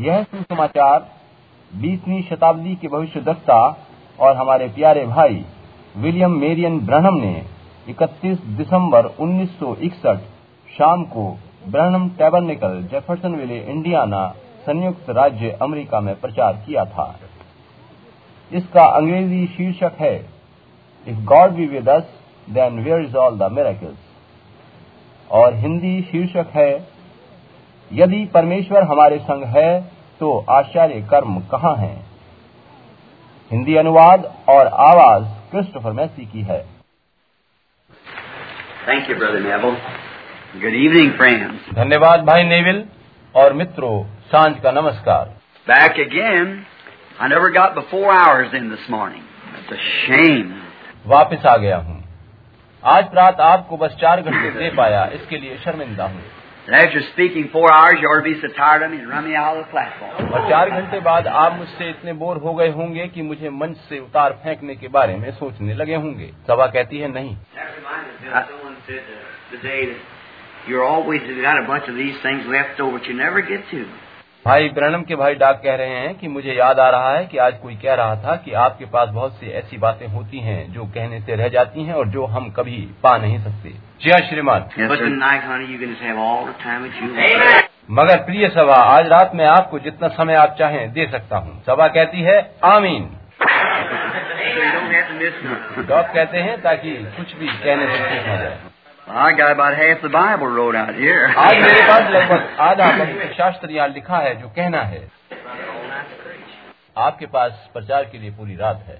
यह सुसमाचार बीसवीं शताब्दी के भविष्य भविष्यदक्ता और हमारे प्यारे भाई विलियम मेरियन ब्रहणम ने 31 दिसंबर 1961 शाम को ब्रहणम टैबरनिकल जेफरसनविले, इंडियाना संयुक्त राज्य अमेरिका में प्रचार किया था। इसका अंग्रेज़ी शीर्षक है if God be with us then where is all the miracles और हिंदी शीर्षक है यदि परमेश्वर हमारे संग है तो आश्चर्य कर्म कहाँ हैं हिंदी अनुवाद और आवाज़ क्रिस्टोफर मैसी की है Thank you, Brother Neville. Good evening, friends. धन्यवाद भाई नेविल और मित्रों साँझ का नमस्कार Back again. I never got the four hours in this morning. That's a shame. वापस आ गया हूँ आज रात आपको बस चार घंटे दे पाया इसके लिए शर्मिंदा हूँ And after speaking four hours, you ought to be so tired of me and run me out of the platform. और चार घंटे बाद आप मुझसे इतने बोर हो गए होंगे कि मुझे मंच से उतार फेंकने के बारे में सोचने लगे होंगे सभा कहती है नहीं That reminds me of someone said uh, today that you're always got a bunch of these things left over that you never get to. भाई ब्रनम के भाई डाक कह रहे हैं कि मुझे याद आ रहा है कि आज कोई कह रहा था कि आपके पास बहुत सी ऐसी बातें होती हैं जो कहने से रह जाती हैं और जो हम कभी पा नहीं सकते। जी हाँ श्रीमान but tonight, honey, you can just have all the time that you want. मगर प्रिय सभा आज रात में आपको जितना समय आप चाहें दे सकता हूँ। सभा कहती है आमीन. So you don't have to miss nothing. Doc कहते हैं ताकि कुछ भी कहने से ठीक हो जाए। Well, I got about half the Bible wrote out here. आज मेरे पास लगभग आधा पवित्र शास्त्र यहाँ लिखा है जो कहना है आपके पास प्रचार के लिए पूरी रात है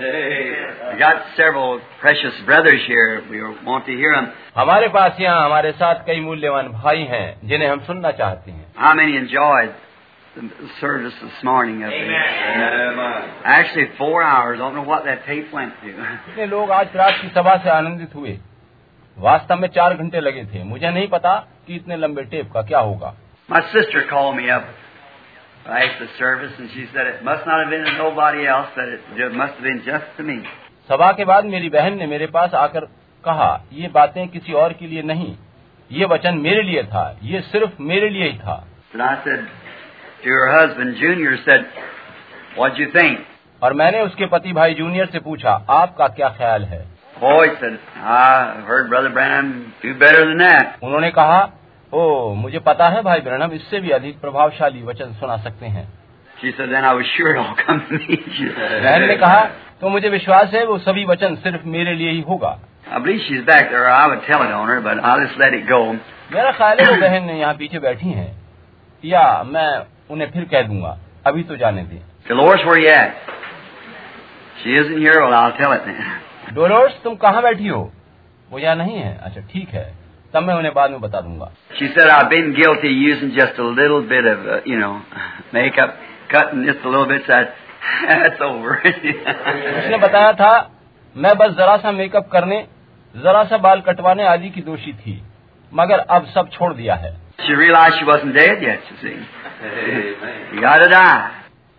I got several precious brothers here. We want to hear them. हमारे पास यहाँ हमारे साथ कई मूल्यवान भाई हैं जिन्हें हम सुनना चाहते हैं How many enjoyed the service this morning up there? Actually, four hours. I don't know what that tape went to. कितने लोग आज रात की सभा से आनंदित हुए वास्तव में चार घंटे लगे थे। मुझे नहीं पता कि इतने लंबे टेप का क्या होगा। सभा के बाद मेरी बहन ने मेरे पास आकर कहा ये बातें किसी और के लिए नहीं। ये वचन मेरे लिए था। ये सिर्फ़ मेरे लिए ही था। और मैंने उसके पति भाई जूनियर से पूछा आपका क्या ख्याल है? Boy said, "I heard Brother Branham do better than that." उन्होंने कहा ओ मुझे पता है भाई ब्रनम इससे भी अधिक प्रभावशाली वचन सुना सकते हैं She said, "Then I was sure it all come to me." She बहन ने कहा तो मुझे विश्वास है वो सभी वचन सिर्फ मेरे लिए ही होगा I believe she's back there. I would tell it on her, but I'll just let it go. मेरा ख्याल है वो बहन यहाँ पीछे बैठी हैं या मैं उन्हें फिर कह दूंगा अभी तो जाने दें Dolores, where you at? She isn't here. Well, I'll tell it then. Dolores तुम कहाँ बैठी हो? वो यहाँ नहीं है। अच्छा ठीक है। तब मैं उन्हें बाद में बता दूँगा। उसने बताया था मैं बस जरा सा मेकअप करने जरा सा बाल कटवाने आदि की दोषी थी मगर अब सब छोड़ दिया है।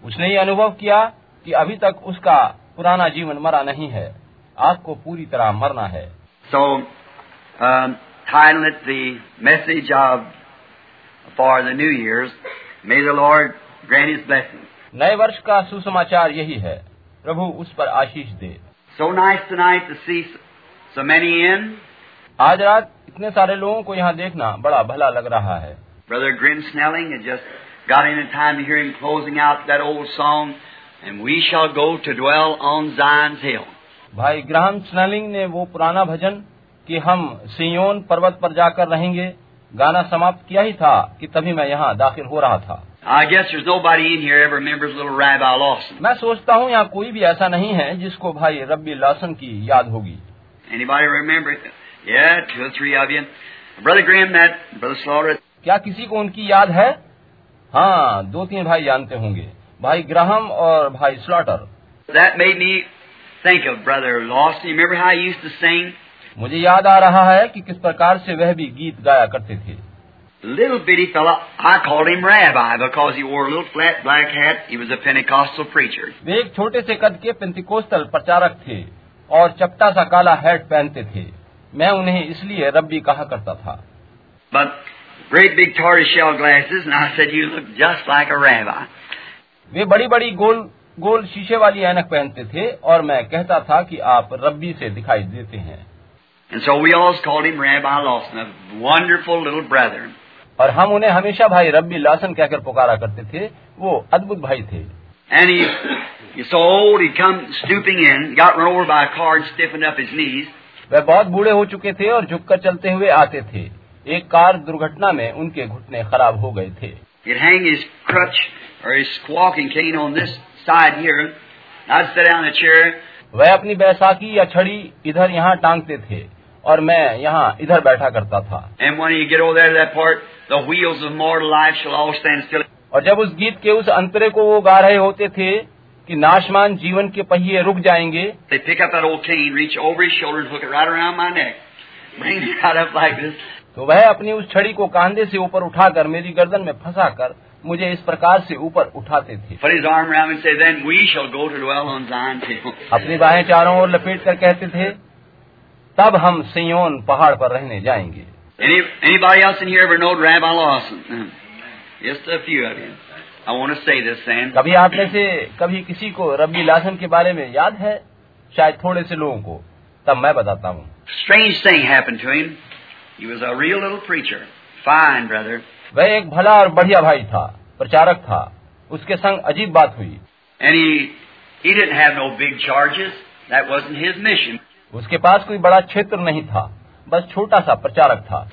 उसने ये अनुभव किया कि अभी तक उसका पुराना जीवन मरा नहीं है। आपको पूरी तरह मरना है So, um, title it the message of for the New Year's. May the Lord grant His blessing. नए वर्ष का सुसमाचार यही है प्रभु उस पर आशीष दे So nice tonight to see so many in. आज रात इतने सारे लोगों को यहाँ देखना बड़ा भला लग रहा है Brother Grim Snelling had just got in in time to hear him closing out that old song, and we shall go to dwell on Zion's hill. भाई ग्राहम स्नेलिंग ने वो पुराना भजन कि हम सियोन पर्वत पर जाकर रहेंगे गाना समाप्त किया ही था कि तभी मैं यहाँ दाखिल हो रहा था। मैं सोचता हूँ यहाँ कोई भी ऐसा नहीं है जिसको भाई रबी लासन की याद होगी। क्या किसी को उनकी याद है? हाँ दो तीन भाई जानते होंगे। भाई ग्राहम और भाई Slaughter. That made me think of Brother Lawson. You remember how he used to sing? मुझे याद आ रहा है कि किस प्रकार से वह भी गीत गाया करते थे Little bitty fella, I called him Rabbi because he wore a little flat black hat. He was a Pentecostal preacher. वे एक छोटे से कद के पेंतिकोस्तल प्रचारक थे और चपटा सा काला हैट पहनते थे मैं उन्हें इसलिए रब्बी कहा करता था But great big tortoiseshell glasses, and I said, You look just like a rabbi. वे बड़ी बड़ी गोल गोल शीशे वाली ऐनक पहनते थे और मैं कहता था कि आप रब्बी से दिखाई देते हैं And so we always called him Rabbi Lawson, a wonderful little brother. और हम उन्हें हमेशा भाई रब्बी लासन कहकर पुकारा करते थे वो अद्भुत भाई थे And he, he's so old, he'd come stooping in, got run over by a car and stiffened up his knees. वह बहुत बूढ़े हो चुके थे और झुककर चलते हुए आते थे एक कार दुर्घटना में उनके घुटने खराब हो गए थे He'd hang his crutch or his walking cane on this वह अपनी बैसाखी या छड़ी इधर यहाँ टांगते थे और मैं यहाँ इधर बैठा करता था। और जब उस गीत के उस अंतरे को वो गा रहे होते थे कि नाशमान जीवन के पहिए रुक जाएँगे। तो वह अपनी उस छड़ी को कांधे से ऊपर उठाकर मेरी गर्दन में फंसा कर मुझे इस प्रकार से ऊपर उठाते थे। अपनी बाहें चारों ओर लपेट कर कहते थे तब हम सियोन पहाड़ पर रहने जाएँगे। कभी आपने से कभी किसी को रबी लाजन के बारे में याद है? शायद थोड़े से लोगों को। तब मैं बताता हूँ। वह एक भला और बढ़िया भाई था प्रचारक था। उसके संग अजीब बात हुई। उसके पास कोई बड़ा क्षेत्र नहीं था बस छोटा सा प्रचारक था।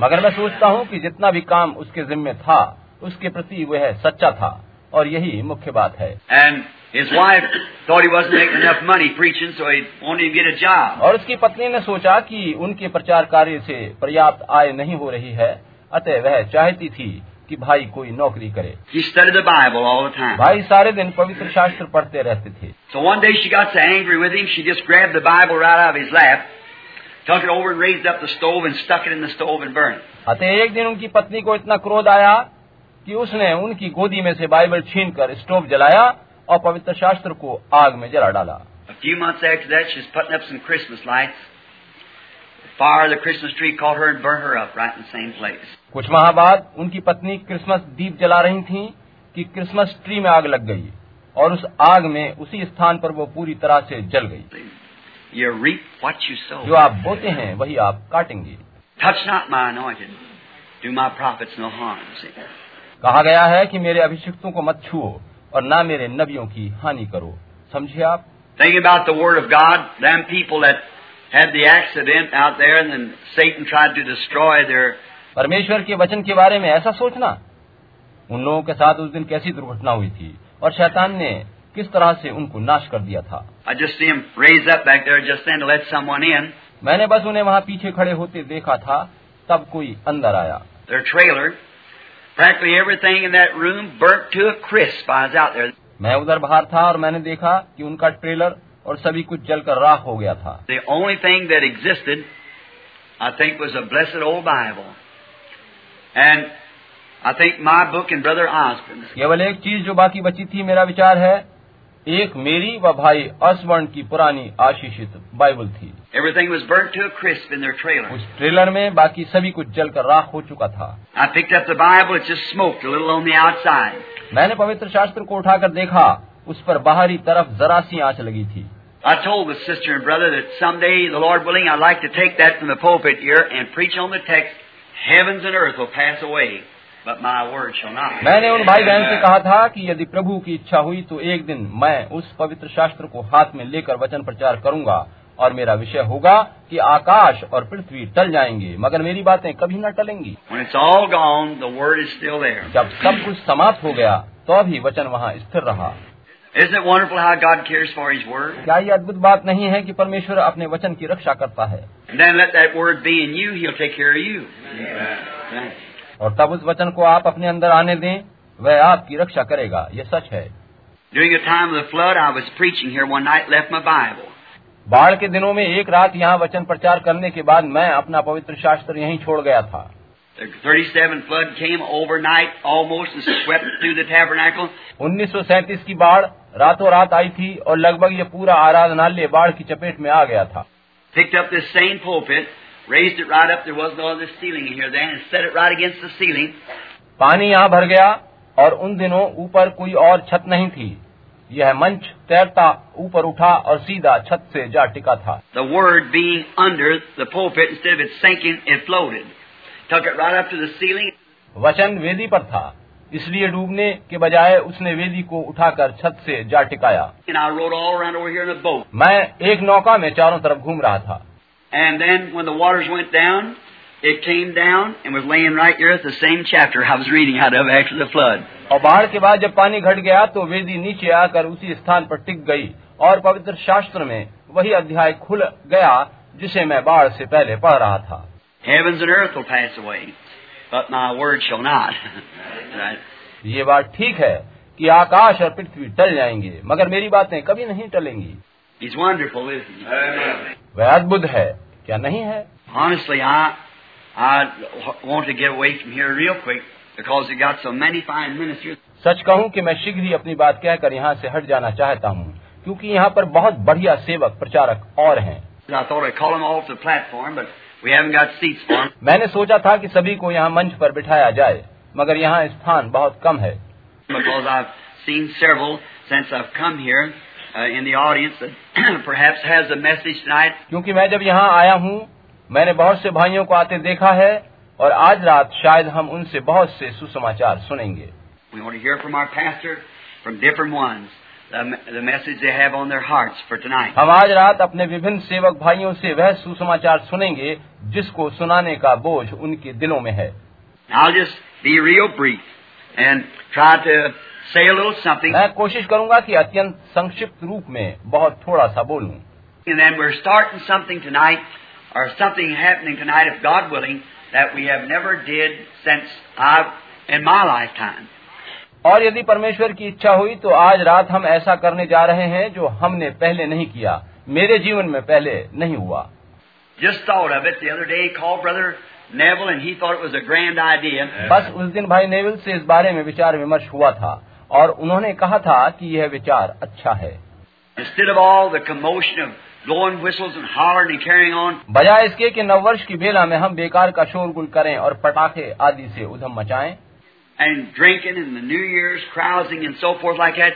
मगर मैं सोचता हूँ कि जितना भी काम उसके जिम्मे था उसके प्रति वह सच्चा था। और यही मुख्य बात है। And his wife thought he wasn't making enough money preaching, so he wanted to get a job. और उसकी पत्नी ने सोचा कि उनके प्रचार कार्य से पर्याप्त आय नहीं हो रही है अतः वह चाहती थी कि भाई कोई नौकरी करे He studied the Bible all the time. भाई सारे दिन पवित्र शास्त्र पढ़ते रहते थे So one day she got so angry with him, she just grabbed the Bible right out of his lap, took it over and raised up the stove and stuck it in the stove and burned it. अतः एक दिन उनकी पत्नी को इतना क्रोध आया कि उसने उनकी गोदी में से बाइबल छीन कर स्टोव जलाया और पवित्र शास्त्र को आग में जला डाला। कुछ माह बाद उनकी पत्नी क्रिसमस दीप जला रही थी कि क्रिसमस ट्री में आग लग गई और उस आग में उसी स्थान पर वो पूरी तरह से जल गई। जो आप बोते हैं वही आप काटेंगे। कहा गया है कि मेरे अभिषिक्तों को मत छुओ। और ना मेरे नबियों की हानि करो समझे आप Thinking about the Word of God, them people that had the accident out there and then Satan tried to destroy their परमेश्वर के वचन के बारे में ऐसा सोचना उन लोगों के साथ उस दिन कैसी दुर्घटना हुई थी और शैतान ने किस तरह से उनको नाश कर दिया था I just see them raised up back there just then to let someone in. मैंने बस उन्हें वहाँ पीछे खड़े होते देखा था तब कोई अंदर आया Their trailer, practically everything in that room burnt to a crisp. I was out there. मैं उधर बाहर था और मैंने देखा कि उनका ट्रेलर और सभी कुछ जलकर राख हो गया था The only thing that existed, I think, was a blessed old Bible. And I think my book and Brother Osborne's. केवल एक चीज जो बाकी बची थी मेरा विचार है एक मेरी व भाई असवर्ण की पुरानी आशीषित बाइबल थी Everything was burnt to a crisp in their trailer. उस ट्रेलर में बाकी सभी कुछ जलकर राख हो चुका था I picked up the Bible, it just smoked a little on the outside. मैंने पवित्र शास्त्र को उठाकर देखा उस पर बाहरी तरफ जरा सी आंच लगी थी I told the sister and brother that someday, the Lord willing, I'd like to take that from the pulpit here and preach on the text, heavens and earth will pass away, But my word shall not. मैंने उन भाई बहन से कहा था कि यदि प्रभु की इच्छा हुई तो एक दिन मैं उस पवित्र शास्त्र को हाथ में लेकर वचन प्रचार करूँगा और मेरा विषय होगा कि आकाश और पृथ्वी टल जाएँगे मगर मेरी बातें कभी न टलेंगी When gone, the word is still there. जब सब कुछ समाप्त हो गया तो भी वचन वहाँ स्थिर रहा Isn't it wonderful how God cares for His word? क्या ये अद्भुत बात नहीं है कि परमेश्वर अपने वचन की रक्षा करता है और तब उस वचन को आप अपने अंदर आने दें वह आपकी रक्षा करेगा। ये सच है। बाढ़ के दिनों में एक रात यहाँ वचन प्रचार करने के बाद मैं अपना पवित्र शास्त्र यहीं छोड़ गया था। उन्नीस सौ सैंतीस की बाढ़ रातों रात आई थी और लगभग ये पूरा आराधनालय बाढ़ की चपेट में आ गया था। Raised it right up. There was no other ceiling in here then, and set it right against the ceiling. पानी यहाँ भर गया और उन दिनों ऊपर कोई और छत नहीं थी यह मंच तैरता ऊपर उठा और सीधा छत से जा टिका था The word being under the pulpit, instead of it sinking, it floated. Took it right up to the ceiling. वचन वेदी पर था इसलिए डूबने के बजाय उसने वेदी को उठाकर छत से जा टिकाया. मैं एक नौका में चारों तरफ़ घूम रहा था And then when the waters went down, it came down and was laying right here at the same chapter I was reading out of after the flood. और बाढ़ के बाद जब पानी घट गया तो वेदी नीचे आकर उसी स्थान पर टिक गई और पवित्र शास्त्र में वही अध्याय खुल गया जिसे मैं बाढ़ से पहले पढ़ रहा था Heavens and earth will pass away, but my word shall not. right? ये बात ठीक है कि आकाश और पृथ्वी टल जाएंगे मगर मेरी बातें कभी नहीं टलेंगी He's wonderful, isn't he? वह अद्भुत है क्या नहीं है Honestly, I I want to get away from here real quick because we got so many fine ministers. सच कहूँ कि मैं शीघ्र ही अपनी बात कहकर यहाँ से हट जाना चाहता हूँ क्योंकि यहाँ पर बहुत बढ़िया सेवक प्रचारक और हैं. मैंने सोचा था कि सभी को यहाँ मंच पर बिठाया जाए मगर यहाँ स्थान बहुत कम है Because I've seen several since I've come here uh, in the audience that perhaps has a message tonight. क्योंकि मैं जब यहाँ आया हूँ मैंने बहुत से भाइयों को आते देखा है और आज रात शायद हम उनसे बहुत से सुसमाचार सुनेंगे We want to hear from our pastor, from different ones, the, the message they have on their hearts for tonight. हम आज रात अपने विभिन्न सेवक भाइयों से वह सुसमाचार सुनेंगे जिसको सुनाने का बोझ उनके दिलों में है I'll just be real brief and try to say a little something. मैं कोशिश करूँगा कि अत्यंत संक्षिप्त रूप में बहुत थोड़ा सा बोलूँ And then we're starting something tonight, or something happening tonight, if God willing, that we have never did since I've in my lifetime. और यदि परमेश्वर की इच्छा हुई तो आज रात हम ऐसा करने जा रहे हैं जो हमने पहले नहीं किया मेरे जीवन में पहले नहीं हुआ Just thought of it the other day. Called Brother Neville, and he thought it was a grand idea. बस उस दिन भाई नेविल से इस बारे में विचार विमर्श हुआ था और उन्होंने कहा था कि यह विचार अच्छा है बजाय इसके कि नववर्ष की बेला में हम बेकार का शोरगुल करें और पटाखे आदि से उधम मचाएँ and drinking and the New Year's carousing and so forth like that,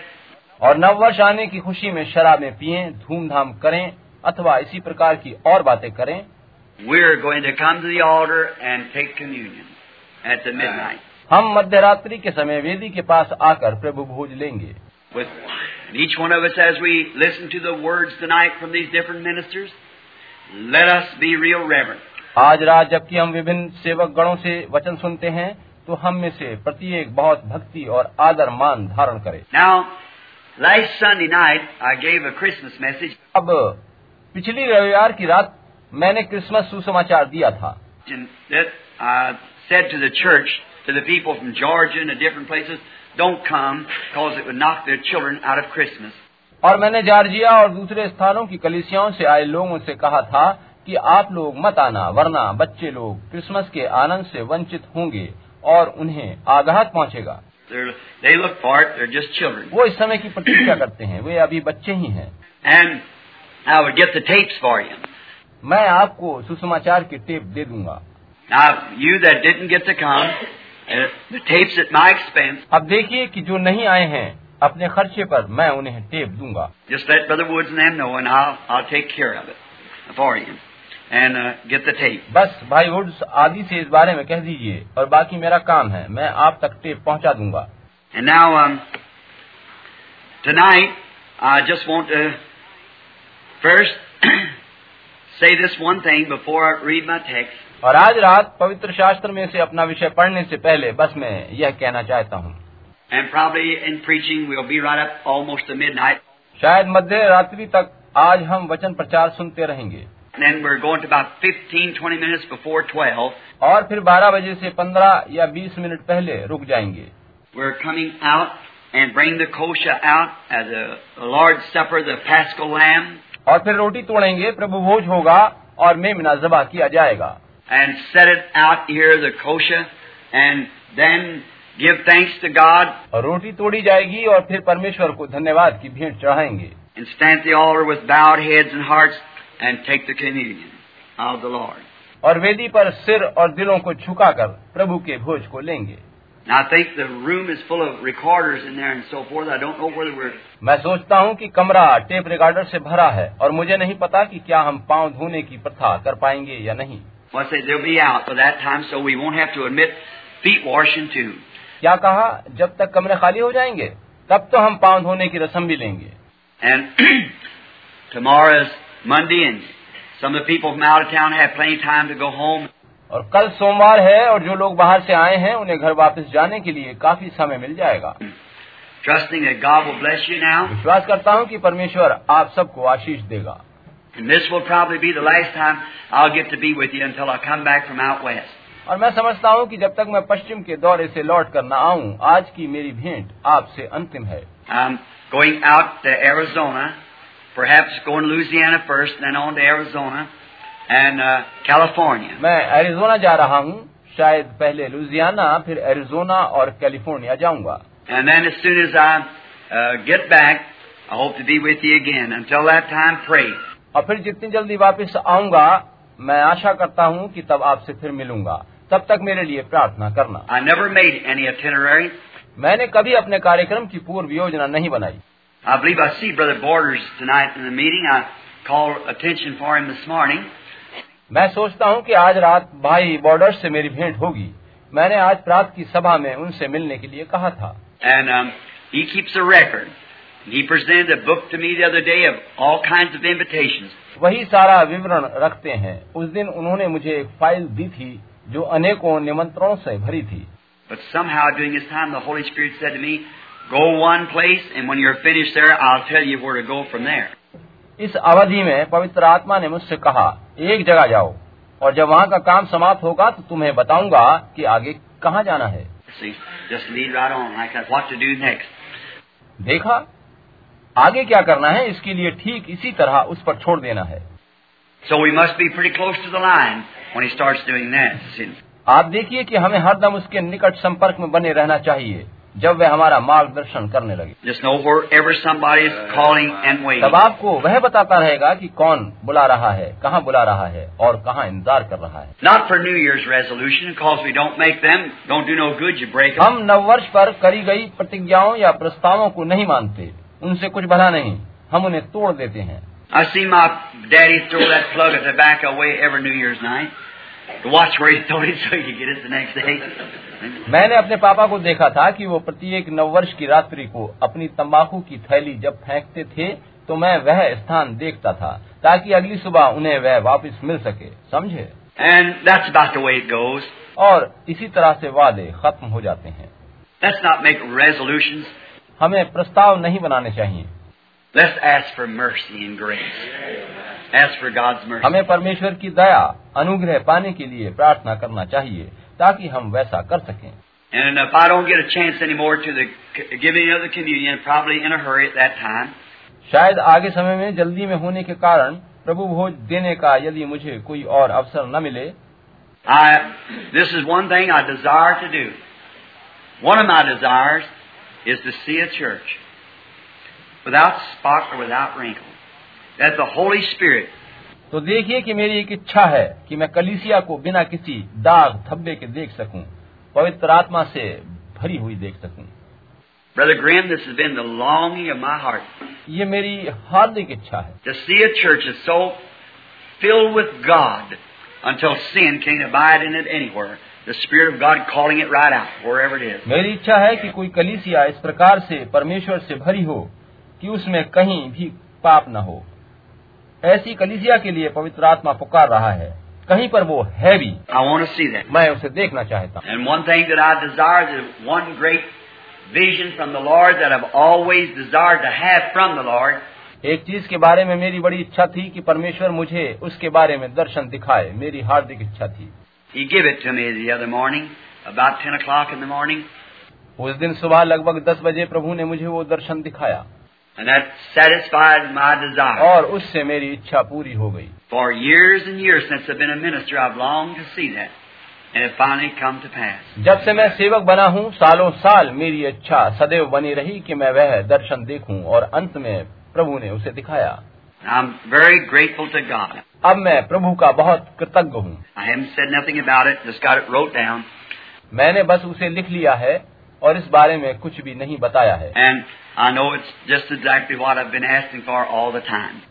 और नववर्ष आने की खुशी में शराबें पिएँ धूमधाम करें अथवा इसी प्रकार की और बातें करें we're going to come to the altar and take communion at the midnight. हम मध्य रात्रि के समय वेदी के पास आकर प्रभु भोज लेंगे। आज रात जबकि हम विभिन्न सेवक गणों से वचन सुनते हैं तो हम में से प्रत्येक बहुत भक्ति और आदर मान धारण करे। Now life night I gave a Christmas message अब पिछली रविवार की रात मैंने क्रिसमस सुसमाचार दिया था। Church to the people from Georgia and the different places, don't come because it would knock their children out of Christmas. और मैंने जॉर्जिया और दूसरे स्थानों की कलिसियाओं से आए लोगों से कहा था कि आप लोग मत आना वरना बच्चे लोग क्रिसमस के आनंद से वंचित होंगे और उन्हें आघात पहुंचेगा they look for it, they're just children. वो इस समय की प्रतीक्षा करते हैं वे अभी बच्चे ही हैं And I would get the tapes for you. मैं आपको सुसमाचार की टेप दे दूँगा Now, you that didn't get to come, uh, the tapes at my expense, अब देखिए कि जो नहीं आए हैं अपने खर्चे पर मैं उन्हें टेप दूंगा just let Brother Woods and them know, and I'll, I'll take care of it for you. And uh, get the tape. बस भाई वुड्स आदि से इस बारे में कह दीजिए और बाकी मेरा काम है मैं आप तक टेप पहुंचा दूंगा And now, um, tonight, I just want to first say this one thing before I read my text. और आज रात पवित्र शास्त्र में से अपना विषय पढ़ने से पहले बस मैं यह कहना चाहता हूँ। शायद मध्य रात्रि तक आज हम वचन प्रचार सुनते रहेंगे। और फिर 12 बजे से 15 या 20 मिनट पहले रुक जाएँगे। और फिर रोटी तोड़ेंगे प्रभु भोज होगा और मेमना जबा किया जाएगा। and set it out here, the kosher, and then give thanks to God और रोटी तोड़ी जाएगी और फिर परमेश्वर को धन्यवाद की भेंट चढ़ाएंगे and stand at the altar with bowed heads and hearts, and take the communion of the Lord. और वेदी पर सिर और दिलों को झुकाकर प्रभु के भोज को लेंगे Now, I think the room is full of recorders in there and so forth. I don't know whether we're मैं सोचता हूँ कि कमरा टेप रिकॉर्डर से भरा है और मुझे नहीं पता कि क्या हम पांव धोने की प्रथा कर पाएंगे या नहीं क्या कहा जब तक कमरे खाली हो जाएँगे तब तो हम पाँव धोने की रस्म भी लेंगे. और कल सोमवार है और जो लोग बाहर से आए हैं उन्हें घर वापस जाने के लिए काफ़ी समय मिल जाएगा। ट्रस्टिंग विश्वास करता हूँ कि परमेश्वर आप सबको आशीष देगा। And this will probably be the last time I'll get to be with you until I come back from out west. और मैं समझता हूँ कि जब तक मैं पश्चिम के दौरे से लौट कर न आऊँ आज की मेरी भेंट आपसे अंतिम है I'm going out to Arizona, perhaps going to Louisiana first, then on to Arizona and uh, California. मैं एरिजोना जा रहा हूँ शायद पहले लुजियाना फिर एरिजोना और कैलिफोर्निया जाऊंगा And then as soon as I uh, get back, I hope to be with you again. Until that time, pray. और फिर जितनी जल्दी वापस आऊँगा मैं आशा करता हूँ कि तब आपसे फिर मिलूँगा तब तक मेरे लिए प्रार्थना करना I never made any itinerary. मैंने कभी अपने कार्यक्रम की पूर्व योजना नहीं बनाई I believe I see Brother Borders tonight in the meeting. I called attention for him this morning. मैं सोचता हूँ कि आज रात भाई बॉर्डर से मेरी भेंट होगी मैंने आज प्रात की सभा में उनसे मिलने के लिए कहा था And um, he keeps a record. He presented a book to me the other day of all kinds of invitations. वही सारा विवरण रखते हैं उस दिन उन्होंने मुझे एक फ़ाइल दी थी जो अनेकों निमंत्रणों से भरी थी But somehow during this time, the Holy Spirit said to me, Go one place, and when you're finished there, I'll tell you where to go from there. इस अवधि में पवित्र आत्मा ने मुझसे कहा एक जगह जाओ और जब वहाँ का काम समाप्त होगा तो तुम्हें बताऊँगा कि आगे कहाँ जाना है See, just lead right on like. What to do next? देखा आगे क्या करना है इसके लिए ठीक इसी तरह उस पर छोड़ देना है। आप देखिए कि हमें हरदम उसके निकट संपर्क में बने रहना चाहिए जब वह हमारा मार्गदर्शन करने लगे। तब आपको वह बताता रहेगा कि कौन बुला रहा है कहाँ बुला रहा है और कहाँ इंतज़ार कर रहा है। Not for new year resolution हम नव वर्ष पर करी गई प्रतिज्ञाओं या प्रस्तावों को नहीं मानते। उनसे कुछ बना नहीं। हम उन्हें तोड़ देते हैं। मैंने अपने पापा को देखा था कि वो प्रत्येक नव वर्ष की रात्रि को अपनी तंबाकू की थैली जब फेंकते थे तो मैं वह स्थान देखता था ताकि अगली सुबह उन्हें वह वापस मिल सके। समझे? और इसी तरह से वादे खत्म हो जाते हैं। हमें प्रस्ताव नहीं बनाने चाहिए। हमें परमेश्वर की दया अनुग्रह पाने के लिए प्रार्थना करना चाहिए ताकि हम वैसा कर सकें। शायद आगे समय में जल्दी में होने के कारण प्रभु भोज देने का यदि मुझे कोई और अवसर न मिले। This is one thing I desire to do one of my desires is to see a church without spot or without wrinkle. That the Holy Spirit तो देखिए कि मेरी एक इच्छा है कि मैं कलीसिया को बिना किसी दाग धब्बे के देख सकूं पवित्र आत्मा से भरी हुई देख सकूं Brother Grimm, this has been the longing of my heart ये मेरी हार्दिक इच्छा है to see a church that's so filled with God until sin can't abide in it anywhere. मेरी इच्छा है कि कोई कलीसिया इस प्रकार से परमेश्वर से भरी हो कि उसमें कहीं भी पाप न हो। ऐसी कलीसिया के लिए पवित्र आत्मा पुकार रहा है। कहीं पर वो है भी। मैं उसे देखना चाहता हूँ। एक चीज़ के बारे में मेरी बड़ी इच्छा थी कि परमेश्वर मुझे उसके बारे में दर्शन दिखाए। मेरी हार्दिक इच्छा थी। He gave it to me the other morning, about 10 o'clock in the morning, उस दिन सुबह लगभग दस बजे प्रभु ने मुझे वो दर्शन दिखाया and that satisfied my desire. और उससे मेरी इच्छा पूरी हो गई For years and years since I've been a minister, I've longed to see that, and it finally come to pass. जब से मैं सेवक बना हूँ सालों साल मेरी इच्छा सदैव बनी रही कि मैं वह दर्शन देखूं और अंत में प्रभु ने उसे दिखाया I'm very grateful to God. अब मैं प्रभु का बहुत कृतज्ञ हूँ। मैंने बस उसे लिख लिया है और इस बारे में कुछ भी नहीं बताया है।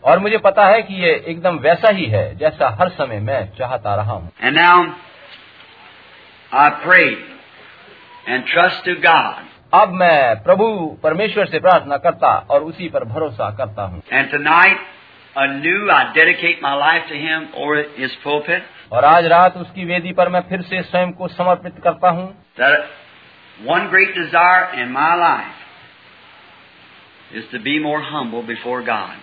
और मुझे पता है कि ये एकदम वैसा ही है जैसा हर समय मैं चाहता रहा हूँ। अब मैं प्रभु परमेश्वर से प्रार्थना करता और उसी पर भरोसा करता हूँ। And tonight anew, I dedicate my life to Him over His pulpit. और आज रात उसकी वेदी पर मैं फिर से स्वयं को समर्पित करता हूँ That one great desire in my life is to be more humble before God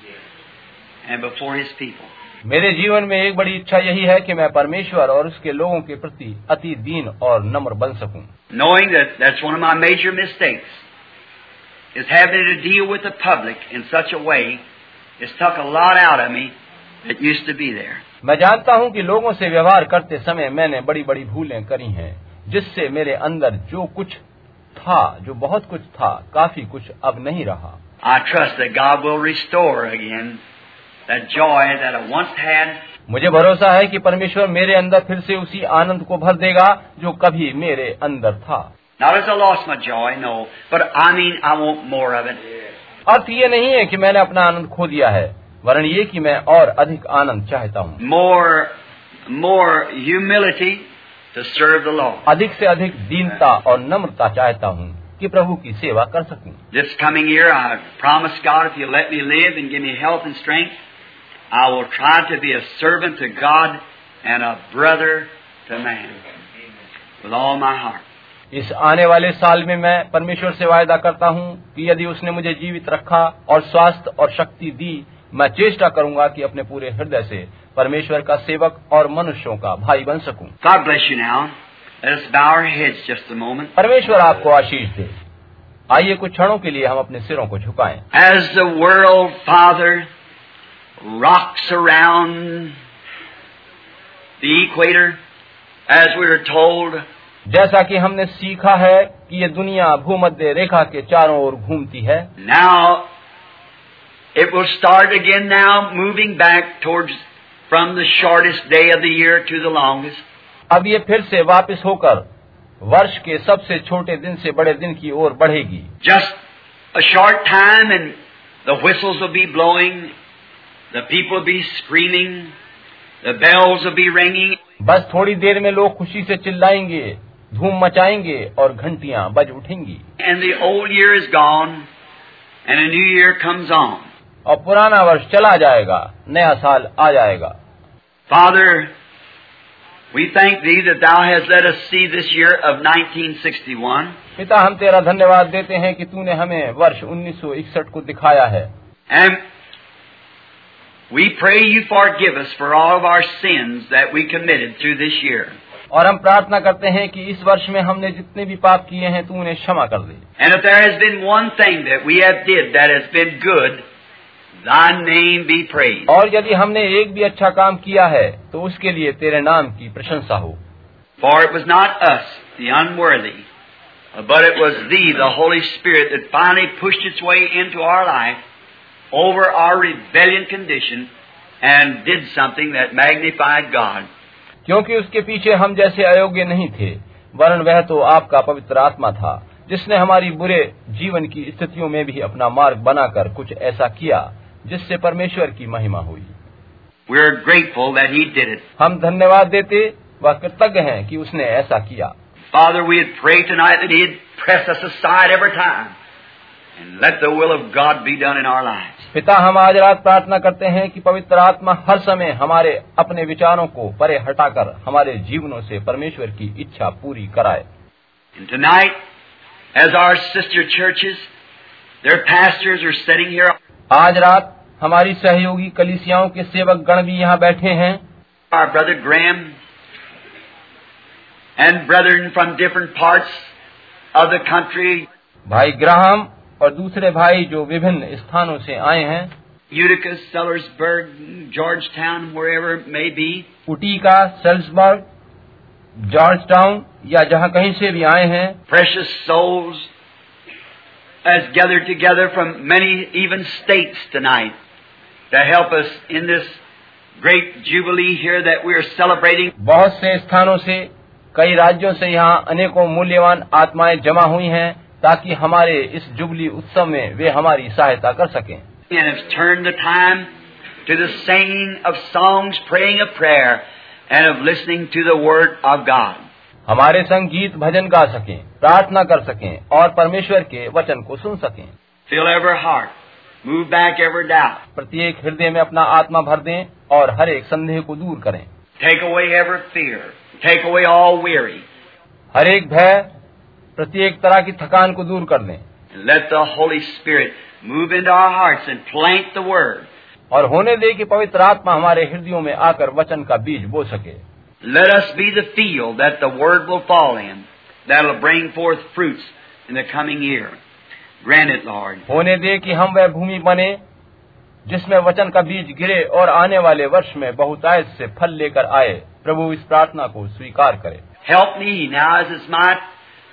and before His people. मेरे जीवन में एक बड़ी इच्छा यही है कि मैं परमेश्वर और उसके लोगों के प्रति अति दीन और नम्र बन सकूं Knowing that that's one of my major mistakes is having to deal with the public in such a way मैं जानता हूँ कि लोगों से व्यवहार करते समय मैंने बड़ी बड़ी भूलें करी हैं जिससे मेरे अंदर जो कुछ था जो बहुत कुछ था काफ़ी कुछ अब नहीं रहा। मुझे भरोसा है कि परमेश्वर मेरे अंदर फिर से उसी आनंद को भर देगा जो कभी मेरे अंदर था। Not as I lost अर्थ ये नहीं है कि मैंने अपना आनंद खो दिया है वरण ये कि मैं और अधिक आनंद चाहता हूँ। मोर मोर ह्यूमिलिटी अधिक से अधिक दीनता और नम्रता चाहता हूँ कि प्रभु की सेवा कर सकूँ। This coming year I promise you let me live and give me health and strength I will try to be a God and a brother to man with all heart इस आने वाले साल में मैं परमेश्वर से वायदा करता हूँ कि यदि उसने मुझे जीवित रखा और स्वास्थ्य और शक्ति दी मैं चेष्टा करूँगा कि अपने पूरे हृदय से परमेश्वर का सेवक और मनुष्यों का भाई बन सकूँ God bless you now. Let us bow our heads just a moment. परमेश्वर आपको आशीष दे आइए कुछ क्षणों के लिए हम अपने सिरों को झुकाएँ As the world, Father, rocks around the equator, as we are told, जैसा कि हमने सीखा है कि ये दुनिया भूमध्य रेखा के चारों ओर घूमती है। Now it will start again now moving back towards from the shortest day of the year to the longest अब ये फिर से वापस होकर वर्ष के सबसे छोटे दिन से बड़े दिन की ओर बढ़ेगी। Just a short time and the whistles will be blowing the people be screaming the bells will be ringing बस थोड़ी देर में लोग खुशी से चिल्लाएँगे। धूम मचाएंगे और घंटियां बज उठेंगी and the old year is gone, and a new year comes on. और पुराना वर्ष चला जाएगा नया साल आ जाएगा Father, we thank Thee that Thou hast let us see this year of 1961, पिता हम तेरा धन्यवाद देते हैं कि तूने हमें वर्ष 1961 को दिखाया है and we pray You forgive us for all of our sins that we committed through this year. और हम प्रार्थना करते हैं कि इस वर्ष में हमने जितने भी पाप किए हैं तू उन्हें क्षमा कर दे And if there has been one thing that we have did that has been good, Thy name be praised. और यदि हमने एक भी अच्छा काम किया है तो उसके लिए तेरे नाम की प्रशंसा हो For it was not us, the unworthy, but it was Thee, the Holy Spirit, that finally pushed its way into our life over our rebellion condition and did something that magnified God. क्योंकि उसके पीछे हम जैसे अयोग्य नहीं थे वरन वह तो आपका पवित्र आत्मा था जिसने हमारी बुरे जीवन की स्थितियों में भी अपना मार्ग बनाकर कुछ ऐसा किया जिससे परमेश्वर की महिमा हुई. हम धन्यवाद देते व कृतज्ञ हैं कि उसने ऐसा किया। Father, we had prayed tonight that He'd press us aside every time. and let the will of God be done in our lives. पिता हम आज रात प्रार्थना करते हैं कि पवित्र आत्मा हर समय हमारे अपने विचारों को परे हटाकर हमारे जीवनों से परमेश्वर की इच्छा पूरी कराए And tonight, as our sister churches, their pastors are sitting here, आज रात हमारी सहयोगी कलिसियाओं के सेवक गण भी यहाँ बैठे हैं our brother Graham, and brethren from different parts of the country, भाई ग्राहम और दूसरे भाई जो विभिन्न स्थानों से आए हैं Utica, Sellersburg, Georgetown, wherever it may be, Utica Sellersburg Georgetown या जहाँ कहीं से भी आए हैं precious souls as gathered together from many even states tonight to help us in this great jubilee here that we are celebrating. बहुत से स्थानों से कई राज्यों से यहाँ अनेकों मूल्यवान आत्माएँ जमा हुई हैं ताकि हमारे इस जुबली उत्सव में वे हमारी सहायता कर सकें। हमारे संगीत भजन गा सकें प्रार्थना कर सकें और परमेश्वर के वचन को सुन सकें। Fill every heart move back every doubt प्रत्येक हृदय में अपना आत्मा भर दें और हर एक संदेह को दूर करें। Take away every fear take away all every हर एक भय प्रत्येक तरह की थकान को दूर कर दें let the Holy Spirit move into our hearts and plant the Word. और होने दे कि पवित्र आत्मा हमारे हृदयों में आकर वचन का बीज बो सके Let us be the field that the Word will fall in, that'll bring forth fruits in the coming year. Grant it, Lord. होने दे कि हम वह भूमि बने जिसमें वचन का बीज गिरे और आने वाले वर्ष में बहुतायत से फल लेकर आए प्रभु इस प्रार्थना को स्वीकार करे Help me now as it's my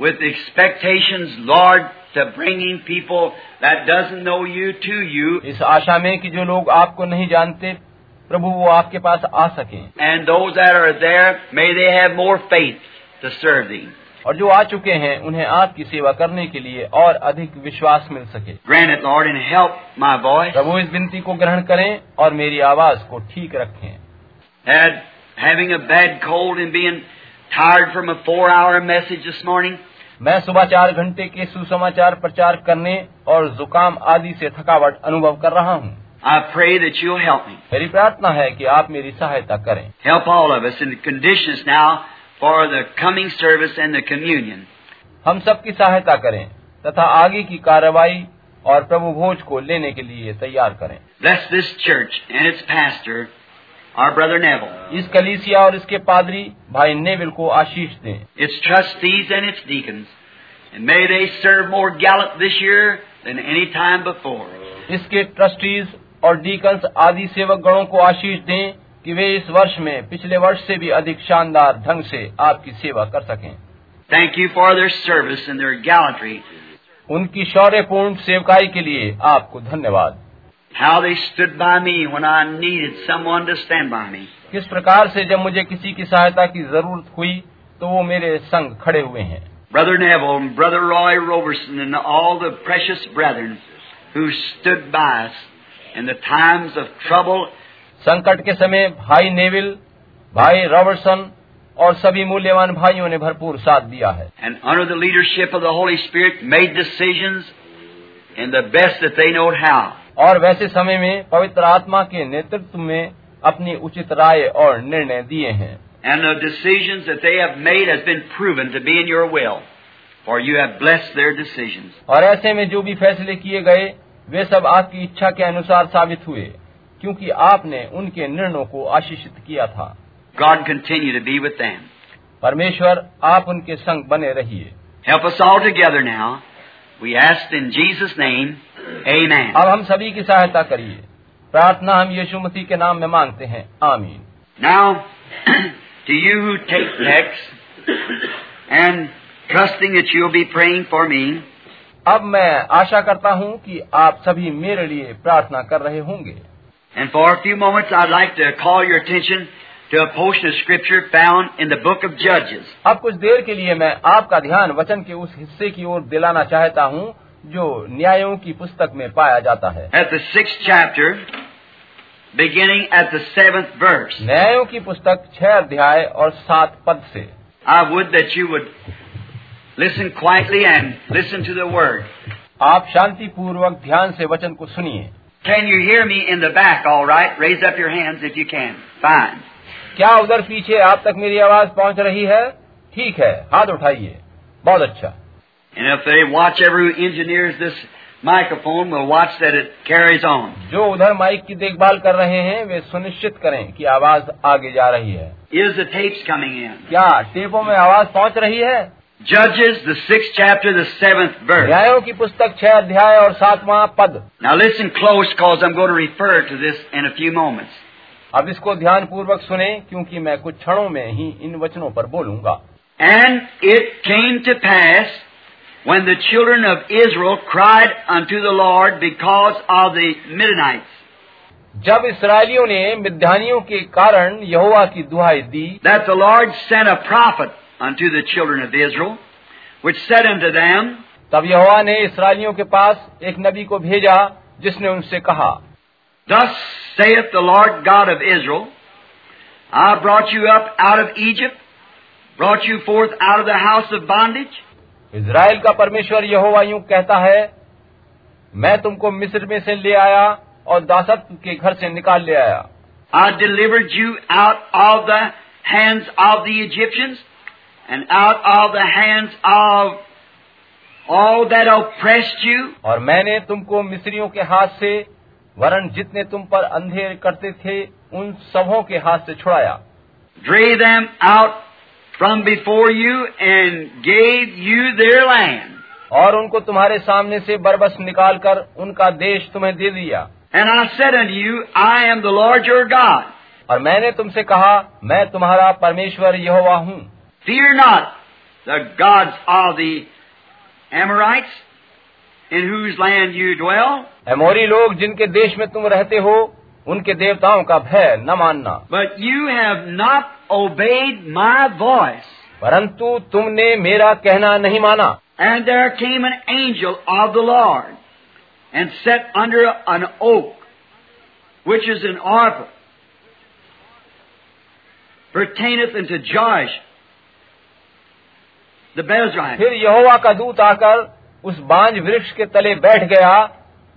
with expectations, Lord, to bringing people that doesn't know you to you, इस आशा में कि जो लोग आपको नहीं जानते प्रभु वो आपके पास आ सकें and those that are there, may they have more faith to serve thee. और जो आ चुके हैं उन्हें आपकी सेवा करने के लिए और अधिक विश्वास मिल सके Grant it, Lord, and help my voice. प्रभु इस विनती को ग्रहण करें और मेरी आवाज को ठीक रखें Had having a bad cold and being tired from a four-hour message this morning. मैं सुबह चार घंटे के सुसमाचार प्रचार करने और जुकाम आदि से थकावट अनुभव कर रहा हूँ I pray that you'll help me. मेरी प्रार्थना है कि आप मेरी सहायता करें Help all of us in the conditions now for the coming service and the communion. हम सबकी सहायता करें तथा आगे की कार्रवाई और प्रभु भोज को लेने के लिए तैयार करें Bless this church and its pastor, our brother Neville, इस कलीसिया और इसके पादरी भाई नेविल को आशीष दें its trustees and its deacons, and may they serve more gallant this year than any time before. इसके ट्रस्टीज और डीकन्स आदि सेवक गणों को आशीष दें कि वे इस वर्ष में पिछले वर्ष से भी अधिक शानदार ढंग से आपकी सेवा कर सकें Thank you for their service and their gallantry, उनकी शौर्यपूर्ण सेवकाई के लिए आपको धन्यवाद how they stood by me when I needed someone to stand by me. किस प्रकार से जब मुझे किसी की सहायता की जरूरत हुई तो वो मेरे संग खड़े हुए हैं Brother Neville and Brother Roy Roberson and all the precious brethren who stood by us in the times of trouble संकट के समय भाई नेविल भाई रॉबर्टसन और सभी मूल्यवान भाइयों ने भरपूर साथ दिया है and under the leadership of the Holy Spirit made decisions in the best that they know how. और वैसे समय में पवित्र आत्मा के नेतृत्व में अपनी उचित राय और निर्णय दिए हैं And the decisions that they have made has been proven to be in your will, for you have blessed their decisions. और ऐसे में जो भी फैसले किए गए वे सब आपकी इच्छा के अनुसार साबित हुए क्योंकि आपने उनके निर्णयों को आशीषित किया था God continue to be with them. परमेश्वर आप उनके संग बने रहिए Help us all together now. We ask in Jesus' name, Amen. अब हम सभी की सहायता करिए प्रार्थना हम यीशु मसीह के नाम में मांगते हैं आमीन Now, to you who take text and trusting that you'll be praying for me, अब मैं आशा करता हूँ कि आप सभी मेरे लिए प्रार्थना कर रहे होंगे and for a few moments I'd like to call your attention to a portion of Scripture found in the book of Judges. अब कुछ देर के लिए मैं आपका ध्यान वचन के उस हिस्से की ओर दिलाना चाहता हूँ जो न्यायों की पुस्तक में पाया जाता है At the sixth chapter, beginning at the seventh verse. न्यायों की पुस्तक छह अध्याय और सात पद से I would that you would listen quietly and listen to the word. आप शांति पूर्वक ध्यान से वचन को सुनिए Can you hear me in the back all right? Raise up your hands if you can. Fine. क्या उधर पीछे आप तक मेरी आवाज़ पहुँच रही है ठीक है हाथ उठाइए बहुत अच्छा And if they watch ever who engineers this microphone will watch that it carries on. जो उधर माइक की देखभाल कर रहे हैं वे सुनिश्चित करें कि आवाज़ आगे जा रही है Is the tapes coming in? क्या टेपों में आवाज़ पहुँच रही है Judges, the sixth chapter, the seventh verse. न्यायों की पुस्तक छह अध्याय और सातवां पद Now listen close because I'm going to refer to this in a few moments. अब इसको ध्यान पूर्वक सुने क्योंकि मैं कुछ क्षणों में ही इन वचनों पर बोलूँगा। And it came to pass when the children of Israel cried unto the Lord because of the Midianites जब इसराइलियों ने मिध्यानियों के कारण यहुआ की दुहाई दी that the Lord sent a prophet unto the children of Israel which said unto them तब यहोवा ने इसराइलियों के पास एक नबी को भेजा जिसने उनसे कहा Thus saith the Lord God of Israel, I brought you up out of Egypt, brought you forth out of the house of bondage, Israel का परमेश्वर यहोवा यूं कहता है मैं तुमको मिस्र में से ले आया और दासत्व के घर से निकाल ले आया I delivered you out of the hands of the Egyptians and out of the hands of all that oppressed you, और मैंने तुमको मिस्रियों के हाथ से वरन जितने तुम पर अंधेर करते थे उन सबों के हाथ से छुड़ाया। Drave them out from before you and gave you their land और उनको तुम्हारे सामने से बरबस निकालकर उनका देश तुम्हें दे दिया। And I said and you I am the Lord your God और मैंने तुमसे कहा मैं तुम्हारा परमेश्वर यहोवा हूँ। Fear not the gods of the in whose you dwell एमोरी लोग जिनके देश में तुम रहते हो उनके देवताओं का भय न मानना। But you have not obeyed my voice परंतु तुमने मेरा कहना नहीं माना। And there came an angel of the Lord and sat under an oak which is in ऑर्ब Pertaineth unto Josh, the Bezrah. फिर यहोवा का दूत आकर उस बांझ वृक्ष के तले बैठ गया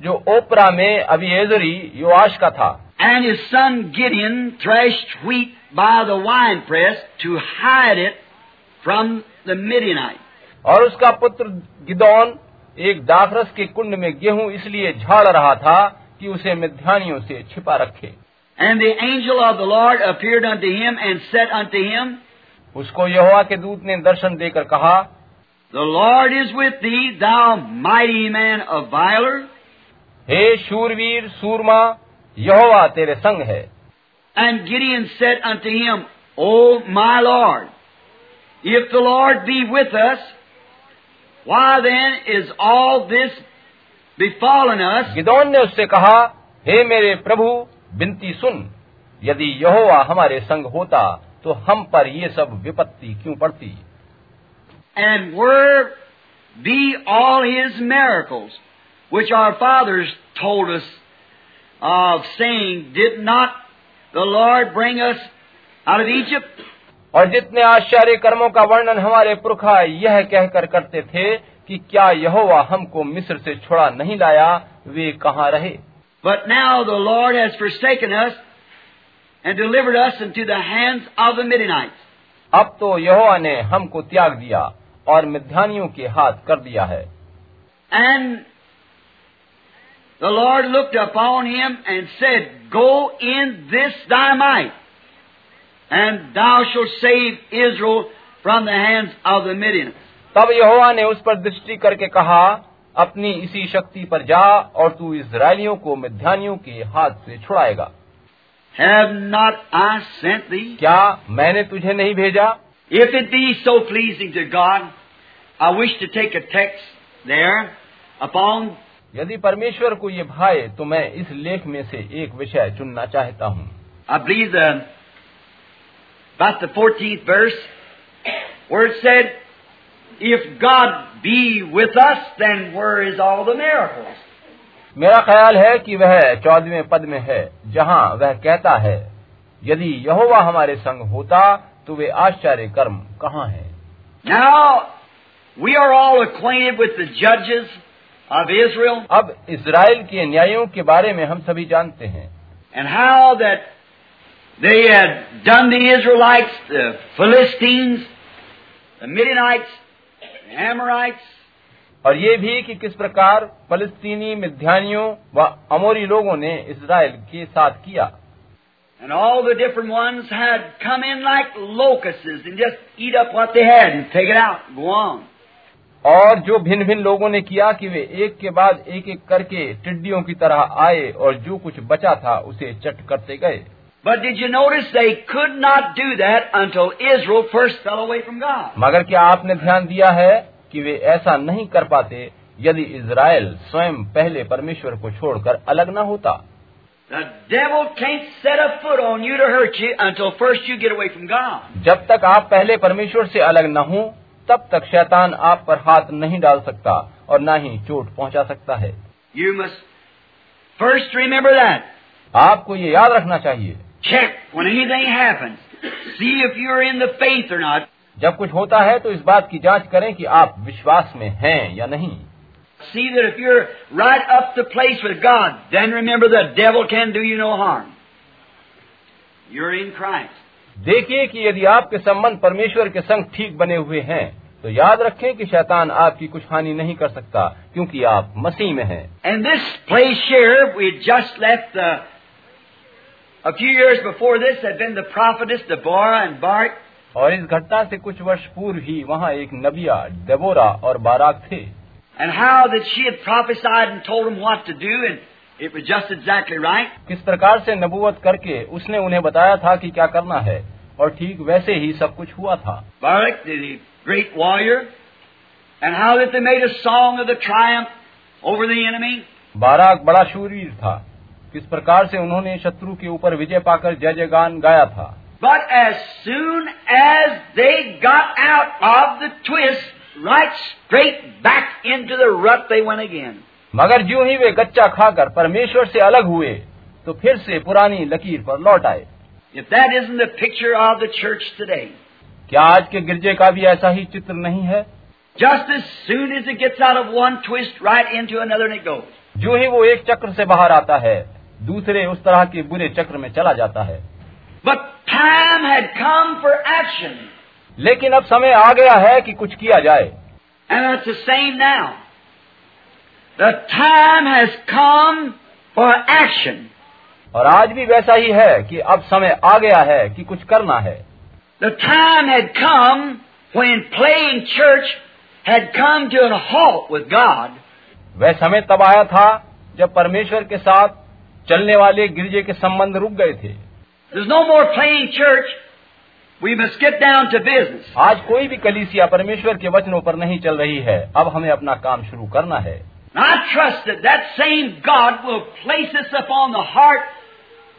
जो ओपरा में अभी एजरी युवाश का था। And his son Gideon threshed wheat by the winepress to hide it from the मेरी मिडियन और उसका पुत्र गिदौन एक दाखरस के कुंड में गेहूँ इसलिए झाड़ रहा था कि उसे मिध्यानियों से छिपा रखे। And the angel of the Lord appeared unto him and said unto him उसको यहोवा के दूत ने दर्शन देकर कहा the Lord is with thee thou man of violence हे शूरवीर सूरमा यहोवा तेरे संग है And Gideon said unto him, O my Lord, if the Lord be with us, why then is all this befallen us? Gideon ने उससे कहा हे मेरे प्रभु बिनती सुन यदि यहोवा हमारे संग होता तो हम पर ये सब विपत्ति क्यों पड़ती And where be all his miracles, which our fathers told us of, saying, Did not the Lord bring us out of Egypt? और जितने आश्चर्य कर्मों का वर्णन हमारे पुरखा यह कहकर करते थे कि क्या यहोवा हमको मिस्र से छुड़ा नहीं लाया वे कहाँ रहे But now the Lord has forsaken us and delivered us into the hands of the Midianites. अब तो यहोवा ने हमको त्याग दिया और मिध्यानियों के हाथ कर दिया है And the Lord looked upon him and said, Go in this thy might, and thou shalt save Israel from the hands of the Midianites. तब यहोवा ने उस पर दृष्टि करके कहा अपनी इसी शक्ति पर जा और तू इसराइलियों को मिध्यानियों के हाथ से छुड़ाएगा Have not I sent thee? क्या मैंने तुझे नहीं भेजा If it be so pleasing to God, I wish to take a text there upon यदि परमेश्वर को ये भाए तो मैं इस लेख में से एक विषय चुनना चाहता हूँ। अब God be with us then where is all the मेरा ख्याल है कि वह चौदहवें पद में है जहाँ वह कहता है यदि यहोवा हमारे संग होता तो वे आश्चर्य कर्म कहाँ है? Now of Israel अब इसराइल के न्यायों के बारे में हम सभी जानते हैं and how that they had done the Israelites, the Philistines, the Midianites, the Amorites, और ये भी कि किस प्रकार फलस्तीनी मिध्यानियों व अमोरी लोगों ने इसराइल के साथ किया And all the different ones had come in like locusts and just eat up what they had and take it out, go on. और जो भिन्न भिन्न लोगों ने किया कि वे एक के बाद एक एक करके टिड्डियों की तरह आए और जो कुछ बचा था उसे चट करते गए But did you notice they could not do that until Israel first fell away from God? मगर क्या आपने ध्यान दिया है कि वे ऐसा नहीं कर पाते यदि इज़राइल स्वयं पहले परमेश्वर को छोड़कर अलग न होता The devil can't set a foot on you to hurt you until first you get away from God. जब तक आप पहले परमेश्वर से अलग न हो तब तक शैतान आप पर हाथ नहीं डाल सकता और न ही चोट पहुँचा सकता है You must first remember that. आपको ये याद रखना चाहिए Check when anything happens. See if you're in the faith or not. जब कुछ होता है तो इस बात की जाँच करें कि आप विश्वास में हैं या नहीं See that if you're right up the place with God, then remember the devil can do you no harm. You're in Christ. देखिए कि यदि आपके संबंध परमेश्वर के संग ठीक बने हुए हैं तो याद रखें कि शैतान आपकी कुछ हानि नहीं कर सकता क्योंकि आप मसीह में हैं। And this before this and और इस घटना से कुछ वर्ष पूर्व ही वहाँ एक नबिया डबोरा और बाराक थे। And how that she had and told किस प्रकार से नबूवत करके उसने उन्हें बताया था कि क्या करना है और ठीक वैसे ही सब कुछ हुआ था। बाराक बड़ा शूरवीर था। किस प्रकार से उन्होंने शत्रु के ऊपर विजय पाकर जय जय गान गाया था। But as soon as they got out of the twist right straight back into the Rath they one मगर जो ही वे गच्चा खाकर परमेश्वर से अलग हुए तो फिर से पुरानी लकीर पर लौट आए। पिक्चर ऑफ़ द चर्च क्या आज के गिरजे का भी ऐसा ही चित्र नहीं है? जो ही वो एक चक्र से बाहर आता है दूसरे उस तरह के बुरे चक्र में चला जाता है। लेकिन अब समय आ गया है कि कुछ किया जाए। Same now The time has come for action. और आज भी वैसा ही है कि अब समय आ गया है कि कुछ करना है The time had come when playing church had come to a halt with God. वह समय तब आया था जब परमेश्वर के साथ चलने वाले गिरजे के संबंध रुक गए थे There's no more playing church. We must get down to business. आज कोई भी कलीसिया परमेश्वर के वचनों पर नहीं चल रही है अब हमें अपना काम शुरू करना है And I trust that that same God will place this upon the heart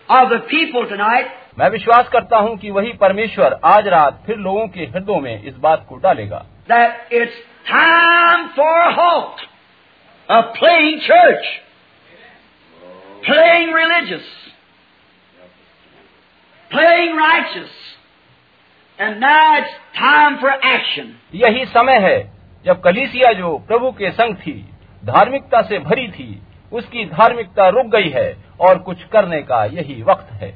of the people tonight मैं विश्वास करता हूँ कि वही परमेश्वर आज रात फिर लोगों के हृदयों में इस बात को डालेगा that it's time for a halt of playing church, playing religious, playing righteous, and now it's time for action. यही समय है जब कलीसिया जो प्रभु के संग थी धार्मिकता से भरी थी उसकी धार्मिकता रुक गई है और कुछ करने का यही वक्त है।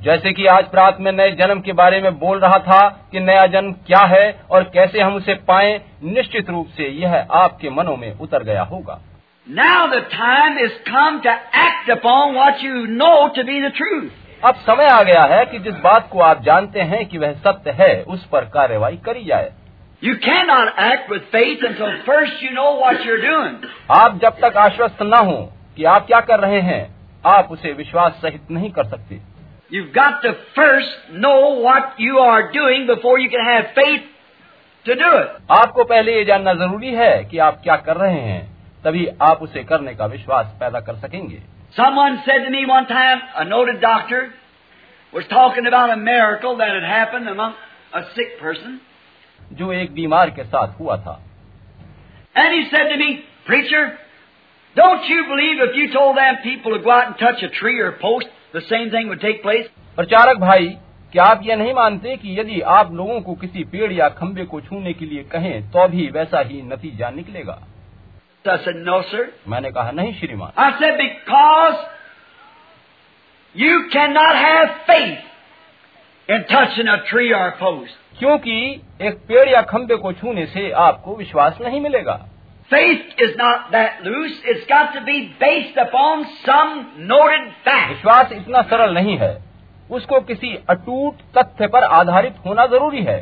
जैसे कि आज प्रात में नए जन्म के बारे में बोल रहा था कि नया जन्म क्या है और कैसे हम उसे पाएँ निश्चित रूप से यह आपके मनों में उतर गया होगा। Now the time has come to act upon what you know to be the truth. अब समय आ गया है कि जिस बात को आप जानते हैं कि वह सत्य है उस पर कार्रवाई करी जाए You cannot act with faith until first you know what you're doing. आप जब तक आश्वस्त न हो कि आप क्या कर रहे हैं आप उसे विश्वास सहित नहीं कर सकते You've got to first know what you are doing before you can have faith to do it. आपको पहले ये जानना जरूरी है कि आप क्या कर रहे हैं तभी आप उसे करने का विश्वास पैदा कर सकेंगे Someone said to me one time, a noted doctor was talking about a miracle that had happened among a sick person. जो एक बीमार के साथ हुआ था And he said to me, Preacher, don't you believe if you told them people to go out and touch a tree or a post, the same thing would take place? प्रचारक भाई क्या आप ये नहीं मानते कि यदि आप लोगों को किसी पेड़ या खंबे को छूने के लिए कहें तो भी वैसा ही नतीजा निकलेगा So I said, No, sir. मैंने कहा नहीं श्रीमान I said, Because You cannot have faith in touching a tree or a post. क्योंकि एक पेड़ या खंबे को छूने से आपको विश्वास नहीं मिलेगा Faith is not that loose. It's got to be based upon some noted fact. विश्वास इतना सरल नहीं है उसको किसी अटूट तथ्य पर आधारित होना जरूरी है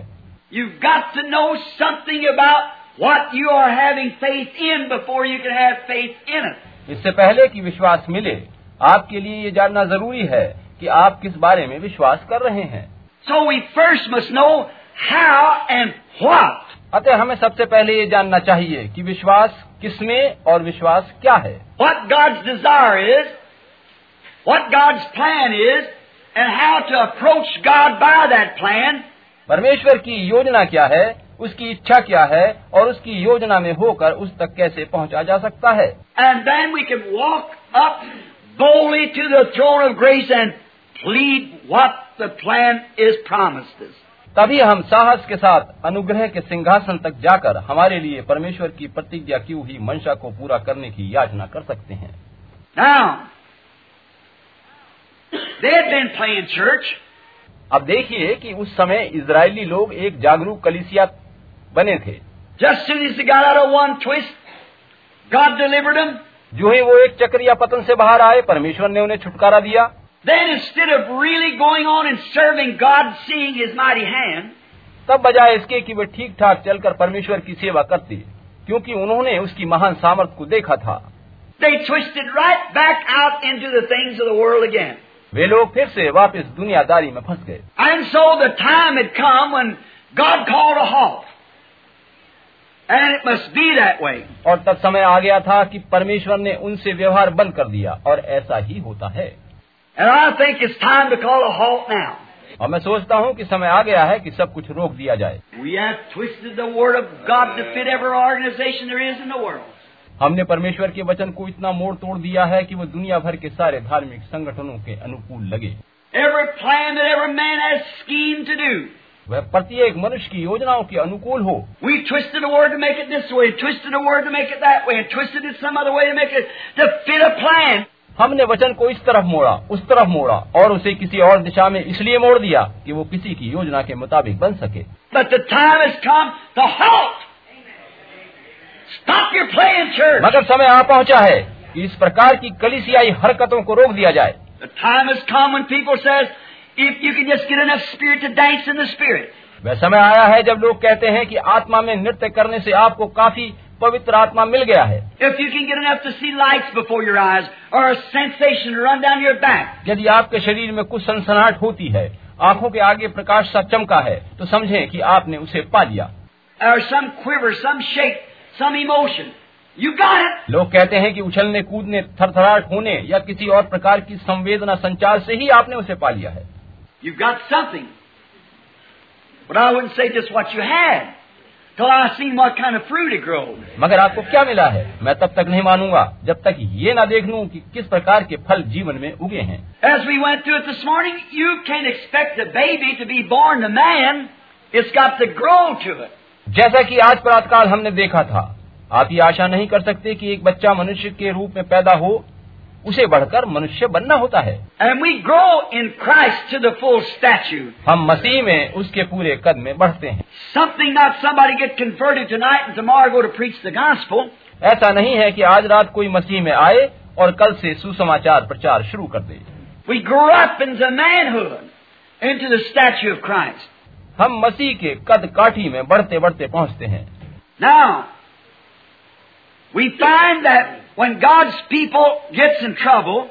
You've got to know something about what you are having faith in before you can have faith in it. इससे पहले कि विश्वास मिले आपके लिए ये जानना जरूरी है कि आप किस बारे में विश्वास कर रहे हैं So we first must know how and what. अतः हमें सबसे पहले ये जानना चाहिए कि विश्वास किसमें और विश्वास क्या है What God's desire is, what God's plan is, and how to approach God by that plan, परमेश्वर की योजना क्या है उसकी इच्छा क्या है और उसकी योजना में होकर उस तक कैसे पहुँचा जा सकता है and then we can walk up boldly to the throne of grace and plead what the plan is promised us. तभी हम साहस के साथ अनुग्रह के सिंहासन तक जाकर हमारे लिए परमेश्वर की प्रतिज्ञा की हुई मंशा को पूरा करने की याचना कर सकते हैं Now. अब देखिए कि उस समय इजरायली लोग एक जागरूक कलिसिया बने थे। जो है वो एक चक्रिया पतन से बाहर आए परमेश्वर ने उन्हें छुटकारा दिया। तब बजाय इसके कि वे ठीक ठाक चलकर परमेश्वर की सेवा करती क्योंकि उन्होंने उसकी महान सामर्थ को देखा था। वे लोग फिर से वापस दुनियादारी में फंस गए। And so the it come God called और तब समय आ गया था कि परमेश्वर ने उनसे व्यवहार बंद कर दिया और ऐसा ही होता है। और मैं सोचता हूँ कि समय आ गया है कि सब कुछ रोक दिया जाए। हमने परमेश्वर के वचन को इतना मोड़ तोड़ दिया है कि वो दुनिया भर के सारे धार्मिक संगठनों के अनुकूल लगे। वह प्रत्येक मनुष्य की योजनाओं के अनुकूल हो। हमने वचन को इस तरफ़ मोड़ा उस तरफ़ मोड़ा और उसे किसी और दिशा में इसलिए मोड़ दिया कि वो किसी की योजना के मुताबिक बन सके। मगर समय आ पहुँचा है कि इस प्रकार की कलिसियाई हरकतों को रोक दिया जाए। The time has come when people says, If you वह समय आया है जब लोग कहते हैं कि आत्मा में नृत्य करने से आपको काफ़ी पवित्र आत्मा मिल गया है। यदि आपके शरीर में कुछ सनसनाहट होती है आँखों के आगे प्रकाश सा चमका है तो समझें कि आपने उसे पा लिया। Emotion you it. लोग कहते हैं कि उछलने कूदने थरथराहट होने या किसी और प्रकार की संवेदना संचार से ही आपने उसे पा लिया है। You've got something. But I wouldn't say just what you had till I seen what kind of fruit it grows. मगर आपको क्या मिला है मैं तब तक नहीं मानूंगा जब तक ये ना देख लूं कि किस प्रकार के फल जीवन में उगे हैं As we went through it this morning, you can't expect a baby to be born to man. It's got to grow to it. जैसा कि आज प्रातकाल हमने देखा था आप ये आशा नहीं कर सकते कि एक बच्चा मनुष्य के रूप में पैदा हो उसे बढ़कर मनुष्य बनना होता है। And we grow into the हम मसीह में उसके पूरे कद में बढ़ते हैं। Something not somebody get converted tonight and tomorrow go to preach the gospel ऐसा नहीं है कि आज रात कोई मसीह में आए और कल से सुसमाचार प्रचार शुरू कर दे। We grow up in the manhood into the stature of Christ हम मसीह के कद काठी में बढ़ते बढ़ते पहुँचते हैं। Now we that when God's people gets in trouble,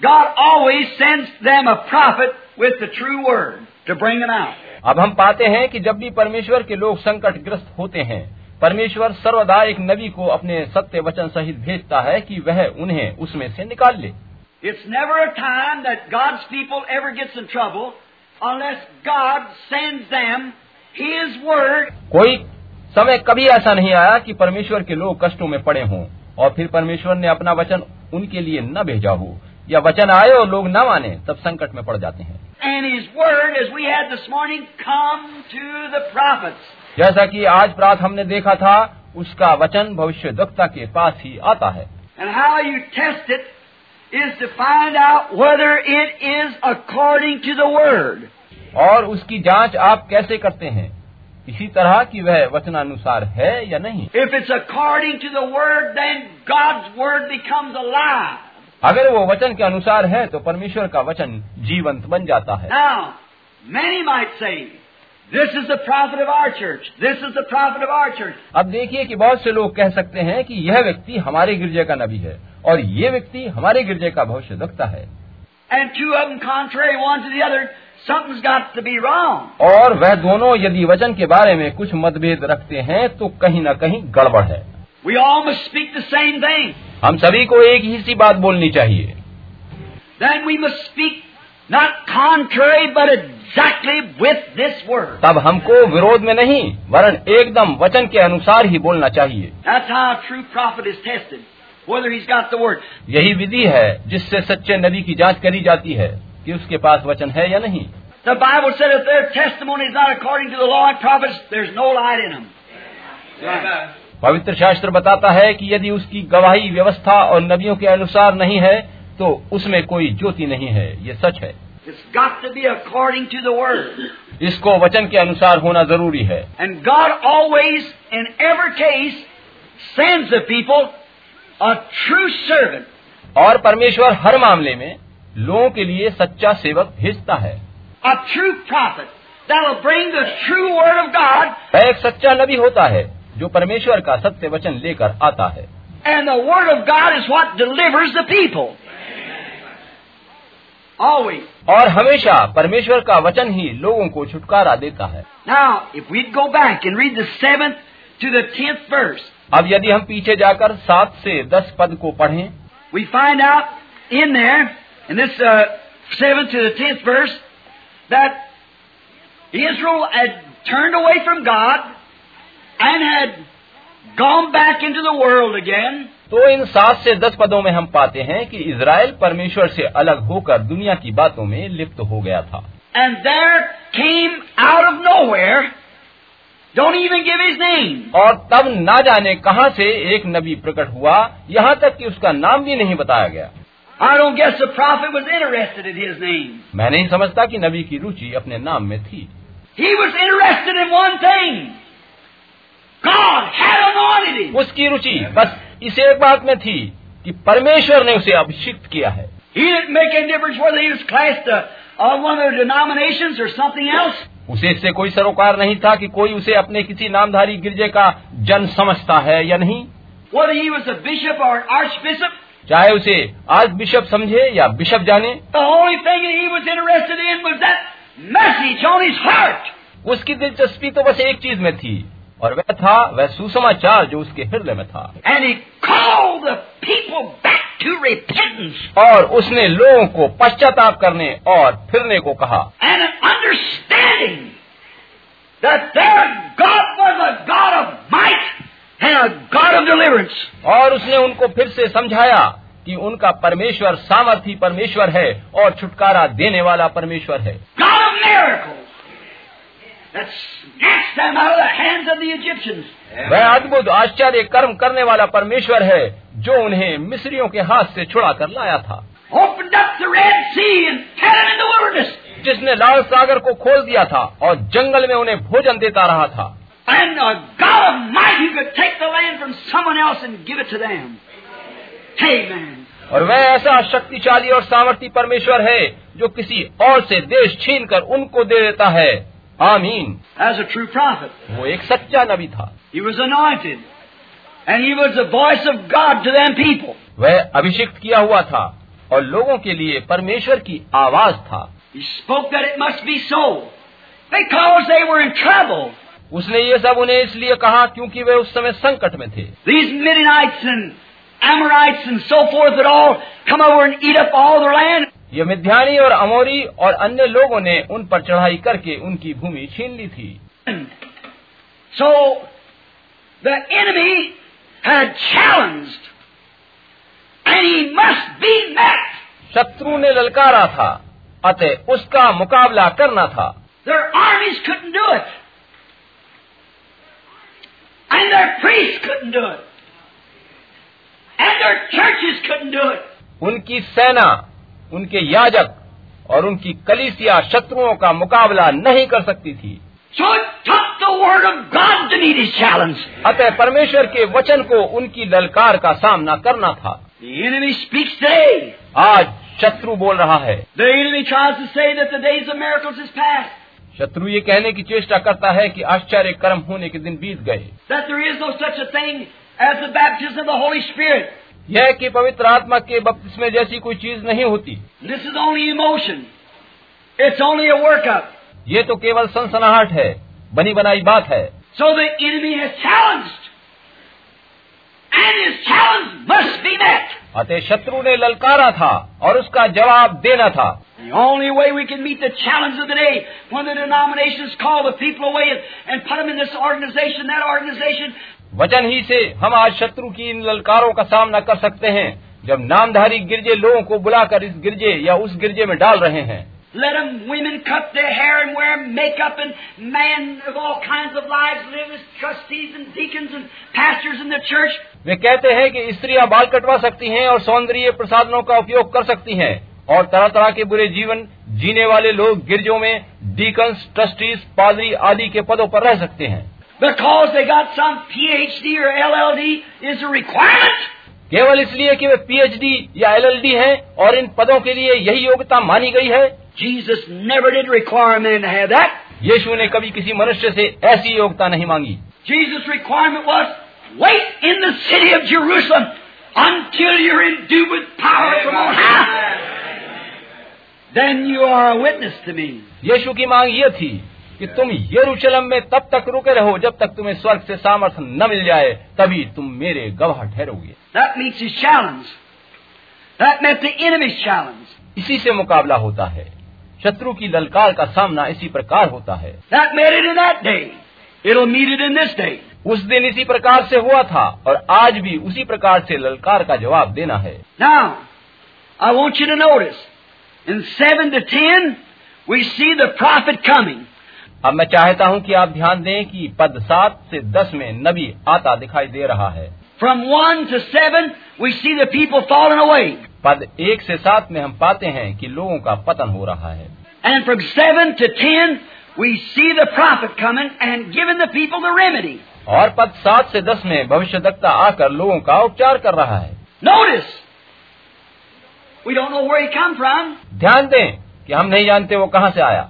God always sends them a prophet with the true word to bring them out. अब हम पाते हैं कि जब भी परमेश्वर के लोग संकटग्रस्त होते हैं परमेश्वर सर्वदा एक नबी को अपने सत्य वचन सहित भेजता है कि वह उन्हें उसमें से निकाल ले It's never a time that God's people ever gets in trouble unless God sends them His word कोई समय कभी ऐसा नहीं आया कि परमेश्वर के लोग कष्टों में पड़े हों और फिर परमेश्वर ने अपना वचन उनके लिए न भेजा हो या वचन आए और लोग न माने तब संकट में पड़ जाते हैं and His word, as we had this morning, come to the prophets. जैसा कि आज प्रात हमने देखा था उसका वचन भविष्य दक्ता के पास ही आता है And how you test it is to find out whether it is according to the Word. और उसकी जाँच आप कैसे करते हैं इसी तरह की वह वचनानुसार है या नहीं। If it's according to the word then God's word becomes a life अगर वो वचन के अनुसार है तो परमेश्वर का वचन जीवंत बन जाता है। मेनी दिस अब देखिए कि बहुत से लोग कह सकते हैं कि यह व्यक्ति हमारे गिरजे का नबी है और ये व्यक्ति हमारे गिरजे का भविष्य दखता है। And to am contra something's got to be wrong. और वह दोनों यदि वचन के बारे में कुछ मतभेद रखते हैं तो कहीं न कहीं गड़बड़ है We all must speak the same thing. हम सभी को एक ही सी बात बोलनी चाहिए Then we must speak not contrary, but exactly with this word. तब हमको विरोध में नहीं वरन एकदम वचन के अनुसार ही बोलना चाहिए That's how a true prophet is tested, whether he's got the word. यही विधि है जिससे सच्चे नबी की जाँच करी जाती है कि उसके पास वचन है या नहीं। पवित्र शास्त्र बताता है कि यदि उसकी गवाही व्यवस्था और नबियों के अनुसार नहीं है तो उसमें कोई ज्योति नहीं है। ये सच है। It's got to इसको वचन के अनुसार होना ज़रूरी है। And God always in ever case sends people a true servant और परमेश्वर हर मामले में लोगों के लिए सच्चा सेवक भेजता है। एक सच्चा नबी होता है जो परमेश्वर का सत्य वचन लेकर आता है। And the of God is और हमेशा परमेश्वर का वचन ही लोगों को छुटकारा देता है। Now, if we'd अब यदि हम पीछे जाकर सात से दस पद को पढ़ें, we find out in in this uh, seventh to the tenth verse, that Israel had turned away from God and had gone back into the world again. तो इन सात से दस पदों में हम पाते हैं कि इज़राइल परमेश्वर से अलग होकर दुनिया की बातों में लिप्त हो गया था And there came out of nowhere, don't even give his name, और तब ना जाने कहाँ से एक नबी प्रकट हुआ यहाँ तक कि उसका नाम भी नहीं बताया गया I don't guess the prophet was interested in his name. मैं नहीं समझता कि नबी की रुचि अपने नाम में थी He was interested in one thing. God had anointed him. उसकी रुचि बस इस एक बात में थी कि परमेश्वर ने उसे अभिषिक्त किया है He didn't make any difference whether he was classed uh, on one of the denominations or something else. उसे इससे कोई सरोकार नहीं था कि कोई उसे अपने किसी नामधारी गिरजे का जन समझता है या नहीं Whether he was a bishop or an archbishop, चाहे उसे आज बिशप समझे या बिशप जाने। उसकी दिलचस्पी तो बस एक चीज़ में थी और वह था वह सुसमाचार जो उसके हृदय में था। और उसने लोगों को पश्चाताप करने और फिरने को कहा। Understanding and a God of deliverance. और उसने उनको फिर से समझाया कि उनका परमेश्वर सामर्थी परमेश्वर है और छुटकारा देने वाला परमेश्वर है God of miracles that snatched them out of the hands of the Egyptians. वह अद्भुत आश्चर्य कर्म करने वाला परमेश्वर है जो उन्हें मिस्रियों के हाथ से छुड़ा कर लाया था Opened up the Red Sea and fed them in the wilderness. जिसने लाल सागर को खोल दिया था और जंगल में उन्हें भोजन देता रहा था And a God of might who could take the land from someone else and give it to them. Amen. और वह ऐसा शक्तिशाली और सामर्थी परमेश्वर है जो किसी और से देश छीन कर उनको दे देता है आमीन As a true prophet. वो एक सच्चा नबी था He was anointed. And he was the voice of God to them people. वह अभिषिक्त किया हुआ था और लोगों के लिए परमेश्वर की आवाज था He spoke that it must be so. Because they were in trouble. उसने ये सब उन्हें इसलिए कहा क्योंकि वे उस समय संकट में थे। ये मिध्यानी और अमोरी और अन्य लोगों ने उन पर चढ़ाई करके उनकी भूमि छीन ली थी। सो द एनिमी शत्रु ने ललकारा था अतः उसका मुकाबला करना था। And their priests couldn't do it. And their churches couldn't do it. उनकी सेना उनके याजक और उनकी कलीसिया शत्रुओं का मुकाबला नहीं कर सकती थी So it took the Word of God to meet his challenge. अतः परमेश्वर के वचन को उनकी ललकार का सामना करना था The enemy speaks today. आज शत्रु बोल रहा है The enemy tries to say that the days of miracles is past, शत्रु ये कहने की चेष्टा करता है कि आश्चर्य कर्म होने के दिन बीत गए। यह कि पवित्र आत्मा के बपतिस्मे जैसी कोई चीज़ नहीं होती। This is only emotion it's only a workup ये तो केवल सनसनाहट है बनी बनाई बात है। So the enemy has challenged and his challenge must be met अतः शत्रु ने ललकारा था और उसका जवाब देना था The only way we can meet the challenge of the day when the denominations call the people away and, and put them in this organization, that organization, वचन ही से हम आज शत्रु की इन ललकारों का सामना कर सकते हैं जब नामधारी गिरजे लोगों को बुलाकर इस गिरजे या उस गिरजे में डाल रहे हैं let them women cut their hair and wear makeup and men of all kinds of lives live as trustees and deacons and pastors in the church. वे कहते हैं कि स्त्रियाँ बाल कटवा सकती हैं और सौंदर्य प्रसाधनों का उपयोग कर सकती हैं और तरह तरह के बुरे जीवन जीने वाले लोग गिरजों में डीकन्स ट्रस्टीज पादरी आदि के पदों पर रह सकते हैं Because they got some PhD or LLD is a requirement. केवल इसलिए कि वे पीएचडी या एलएलडी हैं और इन पदों के लिए यही योग्यता मानी गई है Jesus never did require a man to have that. यीशु ने कभी किसी मनुष्य से ऐसी योग्यता नहीं मांगी Jesus' requirement was wait in the city of Jerusalem until you're endued with power from on high. Then you are a witness to me. यीशु की मांग ये थी कि तुम यरूशलेम में तब तक रुके रहो जब तक तुम्हें स्वर्ग से सामर्थ्य न मिल जाए तभी तुम मेरे गवाह ठहरोगे That meets his challenge. That met the enemy's challenge. इसी से मुकाबला होता है शत्रु की ललकार का सामना इसी प्रकार होता है That met it in that day. It'll meet it in this day. उस दिन इसी प्रकार से हुआ था और आज भी उसी प्रकार से ललकार का जवाब देना है। Now, I अब मैं चाहता हूँ कि आप ध्यान दें कि पद सात से दस में नबी आता दिखाई दे रहा है। From one to seven we see the people fallen away पद एक से सात में हम पाते हैं कि लोगों का पतन हो रहा है। And from seven to ten we see the prophet coming and given the people the remedy और पद सात से दस में भविष्य दत्ता आकर लोगों का उपचार कर रहा है। नोटिस ध्यान दें कि हम नहीं जानते वो कहाँ से आया।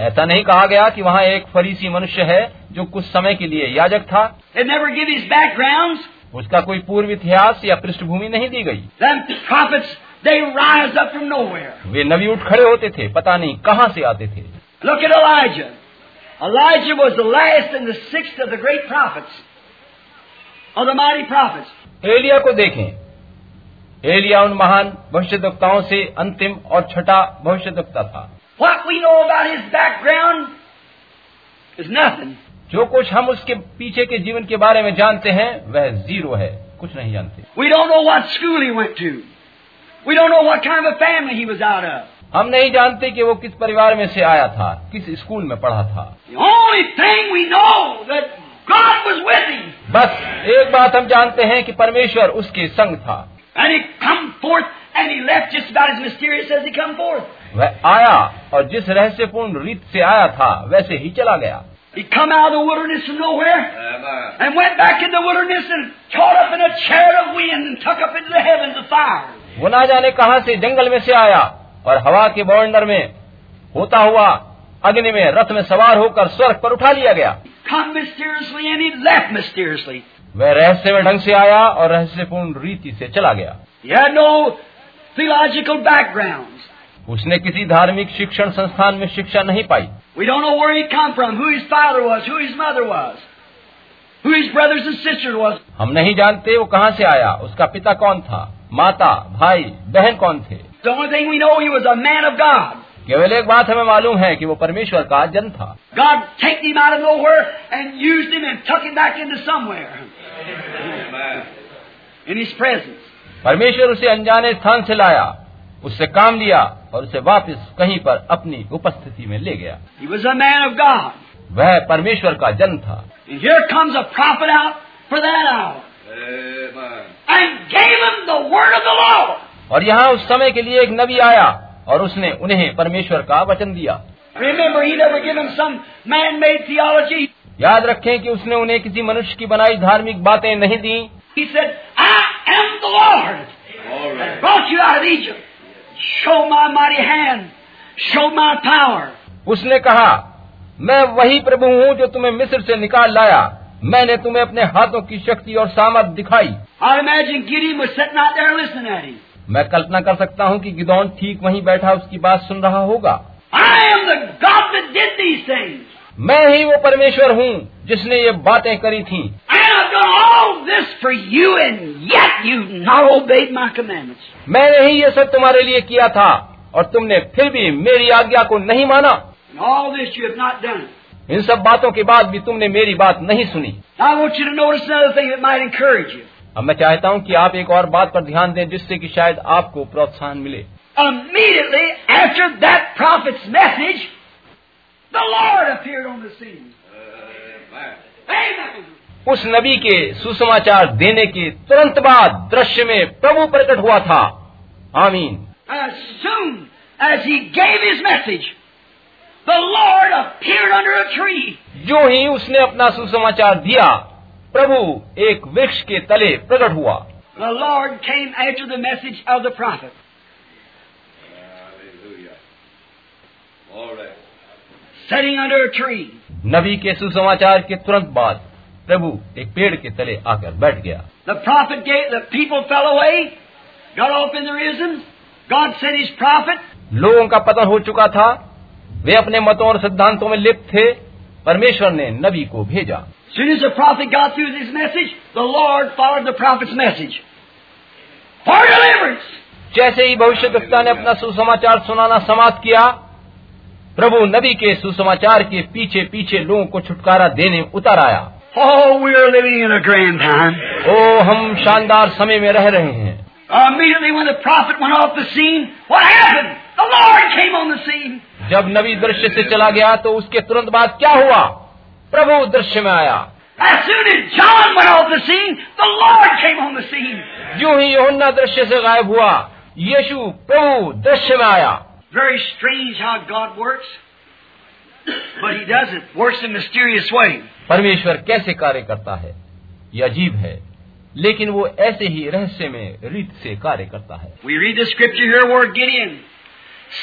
ऐसा नहीं कहा गया कि वहाँ एक फरीसी मनुष्य है जो कुछ समय के लिए याजक था। उसका कोई पूर्व इतिहास या पृष्ठभूमि नहीं दी गई। वे नवी उठ खड़े होते थे पता नहीं कहाँ से आते थे। Look at Elijah. Elijah was the last and the sixth of the great prophets, of the mighty prophets. Elia को देखें एलिया उन महान भविष्यवक्ताओं से अंतिम और छठा भविष्यवक्ता था What we know about his background is nothing. जो कुछ हम उसके पीछे के जीवन के बारे में जानते हैं वह जीरो है कुछ नहीं जानते We don't know what school he went to. We don't know what kind of a family he was out of. हम नहीं जानते कि वो किस परिवार में से आया था किस स्कूल में पढ़ा था। बस एक बात हम जानते हैं कि परमेश्वर उसके संग था। वह आया और जिस रहस्यपूर्ण रीत से आया था वैसे ही चला गया। वो ना जाने कहाँ से जंगल में से आया। और हवा के बॉन्डर में होता हुआ अग्नि में रथ में सवार होकर स्वर्ग पर उठा लिया गया। वह रहस्य में ढंग से आया और रहस्यपूर्ण रीति से चला गया। थियोलॉजिकल no बैकग्राउंड उसने किसी धार्मिक शिक्षण संस्थान में शिक्षा नहीं पाई। No were he come from हम नहीं जानते वो कहाँ से आया उसका पिता कौन था माता भाई बहन कौन थे। The only thing we know, he was a man of God. केवल एक बात हमें मालूम है कि वो परमेश्वर का जन था God take him out of nowhere and used him and took him back into somewhere. In his presence. परमेश्वर उसे अनजाने स्थान से लाया उससे काम लिया और उसे वापस कहीं पर अपनी उपस्थिति में ले गया He was a man of God. वह परमेश्वर का जन था And here comes a prophet out for that hour. and gave them the word of the Lord. और यहाँ उस समय के लिए एक नबी आया और उसने उन्हें परमेश्वर का वचन दिया। याद रखें कि उसने उन्हें किसी मनुष्य की बनाई धार्मिक बातें नहीं दी। पावर उसने कहा मैं वही प्रभु हूँ जो तुम्हें मिस्र से निकाल लाया। मैंने तुम्हें अपने हाथों की शक्ति और सामर्थ दिखाई। आई इमेजिन गिरी मुझसे मैं कल्पना कर सकता हूँ कि गिदौन ठीक वहीं बैठा उसकी बात सुन रहा होगा। मैं ही वो परमेश्वर हूँ जिसने ये बातें करी थी। मैंने ही ये सब तुम्हारे लिए किया था और तुमने फिर भी मेरी आज्ञा को नहीं माना। इन सब बातों के बाद भी तुमने मेरी बात नहीं सुनी। I. अब मैं चाहता हूँ कि आप एक और बात पर ध्यान दें जिससे कि शायद आपको प्रोत्साहन मिले। उस नबी के सुसमाचार देने के तुरंत बाद दृश्य में प्रभु प्रकट हुआ था। आमीन। जो ही उसने अपना सुसमाचार दिया प्रभु एक वृक्ष के तले प्रकट हुआ। Sitting under a tree. नबी के सुसमाचार के तुरंत बाद प्रभु एक पेड़ के तले आकर बैठ गया। लोगों का पतन हो चुका था। वे अपने मतों और सिद्धांतों में लिप्त थे। परमेश्वर ने नबी को भेजा। soon as the prophet got through with his message, the Lord followed the prophet's message. For deliverance! जैसे ही भविष्य गुप्ता ने अपना सुसमाचार सुनाना समाप्त किया प्रभु नबी के सुसमाचार के पीछे पीछे लोगों को छुटकारा देने उतर आया। oh, ओ हम शानदार समय में रह रहे हैं। जब नबी दृश्य से चला गया तो उसके तुरंत बाद क्या हुआ? प्रभु दृश्य में आया। जो ही योहन्ना दृश्य से गायब हुआ यीशु प्रभु दृश्य में आया। Very strange how God works but he does it works in mysterious way परमेश्वर कैसे कार्य करता है ये अजीब है लेकिन वो ऐसे ही रहस्य में रीत से कार्य करता है। We read the scripture here word Gideon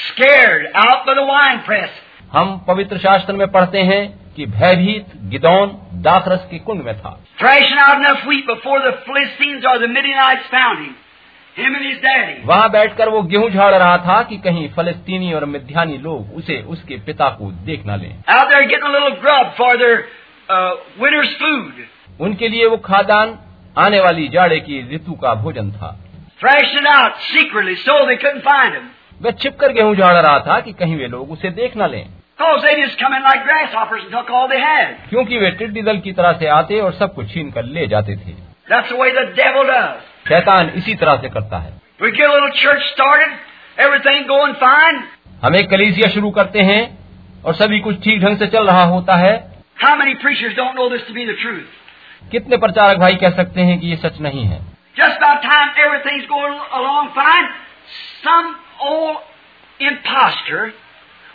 scared out by the wine press हम पवित्र शास्त्र में पढ़ते हैं कि भयभीत गिदौन दाखरस के कुंड में था। वहाँ बैठकर वो गेहूँ झाड़ रहा था कि कहीं फलस्तीनी और मिध्यानी लोग उसे उसके पिता को देख न लें। उनके लिए वो खादान आने वाली जाड़े की ऋतु का भोजन था। वह छिप कर गेहूँ झाड़ रहा था कि कहीं वे लोग उसे देख न लें। क्योंकि वे टिड्डी दल की तरह से आते और सब कुछ छीन कर ले जाते थे। शैतान इसी तरह से करता है। हम एक कलीसिया शुरू करते हैं और सभी कुछ ठीक ढंग से चल रहा होता है। कितने प्रचारक भाई कह सकते हैं कि ये सच नहीं है? Some old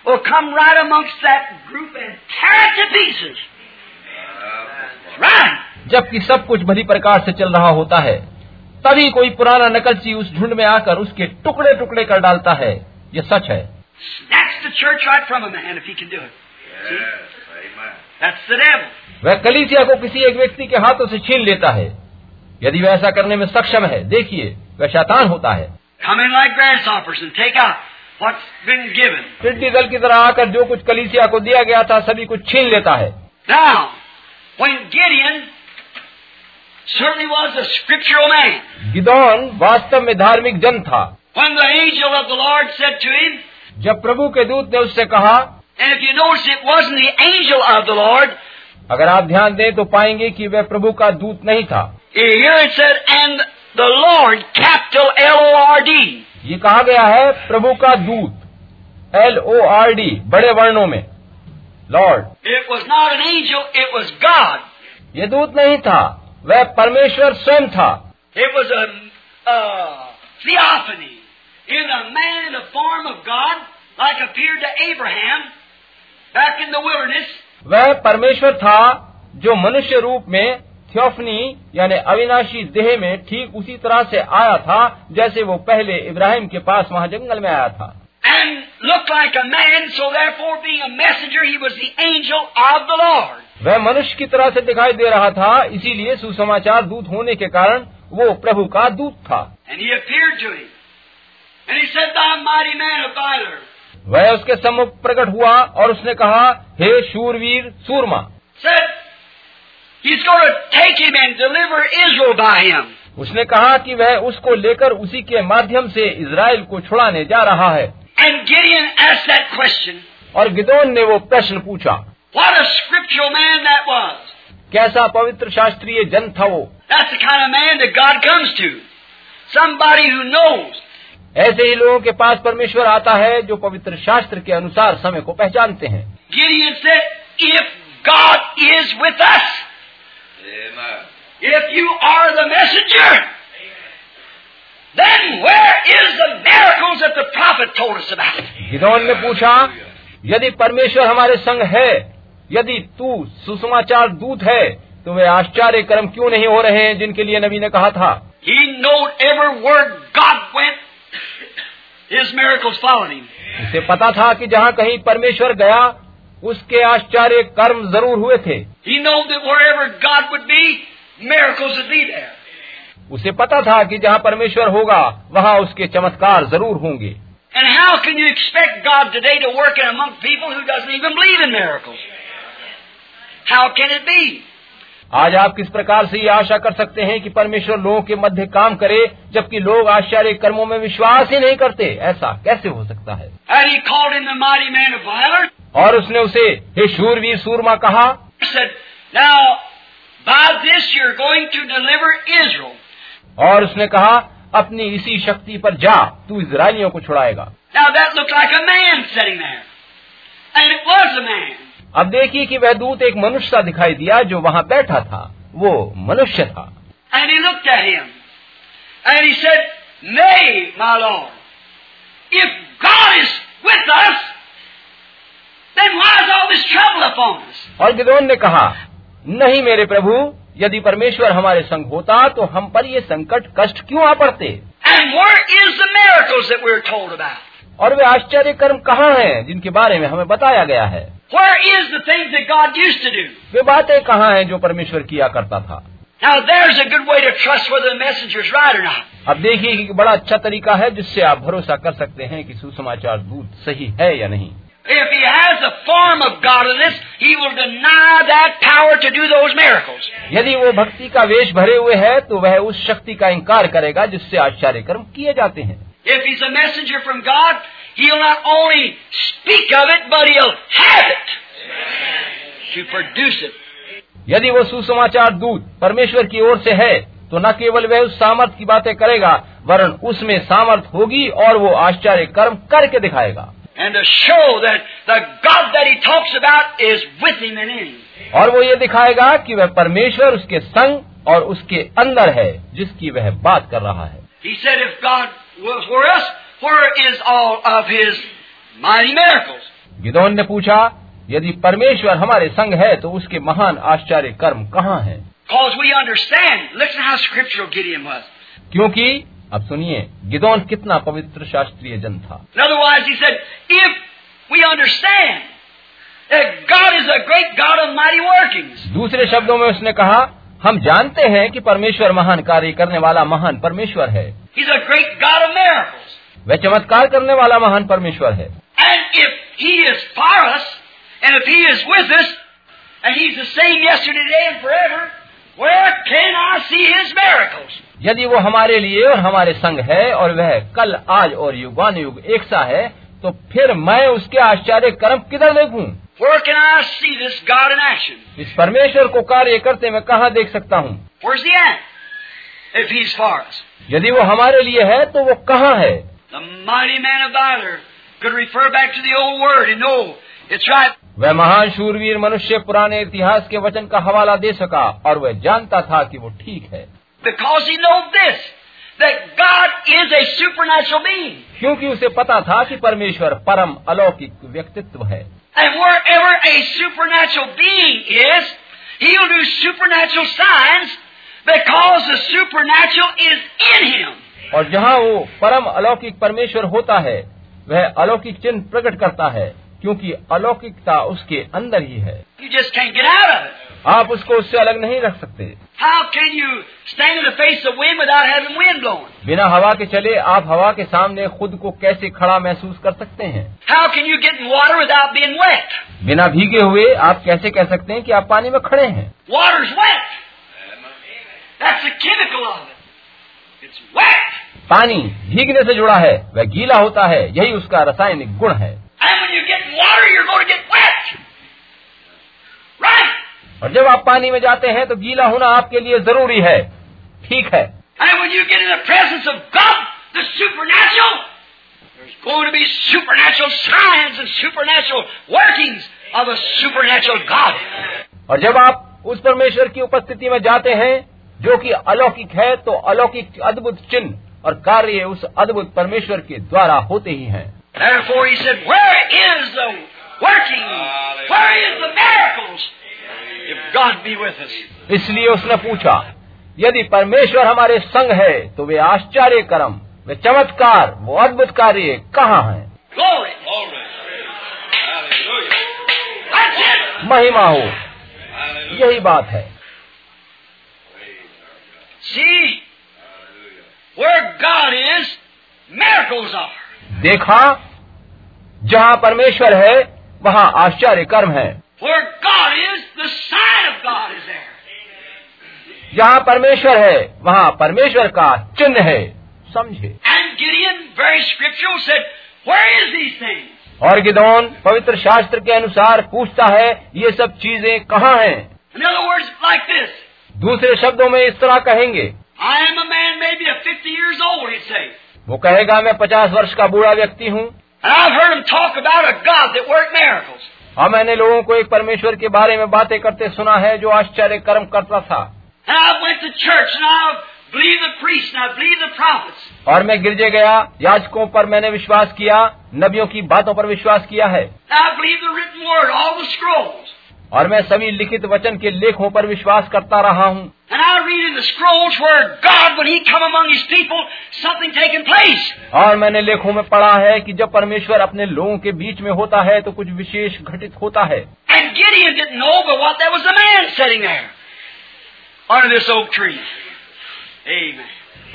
will come right amongst that group and tear it to pieces. Run. जबकि सब कुछ भरी प्रकार से चल रहा होता है तभी कोई पुराना नकलची उस झुंड में आकर उसके टुकड़े टुकड़े कर डालता है। यह सच है। वह कलीसिया को किसी एक व्यक्ति के हाथों से छीन लेता है। यदि वह ऐसा करने में सक्षम है देखिए वह शैतान होता है। Like टिड्डी दल की तरह आकर जो कुछ कलीसिया को दिया गया था सभी कुछ छीन लेता है। गिदौन वास्तव में धार्मिक जन था। जब प्रभु के दूत ने उससे कहा अगर आप ध्यान दें तो पाएँगे कि वह प्रभु का दूत नहीं था। एंड द ये कहा गया है प्रभु का दूत एल ओ आर डी बड़े वर्णों में लॉर्ड गॉड ये दूत नहीं था वह परमेश्वर स्वयं था। वह परमेश्वर था जो मनुष्य रूप में थियोफनी यानी अविनाशी देह में ठीक उसी तरह से आया था जैसे वो पहले इब्राहिम के पास वहाँ जंगल में आया था and looked like a man, so therefore being a messenger, he was the angel of the Lord. वह मनुष्य की तरह से दिखाई दे रहा था इसीलिए सुसमाचार दूत होने के कारण वो प्रभु का दूत था And he appeared to him. And he said, Thou mighty man of valor. वह उसके सम्मुख प्रकट हुआ और उसने कहा हे शूरवीर सूरमा Said, He's going to take him and deliver Israel by him. उसने कहा कि वह उसको लेकर उसी के माध्यम से इज़राइल को छुड़ाने जा रहा है And Gideon asked that question. और गिदोन ने वो प्रश्न पूछा What a scriptural man that was. कैसा पवित्र शास्त्रीय जन था वो That's the kind of man that God comes to. Somebody who knows. ऐसे ही लोगों के पास परमेश्वर आता है जो पवित्र शास्त्र के अनुसार समय को पहचानते हैं Gideon said, If God is with us, if you are the messenger, then where is the miracles that the prophet told us about? गिदोन ने पूछा यदि परमेश्वर हमारे संग है यदि तू सुसमाचार दूत है तो वे आश्चर्य कर्म क्यों नहीं हो रहे हैं जिनके लिए नबी ने कहा था He knowed every word God went, his miracles followed him. उसे पता था कि जहाँ कहीं परमेश्वर गया उसके आश्चर्य कर्म ज़रूर हुए थे उसे पता था कि जहाँ परमेश्वर होगा वहाँ उसके चमत्कार ज़रूर होंगे। आज आप किस प्रकार से ये आशा कर सकते हैं कि परमेश्वर लोगों के मध्य काम करे जबकि लोग आश्चर्य कर्मों में विश्वास ही नहीं करते? ऐसा कैसे हो सकता है? और उसने उसे हे शूरवीर सूरमा कहा Said, Now, by this you're going to deliver Israel. और उसने कहा अपनी इसी शक्ति पर जा तू इजरायलियों को छुड़ाएगा Now that looked like a man sitting there. And it was a man. अब देखिए कि वह दूत एक मनुष्य सा दिखाई दिया जो वहाँ बैठा था वो मनुष्य था And he looked at him. And he said, Nay, my Lord, if God is with us, और गिदोन ने कहा नहीं मेरे प्रभु यदि परमेश्वर हमारे संग होता तो हम पर ये संकट कष्ट क्यों आ पड़ते? और वे आश्चर्य कर्म कहाँ हैं जिनके बारे में हमें बताया गया है Where is the things that God used to do? वे बातें कहाँ हैं जो परमेश्वर किया करता था Now there's a good way to trust whether the messenger's right or not. अब देखिए कि बड़ा अच्छा तरीका है जिससे आप भरोसा कर सकते हैं कि सुसमाचार दूत सही है या नहीं If he has a form of godliness, he will deny that power to do those miracles. यदि वो भक्ति का वेश भरे हुए है तो वह उस शक्ति का इंकार करेगा जिससे आश्चर्य कर्म किए जाते हैं If he's a messenger from God, he'll not only speak of it, but he'll have it to produce it. यदि वो सुसमाचार दूत परमेश्वर की ओर से है तो न केवल वह उस सामर्थ की बातें करेगा वरन उसमें सामर्थ होगी और वो आश्चर्य कर्म करके दिखाएगा and to show that और वो ये दिखाएगा कि वह परमेश्वर उसके संग और उसके अंदर है जिसकी वह बात कर रहा है। विदोन ने पूछा यदि परमेश्वर हमारे संग है तो उसके महान आश्चर्य कर्म कहाँ है? क्योंकि अब सुनिए गिदौन कितना पवित्र शास्त्रीय जन था। दूसरे शब्दों में उसने कहा हम जानते हैं कि परमेश्वर महान कार्य करने वाला महान परमेश्वर है। He's a great वह चमत्कार करने वाला महान परमेश्वर है। And if he is us, us, यदि वो हमारे लिए और हमारे संग है और वह कल आज और युगान युग एक सा है तो फिर मैं उसके आश्चर्य कर्म किधर देखूँ? Where can I इस परमेश्वर को कार्य करते मैं कहाँ देख सकता हूँ? यदि वो हमारे लिए है तो वो कहाँ है. वह महान शूरवीर मनुष्य पुराने इतिहास के वचन का हवाला दे सका और वह जानता था कि वो ठीक है। क्योंकि उसे पता था कि परमेश्वर परम अलौकिक व्यक्तित्व है। And wherever a supernatural being is, और जहाँ वो परम अलौकिक परमेश्वर होता है वह अलौकिक चिन्ह प्रकट करता है। क्योंकि अलौकिकता उसके अंदर ही है। You just can't आप उसको उससे अलग नहीं रख सकते। बिना हवा के चले आप हवा के सामने खुद को कैसे खड़ा महसूस कर सकते हैं? How can you get water without being wet बिना भीगे हुए आप कैसे कह सकते हैं कि आप पानी में खड़े हैं? वॉर इज़ वेट पानी भीगने से जुड़ा है वह गीला होता है यही उसका रासायनिक गुण है। And when you get water, you're going to get wet. Right? और जब आप पानी में जाते हैं तो गीला होना आपके लिए ज़रूरी है ठीक है And when you get in the presence of God, the supernatural, there's going to be supernatural signs and supernatural workings of a supernatural God. और जब आप उस परमेश्वर की उपस्थिति में जाते हैं जो कि अलौकिक है तो अलौकिक अद्भुत चिन्ह और कार्य उस अद्भुत परमेश्वर के द्वारा होते ही हैं Therefore, he said, Where is the working? Where is the miracles? If God be with us. इसलिए उसने पूछा यदि परमेश्वर हमारे संग है तो वे आश्चर्य कर्म वे चमत्कार वो अद्भुत कार्य कहाँ हैं. महिमा हो यही बात है See, where God is, miracles are. देखा जहाँ परमेश्वर है वहाँ आश्चर्य कर्म है। जहाँ परमेश्वर है वहाँ परमेश्वर का चिन्ह है। समझे? और गिदौन पवित्र शास्त्र के अनुसार पूछता है ये सब चीज़ें कहाँ हैं? दूसरे शब्दों में इस तरह कहेंगे आई एम अ मैन वो कहेगा मैं पचास वर्ष का बूढ़ा व्यक्ति हूँ। और हाँ, मैंने लोगों को एक परमेश्वर के बारे में बातें करते सुना है जो आश्चर्य कर्म करता था। और मैं गिरजे गया याचकों पर मैंने विश्वास किया नबियों की बातों पर विश्वास किया है। और मैं सभी लिखित वचन के लेखों पर विश्वास करता रहा हूँ। और मैंने लेखों में पढ़ा है कि जब परमेश्वर अपने लोगों के बीच में होता है तो कुछ विशेष घटित होता है।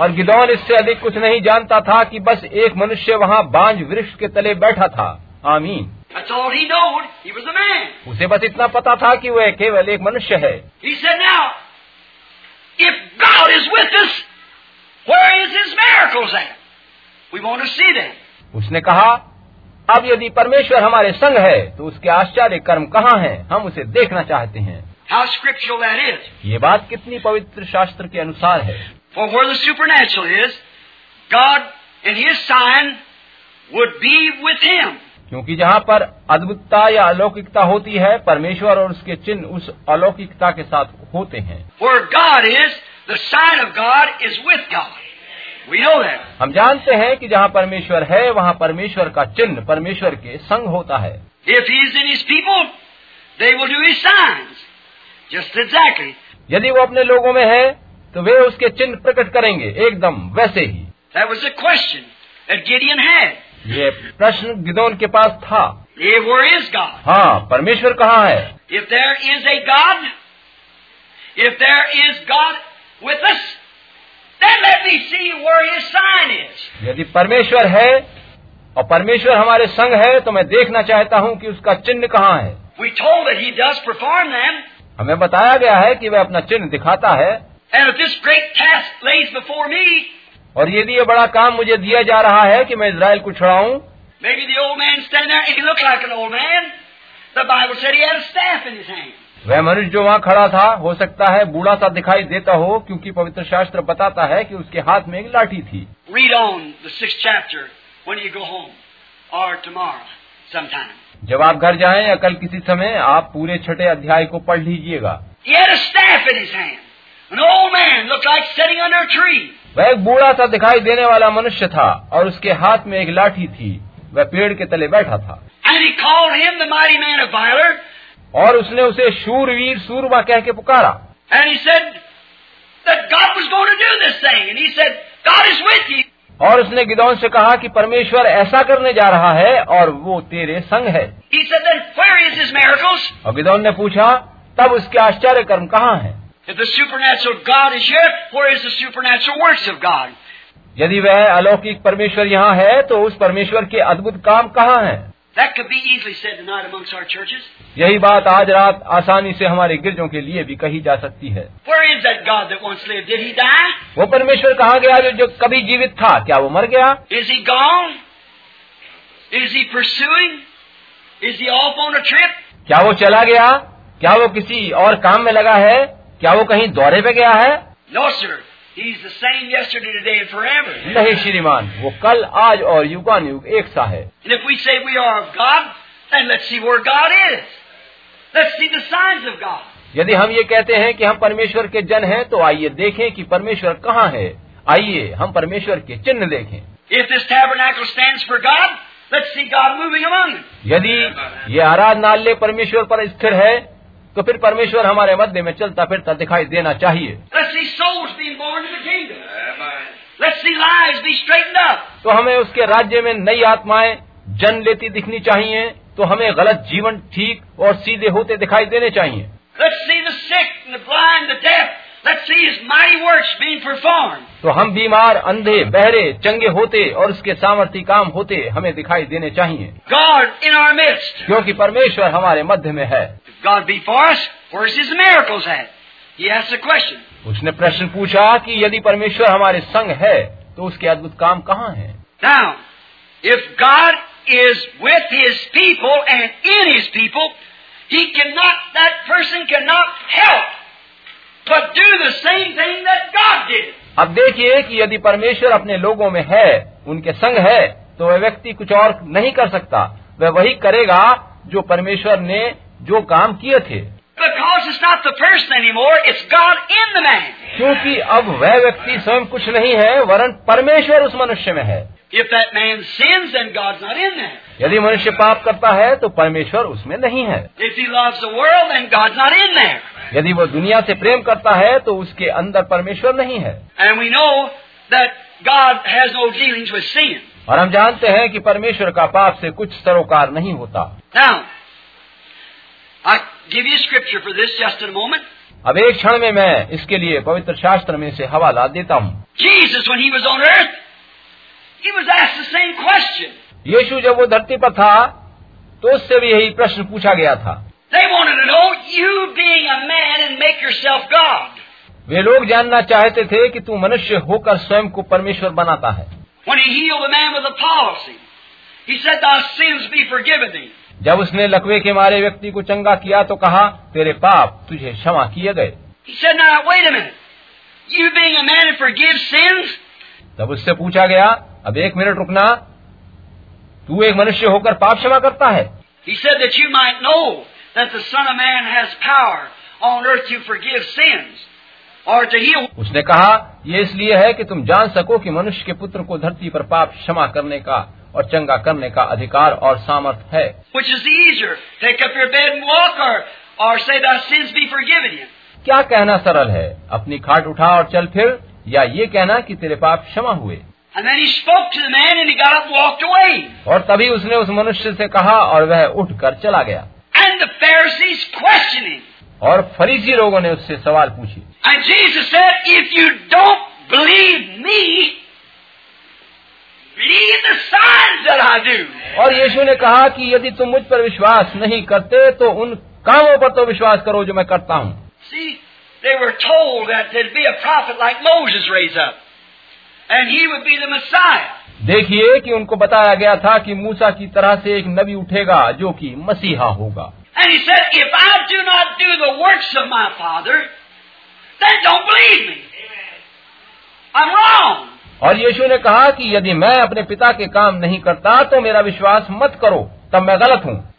और गिदौन इससे अधिक कुछ नहीं जानता था कि बस एक मनुष्य वहाँ बांझ वृक्ष के तले बैठा था। आमीन। उसे बस इतना पता था कि वह केवल एक मनुष्य है। उसने कहा अब यदि परमेश्वर हमारे संग है तो उसके आश्चर्य कर्म कहाँ हैं? हम उसे देखना चाहते हैं। How scriptural that is. ये बात कितनी पवित्र शास्त्र के अनुसार है। For where the supernatural is, God and His sign would be with him. क्योंकि जहाँ पर अद्भुतता या अलौकिकता होती है परमेश्वर और उसके चिन्ह उस अलौकिकता के साथ होते हैं is, the sign of God is with God. We know that. हम जानते हैं कि जहाँ परमेश्वर है वहाँ परमेश्वर का चिन्ह परमेश्वर के संग होता है If He's in His people, they will do His signs. Just exactly. यदि वो अपने लोगों में है तो वे उसके चिन्ह प्रकट करेंगे एकदम वैसे ही That was the question that Gideon had. ये प्रश्न गिदोन के पास था। हाँ परमेश्वर कहाँ है? If there is a God if there is God with यदि परमेश्वर है और परमेश्वर हमारे संग है तो मैं देखना चाहता हूँ कि उसका चिन्ह कहाँ है। हमें बताया गया है कि वह अपना चिन्ह दिखाता है। And if this great task lays और यदि ये बड़ा काम मुझे दिया जा रहा है कि मैं इसराइल को छुड़ाऊं। वह मनुष्य जो वहाँ खड़ा था हो सकता है बूढ़ा सा दिखाई देता हो क्योंकि पवित्र शास्त्र बताता है कि उसके हाथ में एक लाठी थी। जब आप घर जाएँ या कल किसी समय आप पूरे छठे अध्याय को पढ़ लीजिएगा। वह एक बूढ़ा सा दिखाई देने वाला मनुष्य था और उसके हाथ में एक लाठी थी वह पेड़ के तले बैठा था. और उसने उसे शूरवीर सूरमा कह के पुकारा. और उसने गिदौन से कहा कि परमेश्वर ऐसा करने जा रहा है और वो तेरे संग है said? और गिदौन ने पूछा तब उसके आश्चर्य कर्म कहाँ हैं If the supernatural God is here, where is the supernatural works of God? यदि वह अलौकिक परमेश्वर यहाँ है तो उस परमेश्वर के अद्भुत काम कहाँ हैं That could be easily said tonight amongst our churches. यही बात आज रात आसानी से हमारे गिरजों के लिए भी कही जा सकती है Where is that God that once lived? Did he die? वो परमेश्वर कहाँ गया जो, जो कभी जीवित था क्या वो मर गया Is he gone? Is he pursuing? Is he off on a trip? क्या वो चला गया क्या वो किसी और काम में लगा है क्या वो कहीं दौरे पे गया है? नो नहीं श्रीमान वो कल आज और युगान युग एक सा है। यदि हम ये कहते हैं कि हम परमेश्वर के जन हैं, तो आइए देखें कि परमेश्वर कहाँ है। आइए हम परमेश्वर के चिन्ह देखें। If this tabernacle stand for God Let's see God moving among यदि ये आराधनालय परमेश्वर पर स्थिर है तो फिर परमेश्वर हमारे मध्य में चलता फिरता दिखाई देना चाहिए। तो हमें उसके राज्य में नई आत्माएँ जन्म लेती दिखनी चाहिए तो हमें गलत जीवन ठीक और सीधे होते दिखाई देने चाहिए। तो हम बीमार अंधे बहरे चंगे होते और उसके सामर्थ्य काम होते हमें दिखाई देने चाहिए। गॉड इन क्योंकि परमेश्वर हमारे मध्य में है। God be for us, where's His miracles at? He asked the question. उसने प्रश्न पूछा कि यदि परमेश्वर हमारे संग है तो उसके अद्भुत काम कहाँ हैं? Now, if God is with His people and in His people, He cannot, that person cannot help but do the same thing that God did. अब देखिए कि यदि परमेश्वर अपने लोगों में है उनके संग है तो वह व्यक्ति कुछ और नहीं कर सकता वह वही करेगा जो परमेश्वर ने जो काम किए थे। क्योंकि अब वह व्यक्ति स्वयं कुछ नहीं है वरन परमेश्वर उस मनुष्य में है। यदि मनुष्य पाप करता है तो परमेश्वर उसमें नहीं है। यदि वो दुनिया से प्रेम करता है तो उसके अंदर परमेश्वर नहीं है। और हम जानते हैं कि परमेश्वर का पाप से कुछ सरोकार नहीं होता। अब एक क्षण में मैं इसके लिए पवित्र शास्त्र में से हवाला देता हूँ। यीशु जब वो धरती पर था तो उससे भी यही प्रश्न पूछा गया था। वे लोग जानना चाहते थे कि तू मनुष्य होकर स्वयं को परमेश्वर बनाता है। जब उसने लकवे के मारे व्यक्ति को चंगा किया तो कहा तेरे पाप तुझे क्षमा किए गए। तब उससे पूछा गया अब एक मिनट रुकना। तू एक मनुष्य होकर पाप क्षमा करता है? उसने कहा यह इसलिए है कि तुम जान सको कि मनुष्य के पुत्र को धरती पर पाप क्षमा करने का और चंगा करने का अधिकार और सामर्थ है। क्या कहना सरल है? अपनी खाट उठा और चल फिर या ये कहना कि तेरे पाप क्षमा हुए? और तभी उसने उस मनुष्य से कहा और वह उठ कर चला गया। And the और फरीजी लोगों ने उससे सवाल पूछी। और यीशु ने कहा कि यदि तुम मुझ पर विश्वास नहीं करते तो उन कामों पर तो विश्वास करो जो मैं करता हूँ they were told that there'd be a prophet like Moses raised up. And he would be the Messiah. देखिए कि उनको बताया गया था कि मूसा की तरह से एक नबी उठेगा जो कि मसीहा होगा And he said, If I do not do the works of my Father, then don't believe me. I'm wrong. और यीशु ने कहा कि यदि मैं अपने पिता के काम नहीं करता तो मेरा विश्वास मत करो तब मैं गलत हूँ.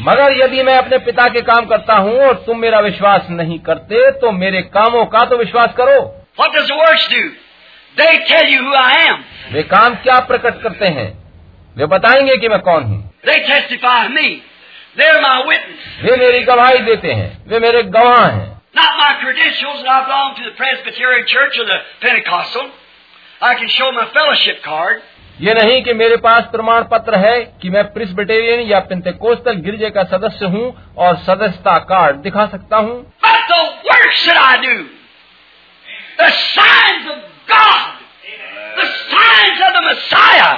मगर यदि मैं अपने पिता के काम करता हूँ और तुम मेरा विश्वास नहीं करते तो मेरे कामों का तो विश्वास करो. वे काम क्या प्रकट करते हैं? वे बताएँगे कि मैं कौन हूँ. वे मेरी गवाही देते हैं। वे मेरे गवाह हैं। Not my credentials that I belong to the Presbyterian Church or the Pentecostal. I can show my fellowship card. ये नहीं कि मेरे पास प्रमाण पत्र है कि मैं प्रिस्बिटेरियन या पेंतेकोस्टल गिरजे का सदस्य हूँ और सदस्यता कार्ड दिखा सकता हूँ But the works that I do, the signs of God, the signs of the Messiah,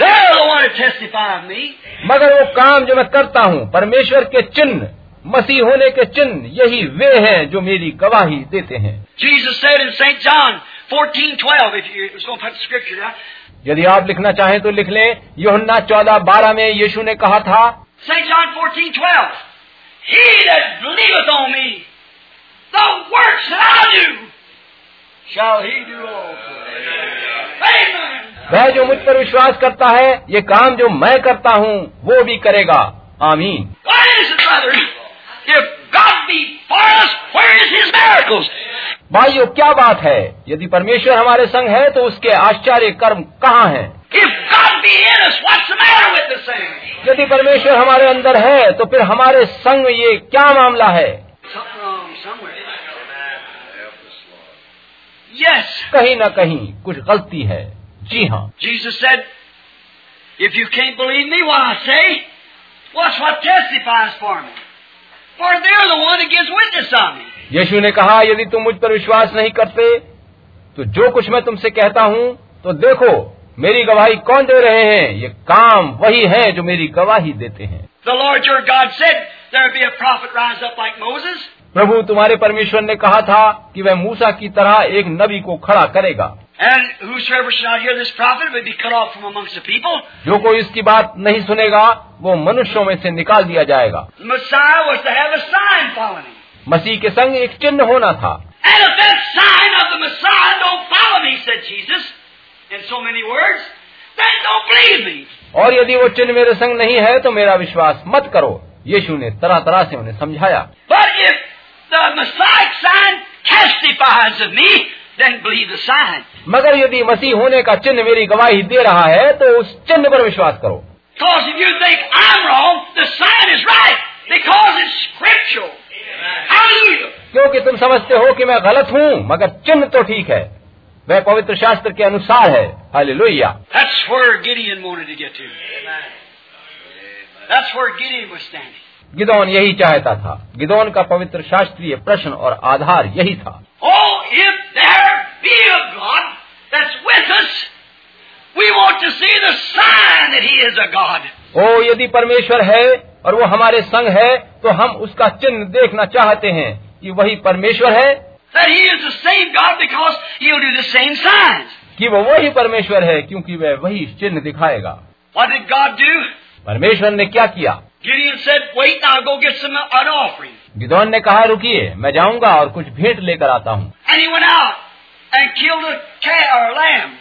they're the one that testify of me. मगर वो काम जो मैं करता हूँ परमेश्वर के चिन्ह मसीह होने के चिन्ह यही वे हैं जो मेरी गवाही देते हैं। यदि आप लिखना चाहें तो लिख लें योहन्ना चौदह बारह में यीशु ने कहा था वह जो मुझ पर विश्वास करता है ये काम जो मैं करता हूँ वो भी करेगा। आमीन। If God be for us, where is His miracles? भाइयों क्या बात है यदि परमेश्वर हमारे संग है तो उसके आश्चर्य कर्म कहाँ हैं? If God be in us, what's the matter with the saints? यदि परमेश्वर हमारे अंदर है तो फिर हमारे संग ये क्या मामला है. Yes. कहीं न कहीं कुछ गलती है जी हाँ Jesus said, If you can't believe me, what I say, what's what testifies for me? For they're the one that gives witness on me. यीशु ने कहा यदि तुम मुझ पर विश्वास नहीं करते तो जो कुछ मैं तुमसे कहता हूँ तो देखो मेरी गवाही कौन दे रहे हैं ये काम वही है जो मेरी गवाही देते हैं The Lord your God said there'd be a prophet rise up like Moses. प्रभु तुम्हारे परमेश्वर ने कहा था कि वह मूसा की तरह एक नबी को खड़ा करेगा And whosoever shall not hear this prophet will be cut off from amongst the people. जो कोई इसकी बात नहीं सुनेगा वो मनुष्यों में से निकाल दिया जाएगा Messiah was to have a sign following him. मसीह के संग एक चिन्ह होना था And if that sign of the Messiah don't follow me, said Jesus, in so many words, then don't believe me. और यदि वो चिन्ह मेरे संग नहीं है तो मेरा विश्वास मत करो यीशु ने तरह तरह से उन्हें समझाया But if the Messiah sign testifies of me, मगर यदि मसीह होने का चिन्ह मेरी गवाही दे रहा है तो उस चिन्ह पर विश्वास करो। क्योंकि तुम समझते हो कि मैं गलत हूँ मगर चिन्ह तो ठीक है। वह पवित्र शास्त्र के अनुसार है। हाली Lohia That's where Gideon was standing. Gideon यही चाहता था गिदौन का पवित्र शास्त्रीय प्रश्न और आधार यही था Oh. ओ यदि परमेश्वर है और वो हमारे संग है तो हम उसका चिन्ह देखना चाहते हैं कि वही परमेश्वर है. कि वो वही परमेश्वर है क्योंकि वह वही चिन्ह दिखाएगा What did God do? परमेश्वर ने क्या किया Gideon said, Wait, I'll go get some an offering. Gideon ने कहा रुकिए मैं जाऊँगा और कुछ भेंट लेकर आता हूँ And he went out and killed a cat or a lamb.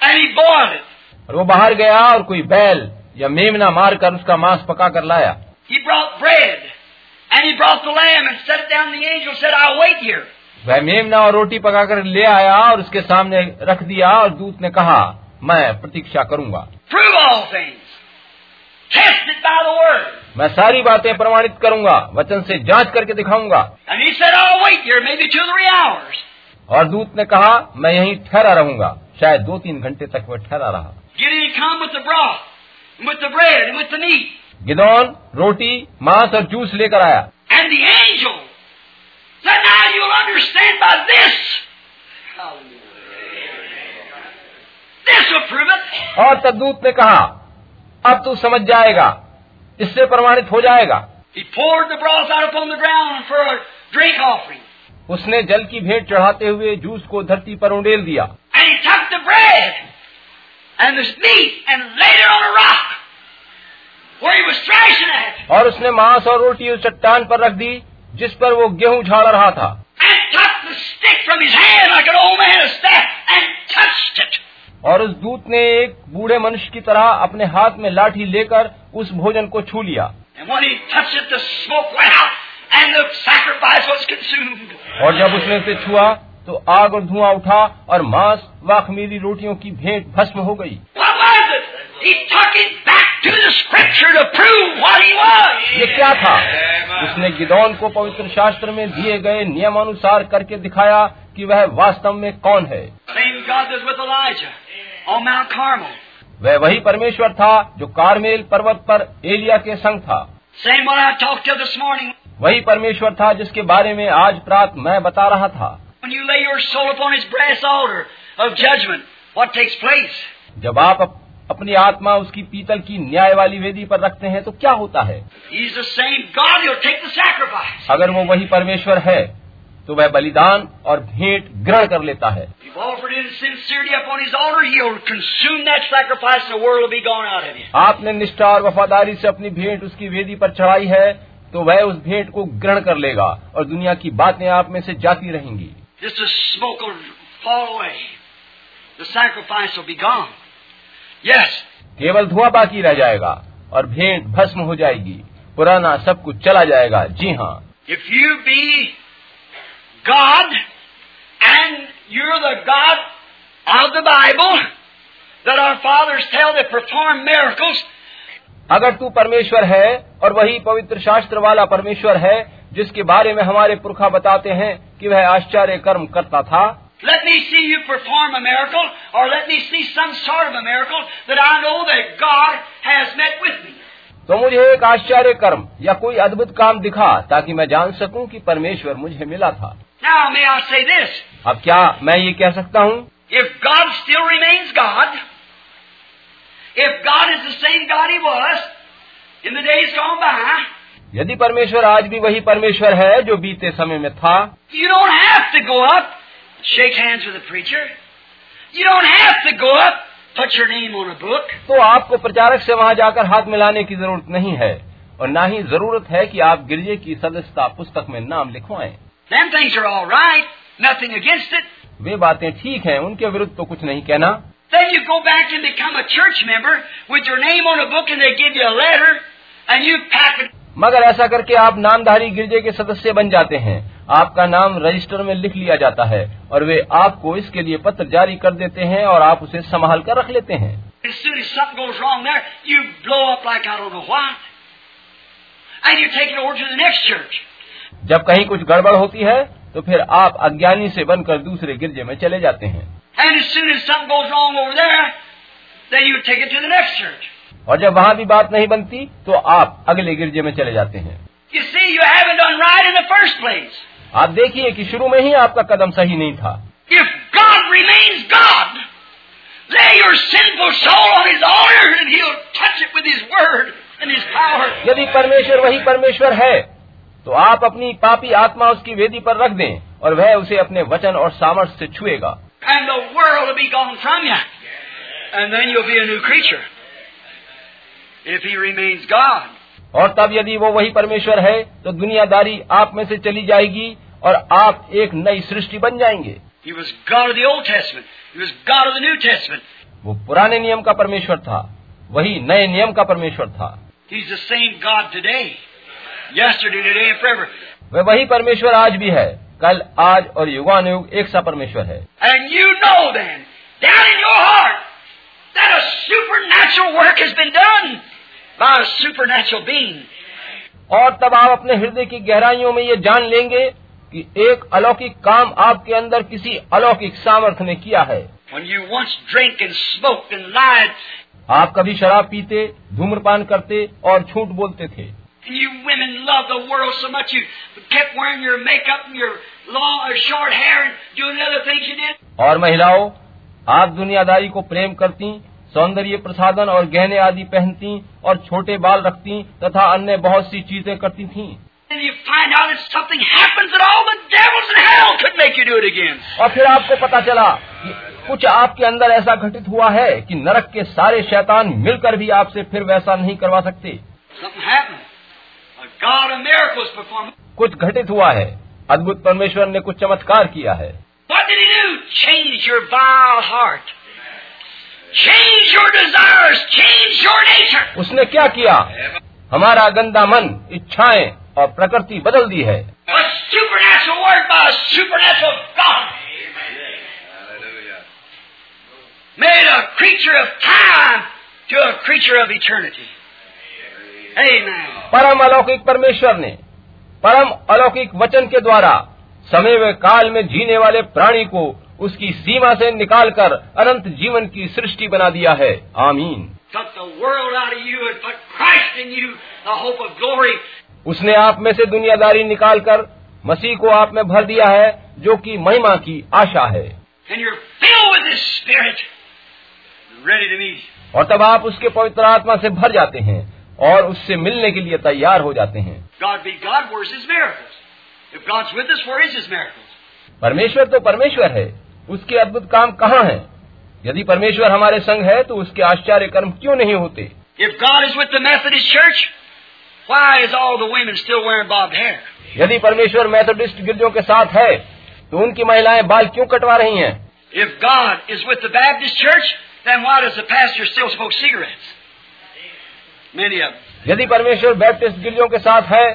And he boiled it. और वो बाहर गया और कोई बैल या मेमना मारकर उसका मांस पका कर लाया He brought bread. And he brought the lamb and set it down. The angel said, I'll wait here. वह मेमना और रोटी पकाकर ले आया और उसके सामने रख दिया और दूत ने कहा मैं प्रतीक्षा करूँगा Prove all things. मैं सारी बातें प्रमाणित करूँगा वचन से जाँच करके दिखाऊँगा। और दूत ने कहा मैं यहीं ठहरा रहूँगा। शायद दो तीन घंटे तक वह ठहरा रहा। गिदौन रोटी मांस और जूस लेकर आया। एंड एंजल और तद्दूत ने कहा अब तू समझ जाएगा। इससे प्रमाणित हो जाएगा। उसने जल की भेंट चढ़ाते हुए जूस को धरती पर उड़ेल दिया। और उसने मांस और रोटी उस चट्टान पर रख दी जिस पर वो गेहूँ झाड़ रहा था। और उस दूत ने एक बूढ़े मनुष्य की तरह अपने हाथ में लाठी लेकर उस भोजन को छू लिया. और जब उसने उसे छुआ तो आग और धुआँ उठा और मांस व खमीरी रोटियों की भेंट भस्म हो गई. ये क्या था? उसने गिदौन को पवित्र शास्त्र में दिए गए नियमानुसार करके दिखाया कि वह वास्तव में कौन है। वह वही परमेश्वर था जो कारमेल पर्वत पर एलिया के संग था। वही परमेश्वर था जिसके बारे में आज प्रात मैं बता रहा था। जब आप अपनी आत्मा उसकी पीतल की न्याय वाली वेदी पर रखते हैं तो क्या होता है? अगर वो वही परमेश्वर है तो वह बलिदान और भेंट ग्रहण कर लेता है। आपने निष्ठा और वफादारी से अपनी भेंट उसकी वेदी पर चढ़ाई है तो वह उस भेंट को ग्रहण कर लेगा और दुनिया की बातें आप में से जाती रहेंगी। केवल धुआँ बाकी रह जाएगा और भेंट भस्म हो जाएगी। पुराना सब कुछ चला जाएगा। जी हाँ। If you be God and you're the God of the Bible that our fathers tell that perform miracles. अगर तू परमेश्वर है और वही पवित्र शास्त्र वाला परमेश्वर है जिसके बारे में हमारे पुरखा बताते हैं कि वह आश्चर्य कर्म करता था। Let see you perform a miracle तो मुझे एक आश्चर्य कर्म या कोई अद्भुत काम दिखा ताकि मैं जान सकूँ कि परमेश्वर मुझे मिला था। Now, may I say this? अब क्या मैं ये कह सकता हूँ If God still remains God, if God is the same God He was in the days gone by, यदि परमेश्वर आज भी वही परमेश्वर है जो बीते समय में था you don't have to go up, shake hands with a preacher. You don't have to go up, put your name on a book. तो आपको प्रचारक से वहाँ जाकर हाथ मिलाने की ज़रूरत नहीं है और न ही ज़रूरत है कि आप गिरजे की सदस्यता पुस्तक में नाम लिखवाएँ Them things are all right, nothing against it. वे बातें ठीक हैं उनके विरुद्ध तो कुछ नहीं कहना Then you go back and become a church member with your name on a book and they give you a letter and you pack it. मगर ऐसा करके आप नामधारी गिरजे के सदस्य बन जाते हैं आपका नाम रजिस्टर में लिख लिया जाता है और वे आपको इसके लिए पत्र जारी कर देते हैं और आप उसे संभाल कर रख लेते हैं As जब कहीं कुछ गड़बड़ होती है तो फिर आप अज्ञानी से बनकर दूसरे गिरजे में चले जाते हैं। और जब वहाँ भी बात नहीं बनती तो आप अगले गिरजे में चले जाते हैं। You see, आप देखिए कि शुरू में ही आपका कदम सही नहीं था। यदि परमेश्वर वही परमेश्वर है तो आप अपनी पापी आत्मा उसकी वेदी पर रख दें और वह उसे अपने वचन और सामर्थ्य से छुएगा। और तब यदि वो वही परमेश्वर है तो दुनियादारी आप में से चली जाएगी और आप एक नई सृष्टि बन जाएँगे। वो पुराने नियम का परमेश्वर था वही नए नियम का परमेश्वर था। वह वही परमेश्वर आज भी है। कल आज और युगानुयुग एक सा परमेश्वर है। एंड यू नो इन और तब आप अपने हृदय की गहराइयों में ये जान लेंगे कि एक अलौकिक काम आपके अंदर किसी अलौकिक सामर्थ्य ने किया है। When you once drink and smoked and आप कभी शराब पीते धूम्रपान करते और झूठ बोलते थे। and you women love the world so much you kept wearing your makeup and your long or short hair and doing other things you did. और महिलाओं आप दुनियादारी को प्रेम करती सौंदर्य प्रसादन और गहने आदि पहनती और छोटे बाल रखती तथा अन्य बहुत सी चीज़ें करती थी। और फिर आपको पता चला कि कुछ आपके अंदर ऐसा घटित हुआ है कि नरक के सारे शैतान मिलकर भी आपसे फिर वैसा नहीं करवा सकते। कुछ घटित हुआ है। अद्भुत परमेश्वर ने कुछ चमत्कार किया है। उसने क्या किया? हमारा गंदा मन इच्छाएँ और प्रकृति बदल दी है। Made a creature of time to a creature of eternity. परम अलौकिक परमेश्वर ने परम अलौकिक वचन के द्वारा समय व काल में जीने वाले प्राणी को उसकी सीमा से निकालकर अनंत जीवन की सृष्टि बना दिया है। आमीन. उसने आप में से दुनियादारी निकालकर मसीह को आप में भर दिया है जो कि महिमा की आशा है. और तब आप उसके पवित्र आत्मा से भर जाते हैं। और उससे मिलने के लिए तैयार हो जाते हैं। परमेश्वर तो परमेश्वर है। उसके अद्भुत काम कहाँ हैं? यदि परमेश्वर हमारे संग है तो उसके आश्चर्य कर्म क्यों नहीं होते? यदि परमेश्वर मैथोडिस्ट गिरजों के साथ है तो उनकी महिलाएँ बाल क्यों कटवा रही हैं? यदि परमेश्वर बैप्टिस्ट गिरजों के साथ है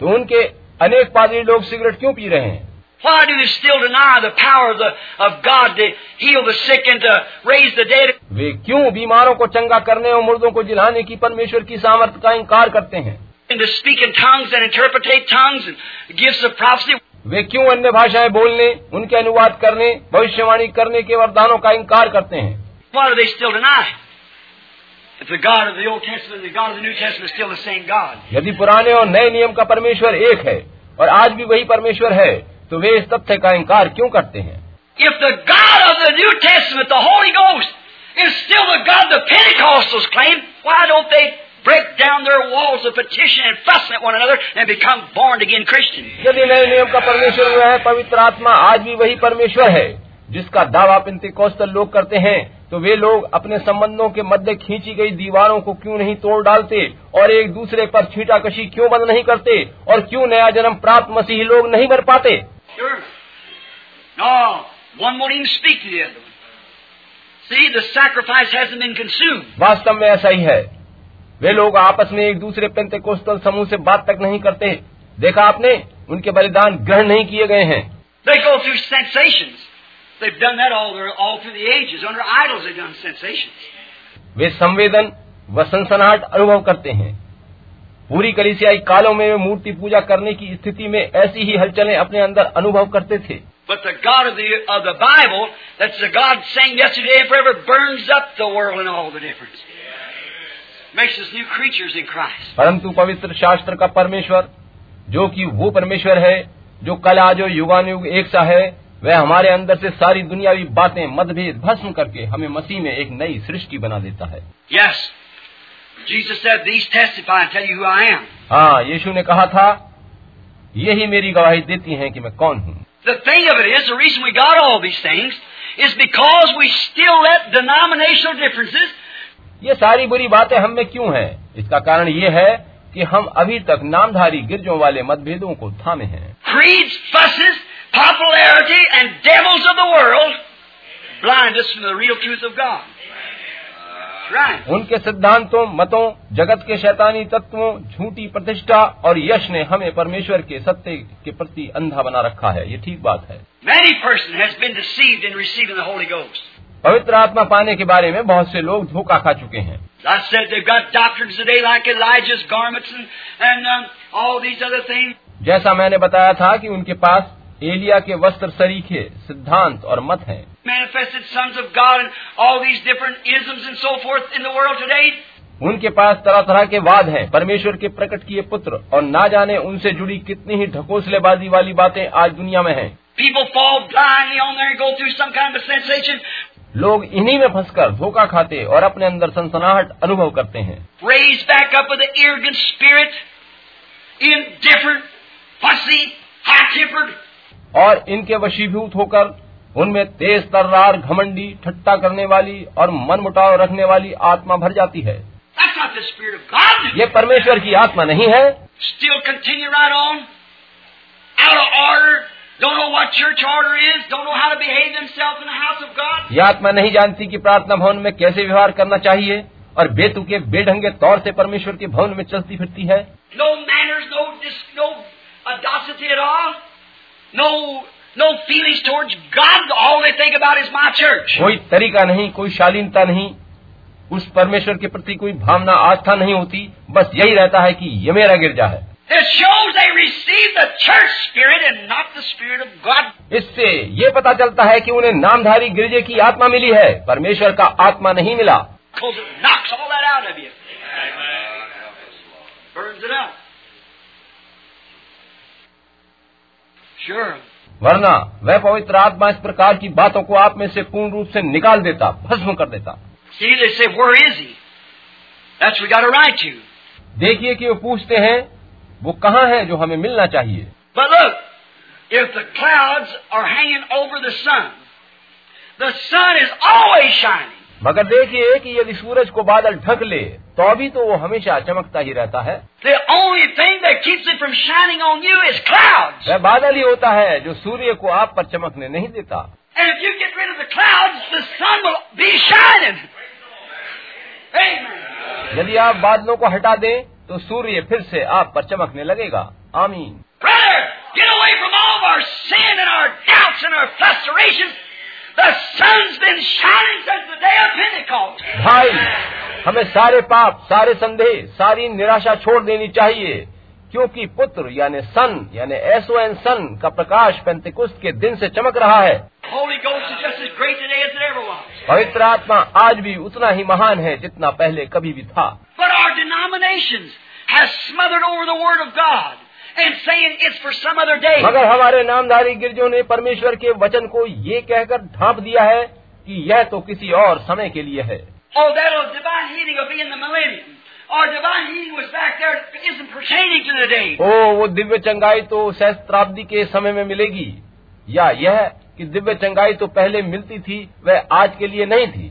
तो उनके अनेक पादरी लोग सिगरेट क्यों पी रहे हैं Why do they still deny the power of, the, of God to heal the sick and to raise the dead? वे क्यों बीमारों को चंगा करने और मुर्दों को जिलाने की परमेश्वर की सामर्थ्य का इंकार करते हैं And to speak in tongues and interpretate tongues and gifts of prophecy? वे क्यों अन्य भाषाएँ बोलने उनके अनुवाद करने भविष्यवाणी करने के वरदानों का इंकार करते हैं Why do they still deny? If the God of the Old Testament and the God of the New Testament is still the same God. यदि पुराने और नए नियम का परमेश्वर एक है और आज भी वही परमेश्वर है तो वे इस तथ्य का इंकार क्यों करते हैं If the God of the New Testament, the Holy Ghost, is still the God the Pentecostals claim, why don't they break down their walls of petition and fussing at one another and become born again Christians? यदि नए नियम का परमेश्वर हुआ है पवित्र आत्मा आज भी वही परमेश्वर है जिसका दावा पिंतिकोस्तल लोग करते हैं तो वे लोग अपने संबंधों के मध्य खींची गई दीवारों को क्यों नहीं तोड़ डालते और एक दूसरे पर छींटाकशी क्यों बंद नहीं करते और क्यों नया जन्म प्राप्त मसीही लोग नहीं भर पाते Sure. No. वास्तव में ऐसा ही है वे लोग आपस में एक दूसरे पेंतेकोस्तल समूह से बात तक नहीं करते देखा आपने उनके बलिदान ग्रहण नहीं किए गए हैं They go through sensations. They've done that all, their, all through the ages. Under idols, they've done sensations. वे संवेदन व सनसनाहट अनुभव करते हैं पूरी कलिसियाई कालों में वे मूर्ति पूजा करने की स्थिति में ऐसी ही हलचलें अपने अंदर अनुभव करते थे But the God of the, of the Bible, that's the God same yesterday and forever, burns up the world and all the difference. Makes us new creatures in Christ. परंतु पवित्र शास्त्र का परमेश्वर जो कि वो परमेश्वर है जो कल आज और युगानुयुग एक सा है वह हमारे अंदर से सारी दुनियावी बातें मतभेद भस्म करके हमें मसीह में एक नई सृष्टि बना देता है Yes. Jesus said, These testify and tell you who I am. हाँ यीशु ने कहा था यही मेरी गवाही देती हैं कि मैं कौन हूँ The thing of it is, the reason we got all these things is because we still let denominational differences ये सारी बुरी बातें हम में क्यों हैं इसका कारण ये है कि हम अभी तक नामधारी गिरजों वाले मतभेदों को थामे हैं creeds, fusses, popularity and devils of the world blind us from the real truth of God. उनके सिद्धांतों मतों जगत के शैतानी तत्वों झूठी प्रतिष्ठा और यश ने हमें परमेश्वर के सत्य के प्रति अंधा बना रखा है। ये ठीक बात है। पवित्र आत्मा पाने के बारे में बहुत से लोग धोखा खा चुके हैं। जैसा मैंने बताया था कि उनके पास एलिया के वस्त्र सरीखे सिद्धांत और मत हैं। उनके पास तरह तरह के वाद हैं। परमेश्वर के प्रकट किए पुत्र और ना जाने उनसे जुड़ी कितनी ही ढकोसलेबाजी वाली बातें आज दुनिया में हैं। Kind of लोग इन्हीं में फंसकर धोखा खाते और अपने अंदर सनसनाहट अनुभव करते हैं। और इनके वशीभूत होकर उनमें तेज तर्रार घमंडी ठट्टा करने वाली और मनमुटाव रखने वाली आत्मा भर जाती है। ये परमेश्वर की आत्मा नहीं है। ये आत्मा नहीं जानती कि प्रार्थना भवन में कैसे व्यवहार करना चाहिए और बेतु के बेढंगे तौर से परमेश्वर के भवन में चलती फिरती है। No manners no this no कोई तरीका नहीं कोई शालीनता नहीं। उस परमेश्वर के प्रति कोई भावना आस्था नहीं होती। बस यही रहता है कि ये मेरा गिरजा है इससे ये पता चलता है कि उन्हें नामधारी गिरजे की आत्मा मिली है। परमेश्वर का आत्मा नहीं मिला। वरना वह पवित्र आत्मा इस प्रकार की बातों को आप में से पूर्ण रूप से निकाल देता भस्म कर देता। देखिए कि वो पूछते हैं वो कहाँ है जो हमें मिलना चाहिए? मगर देखिए कि यदि सूरज को बादल ढक ले तो भी तो वो हमेशा चमकता ही रहता है। बादल ही होता है जो सूर्य को आप पर चमकने नहीं देता। यदि आप बादलों को हटा दें तो सूर्य फिर से आप पर चमकने लगेगा। आमीन। Get away भाई हमें सारे पाप सारे संदेह सारी निराशा छोड़ देनी चाहिए क्योंकि पुत्र यानी सन यानी एसओ एन सन का प्रकाश पंतिकुस्त के दिन से चमक रहा है। पवित्र आत्मा आज भी उतना ही महान है जितना पहले कभी भी था। मगर हमारे नामधारी गिरजों ने परमेश्वर के वचन को ये कहकर ढांप दिया है कि यह तो किसी और समय के लिए है। वो दिव्य चंगाई तो सहस्त्राब्दी के समय में मिलेगी। या यह कि दिव्य चंगाई तो पहले मिलती थी वह आज के लिए नहीं थी।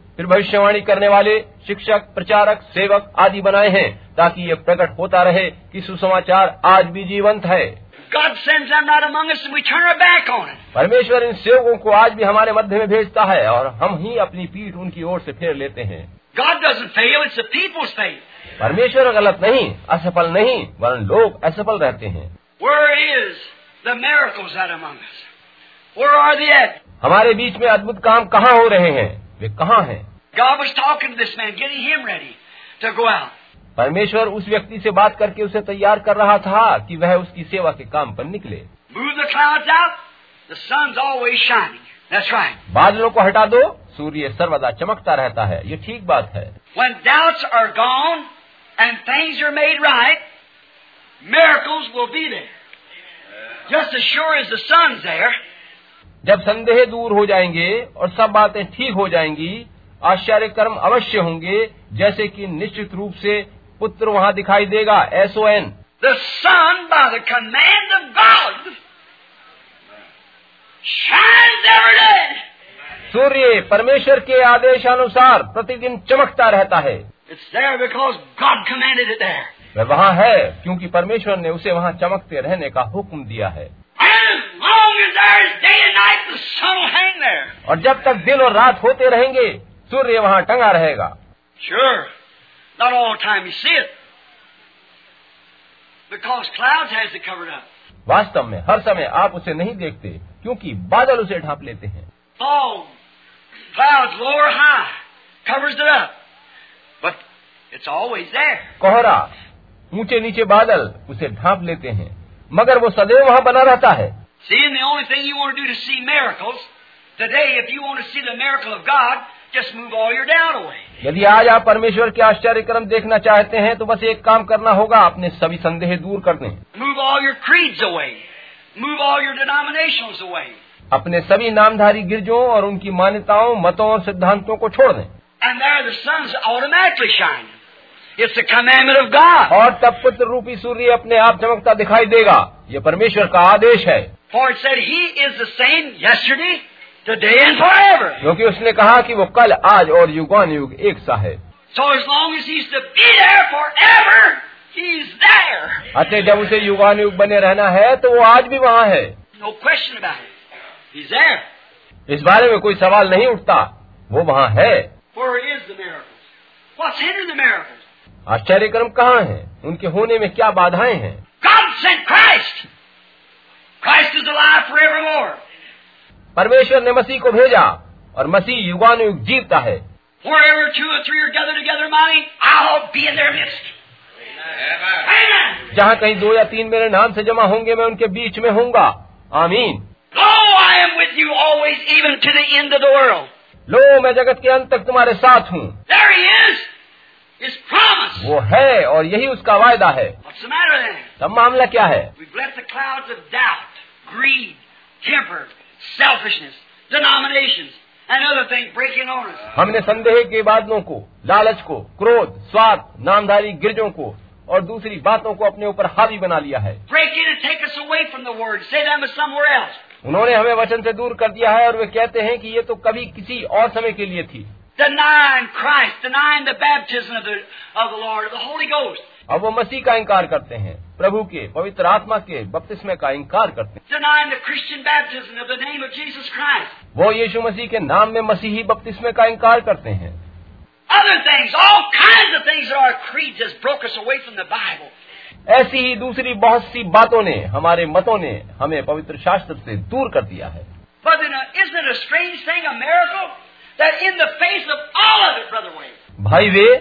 फिर भविष्यवाणी करने वाले शिक्षक प्रचारक सेवक आदि बनाए हैं ताकि ये प्रकट होता रहे कि सुसमाचार आज भी जीवंत है. परमेश्वर इन सेवकों को आज भी हमारे मध्य में भेजता है और हम ही अपनी पीठ उनकी ओर से फेर लेते हैं God doesn't fail, it's the people's faith. परमेश्वर गलत नहीं असफल नहीं वरन लोग असफल रहते हैं Where is the miracles that among us? Where are they हमारे बीच में अद्भुत काम कहाँ हो रहे हैं वे कहाँ हैं परमेश्वर उस व्यक्ति से बात करके उसे तैयार कर रहा था कि वह उसकी सेवा के काम पर निकले। बादलों को हटा दो सूर्य सर्वदा चमकता रहता है। ये ठीक बात है। जब संदेह दूर हो जाएँगे और सब बातें ठीक हो जाएँगी आश्चर्य कर्म अवश्य होंगे जैसे कि निश्चित रूप से पुत्र वहाँ दिखाई देगा एसओ एन द गॉड सूर्य परमेश्वर के आदेश अनुसार प्रतिदिन चमकता रहता है। वह वहाँ है क्योंकि परमेश्वर ने उसे वहाँ चमकते रहने का हुक्म दिया है। और जब तक दिन और रात होते रहेंगे सूर्य वहाँ टंगा रहेगा Sure. Not all the time you see it. Because clouds has it covered up. वास्तव में हर समय आप उसे नहीं देखते क्योंकि बादल उसे ढांप लेते हैं Fog. Clouds low or high. Covers it up. But it's always there. कोहरा ऊँचे नीचे बादल उसे ढांप लेते हैं मगर वो सदैव वहाँ बना रहता है See, and the only thing you want to do to see miracles, today, if you want to see the miracle of God, यदि आज आप परमेश्वर के आश्चर्य क्रम देखना चाहते हैं तो बस एक काम करना होगा अपने सभी संदेह दूर करने अपने सभी नामधारी गिरजों और उनकी मान्यताओं मतों और सिद्धांतों को छोड़ दें। और तब पुत्र रूपी सूर्य अपने आप चमकता दिखाई देगा। ये परमेश्वर का आदेश है। For it said, He is क्योंकि उसने कहा कि वो कल आज और युगान युग एक सा है। अतः अच्छा, जब उसे युगान युग बने रहना है तो वो आज भी वहाँ है। इस बारे में कोई सवाल नहीं उठता। वो वहाँ है। आश्चर्य क्रम कहाँ है? उनके होने में क्या बाधाएँ हैं? क्राइस्ट इज़ परमेश्वर ने मसीह को भेजा और मसीह युगानुयुग जीवता है। जहाँ कहीं दो या तीन मेरे नाम से जमा होंगे मैं उनके बीच में होंगे आमीन। लो मैं जगत के अंत तक तुम्हारे साथ हूँ। वो है और यही उसका वायदा है। तब मामला क्या है? Selfishness, denominations, and other things break in on us. हमने संदेह के बादलों को लालच को क्रोध स्वार्थ नामधारी गिरजों को और दूसरी बातों को अपने ऊपर हावी बना लिया है. उन्होंने हमें वचन से दूर कर दिया है और वे कहते हैं कि ये तो कभी किसी और समय के लिए थी Denying Christ, denying the baptism of the, of the Lord, of the Holy Ghost. अब वो मसीह का इंकार करते हैं प्रभु के पवित्र आत्मा के बपतिस्मे का इंकार करते हैं। वो यीशु मसीह के नाम में मसीही बपतिस्मे का इंकार करते हैं। ऐसी ही दूसरी बहुत सी बातों ने हमारे मतों ने हमें पवित्र शास्त्र से दूर कर दिया है। भाई वे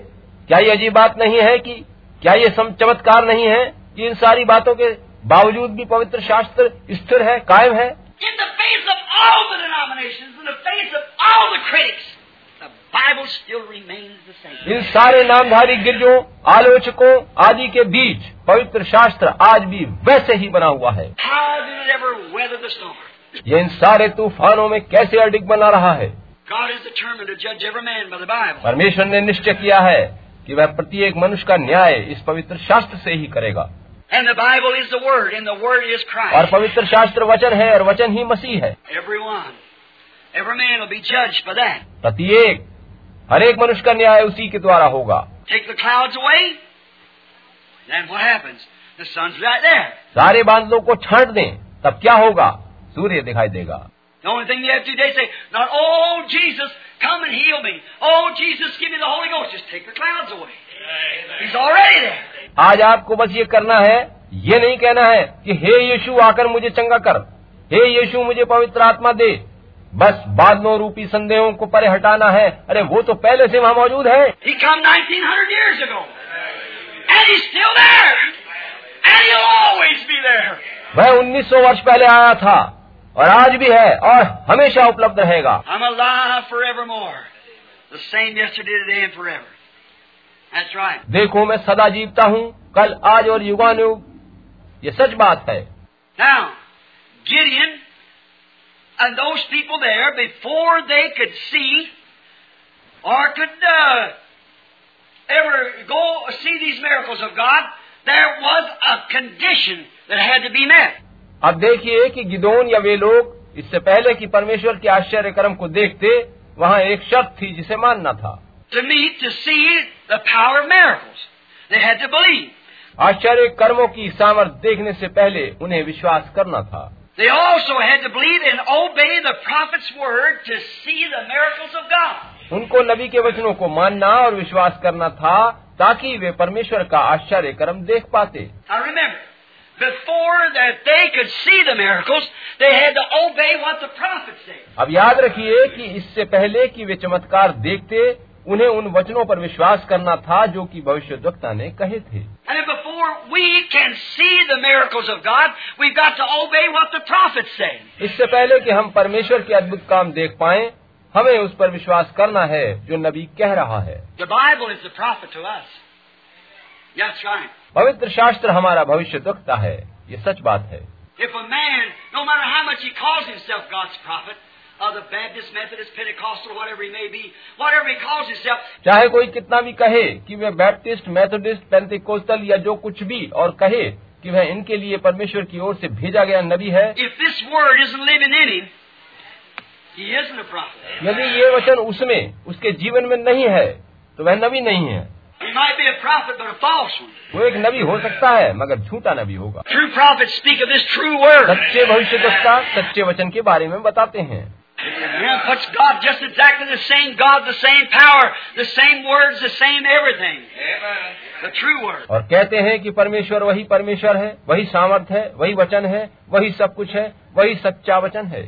क्या ये अजीब बात नहीं है कि क्या ये चमत्कार नहीं है कि इन सारी बातों के बावजूद भी पवित्र शास्त्र स्थिर है कायम है? इन सारे नामधारी गिरजों आलोचकों आदि के बीच पवित्र शास्त्र आज भी वैसे ही बना हुआ है। ये इन सारे तूफानों में कैसे अडिग बना रहा है? परमेश्वर ने निश्चय किया है कि वह प्रत्येक मनुष्य का न्याय इस पवित्र शास्त्र से ही करेगा। और पवित्र शास्त्र वचन है और वचन ही मसीह है। प्रत्येक हर एक मनुष्य का न्याय उसी के द्वारा होगा। सारे बादलों को छंट दें तब क्या होगा? सूर्य दिखाई देगा। Come and heal me. Oh, Jesus, give me the Holy Ghost. Just take the clouds away. He's already there. आज आपको बस ये करना है ये नहीं कहना है कि हे यीशु आकर मुझे चंगा कर। हे यीशु मुझे पवित्र आत्मा दे। बस बाद में रूपी संदेहों को परे हटाना है। अरे वो तो पहले से वहाँ मौजूद है। वह 1900 वर्ष पहले आया था। और आज भी है और हमेशा उपलब्ध रहेगा right. देखो मैं सदा जीवता हूँ कल आज और युगानुयुग ये सच बात है Now, Gideon and those people there, before they could see or could uh, ever go see these miracles of God, there was a condition that had to be met. अब देखिए कि गिदोन या वे लोग इससे पहले कि परमेश्वर के आश्चर्य कर्म को देखते वहाँ एक शर्त थी जिसे मानना था To meet, to see the power of miracles. They had to believe. आश्चर्य कर्मों की सामर्थ देखने से पहले उन्हें विश्वास करना था They also had to believe and obey the prophet's word to see the miracles of God. उनको नबी के वचनों को मानना और विश्वास करना था ताकि वे परमेश्वर का आश्चर्य कर्म देख पाते Now remember, अब याद रखिए कि इससे पहले कि वे चमत्कार देखते उन्हें उन वचनों पर विश्वास करना था जो कि भविष्य वक्ता ने कहे थे। इससे पहले कि हम परमेश्वर के अद्भुत काम देख पाए हमें उस पर विश्वास करना है जो नबी कह रहा है। The Bible is the prophet to पवित्र शास्त्र हमारा भविष्य दुखता है। ये सच बात है। चाहे कोई कितना भी कहे कि वह बैप्टिस्ट मेथोडिस्ट पेंथिकोस्टल या जो कुछ भी और कहे कि वह इनके लिए परमेश्वर की ओर से भेजा गया नबी है। यदि ये वचन उसमें उसके जीवन में नहीं है तो वह नबी नहीं है। वो एक नबी हो सकता है मगर झूठा नबी होगा। सच्चे भविष्य दस्ता सच्चे वचन के बारे में बताते हैं। और कहते हैं कि परमेश्वर वही परमेश्वर है वही सामर्थ है वही वचन है वही सब कुछ है वही सच्चा वचन है।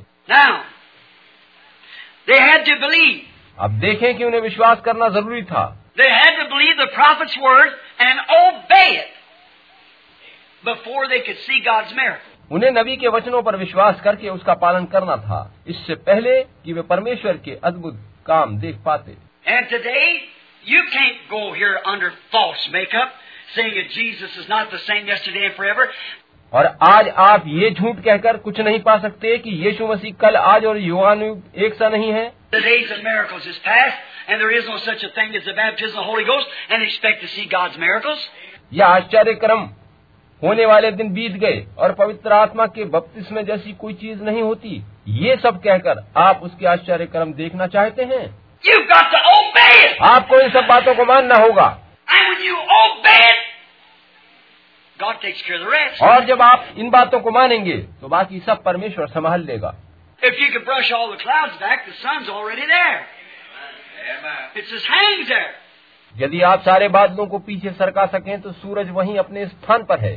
अब देखें कि उन्हें विश्वास करना ज़रूरी था। They had to believe the prophet's word and obey उन्हें नबी के वचनों पर विश्वास करके उसका पालन करना था। इससे पहले कि वे परमेश्वर के अद्भुत काम देख पाते। और आज आप ये झूठ कहकर कुछ नहीं पा सकते कि यीशु मसीह कल आज और युवा एक सा नहीं है. and there is no such a thing as the baptism of the Holy Ghost, and expect to see God's miracles. या आश्चर्य क्रम होने वाले दिन बीत गए और पवित्र आत्मा के बपतिस्मे जैसी कोई चीज नहीं होती ये सब कहकर आप उसके आश्चर्य क्रम देखना चाहते हैं You've got to obey it. आपको इन सब बातों को मानना होगा And when you obey it, God takes care of the rest. और जब आप इन बातों को मानेंगे तो बाकी सब परमेश्वर संभाल लेगा If you could brush all the clouds back, the sun's already there. यदि आप सारे बादलों को पीछे सरका सकें तो सूरज वहीं अपने स्थान पर है।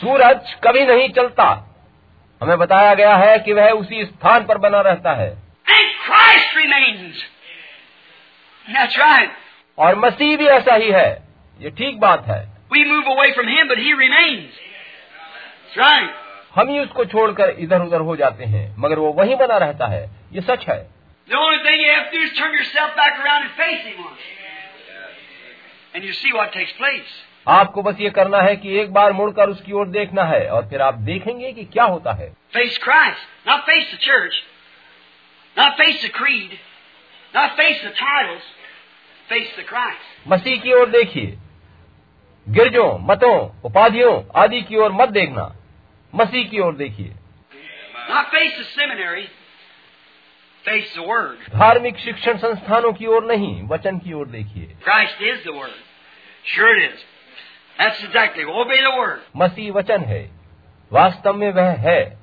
सूरज कभी नहीं चलता। हमें बताया गया है कि वह उसी स्थान पर बना रहता है। और मसीह भी ऐसा ही है। ये ठीक बात है। We move away from him but he remains right हम ही उसको छोड़कर इधर उधर हो जाते हैं मगर वो वहीं बना रहता है। ये सच है। आपको बस ये करना है कि एक बार मुड़कर उसकी ओर देखना है और फिर आप देखेंगे कि क्या होता है। Face Christ not face the church not face the creed not face the titles face the Christ मसीह की ओर देखिए। गिरजों मतों उपाधियों आदि की ओर मत देखना। मसीह की ओर देखिए। धार्मिक शिक्षण संस्थानों की ओर नहीं वचन की ओर देखिए। मसीह वचन है। वास्तव में वह है।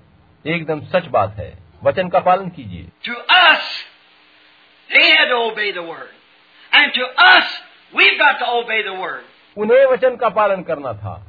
एकदम सच बात है। वचन का पालन कीजिए। टू उन्हें वचन का पालन करना था।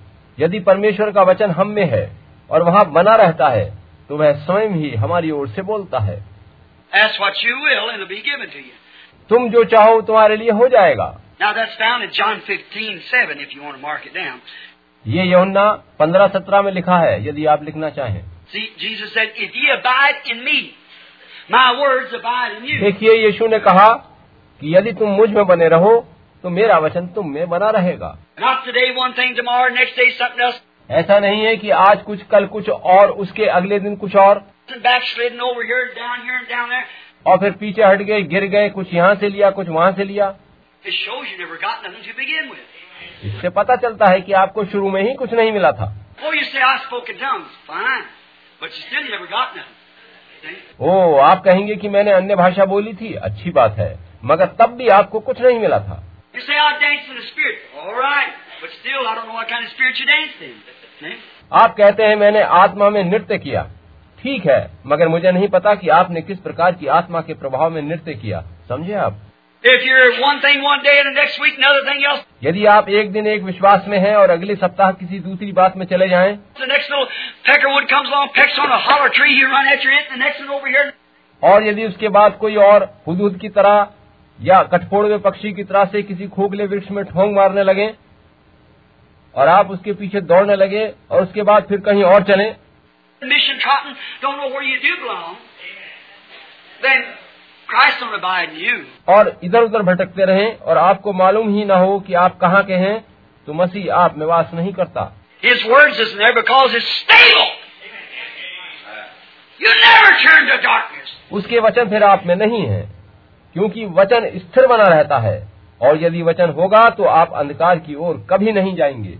यदि परमेश्वर का वचन हम में है और वहाँ बना रहता है तो वह स्वयं ही हमारी ओर से बोलता है। तुम जो चाहो तुम्हारे लिए हो जाएगा। ये यमुना पंद्रह सत्रह में लिखा है यदि आप लिखना चाहें। देखिए यीशु ने कहा कि यदि तुम मुझमें बने रहो तो मेरा वचन तुम में बना रहेगा। ऐसा नहीं है कि आज कुछ कल कुछ और उसके अगले दिन कुछ और। और फिर पीछे हट गए गिर गए कुछ यहाँ से लिया कुछ वहाँ से लिया। इससे पता चलता है कि आपको शुरू में ही कुछ नहीं मिला था। ओ आप कहेंगे कि मैंने अन्य भाषा बोली थी? अच्छी बात है। मगर तब भी आपको कुछ नहीं मिला था। You say, I'll dance in the spirit. All right. But still, I don't know what kind of spirit you dance in. Hmm? आप कहते हैं मैंने आत्मा में नृत्य किया ठीक है मगर मुझे नहीं पता कि आपने किस प्रकार की आत्मा के प्रभाव में नृत्य किया समझे आप यदि आप एक दिन एक विश्वास में हैं और अगले सप्ताह किसी दूसरी बात में चले जाएँ, और यदि उसके बाद कोई और हुदूद की तरह या कठफोड़वे पक्षी की तरह से किसी खोखले वृक्ष में ठोंग मारने लगे और आप उसके पीछे दौड़ने लगे और उसके बाद फिर कहीं और चले. और इधर उधर भटकते रहे और आपको मालूम ही ना हो कि आप कहाँ के हैं तो मसीह आप में वास नहीं करता His words isn't there because it's stable. You never turn to darkness. उसके वचन फिर आप में नहीं है क्योंकि वचन स्थिर बना रहता है। और यदि वचन होगा तो आप अंधकार की ओर कभी नहीं जाएँगे।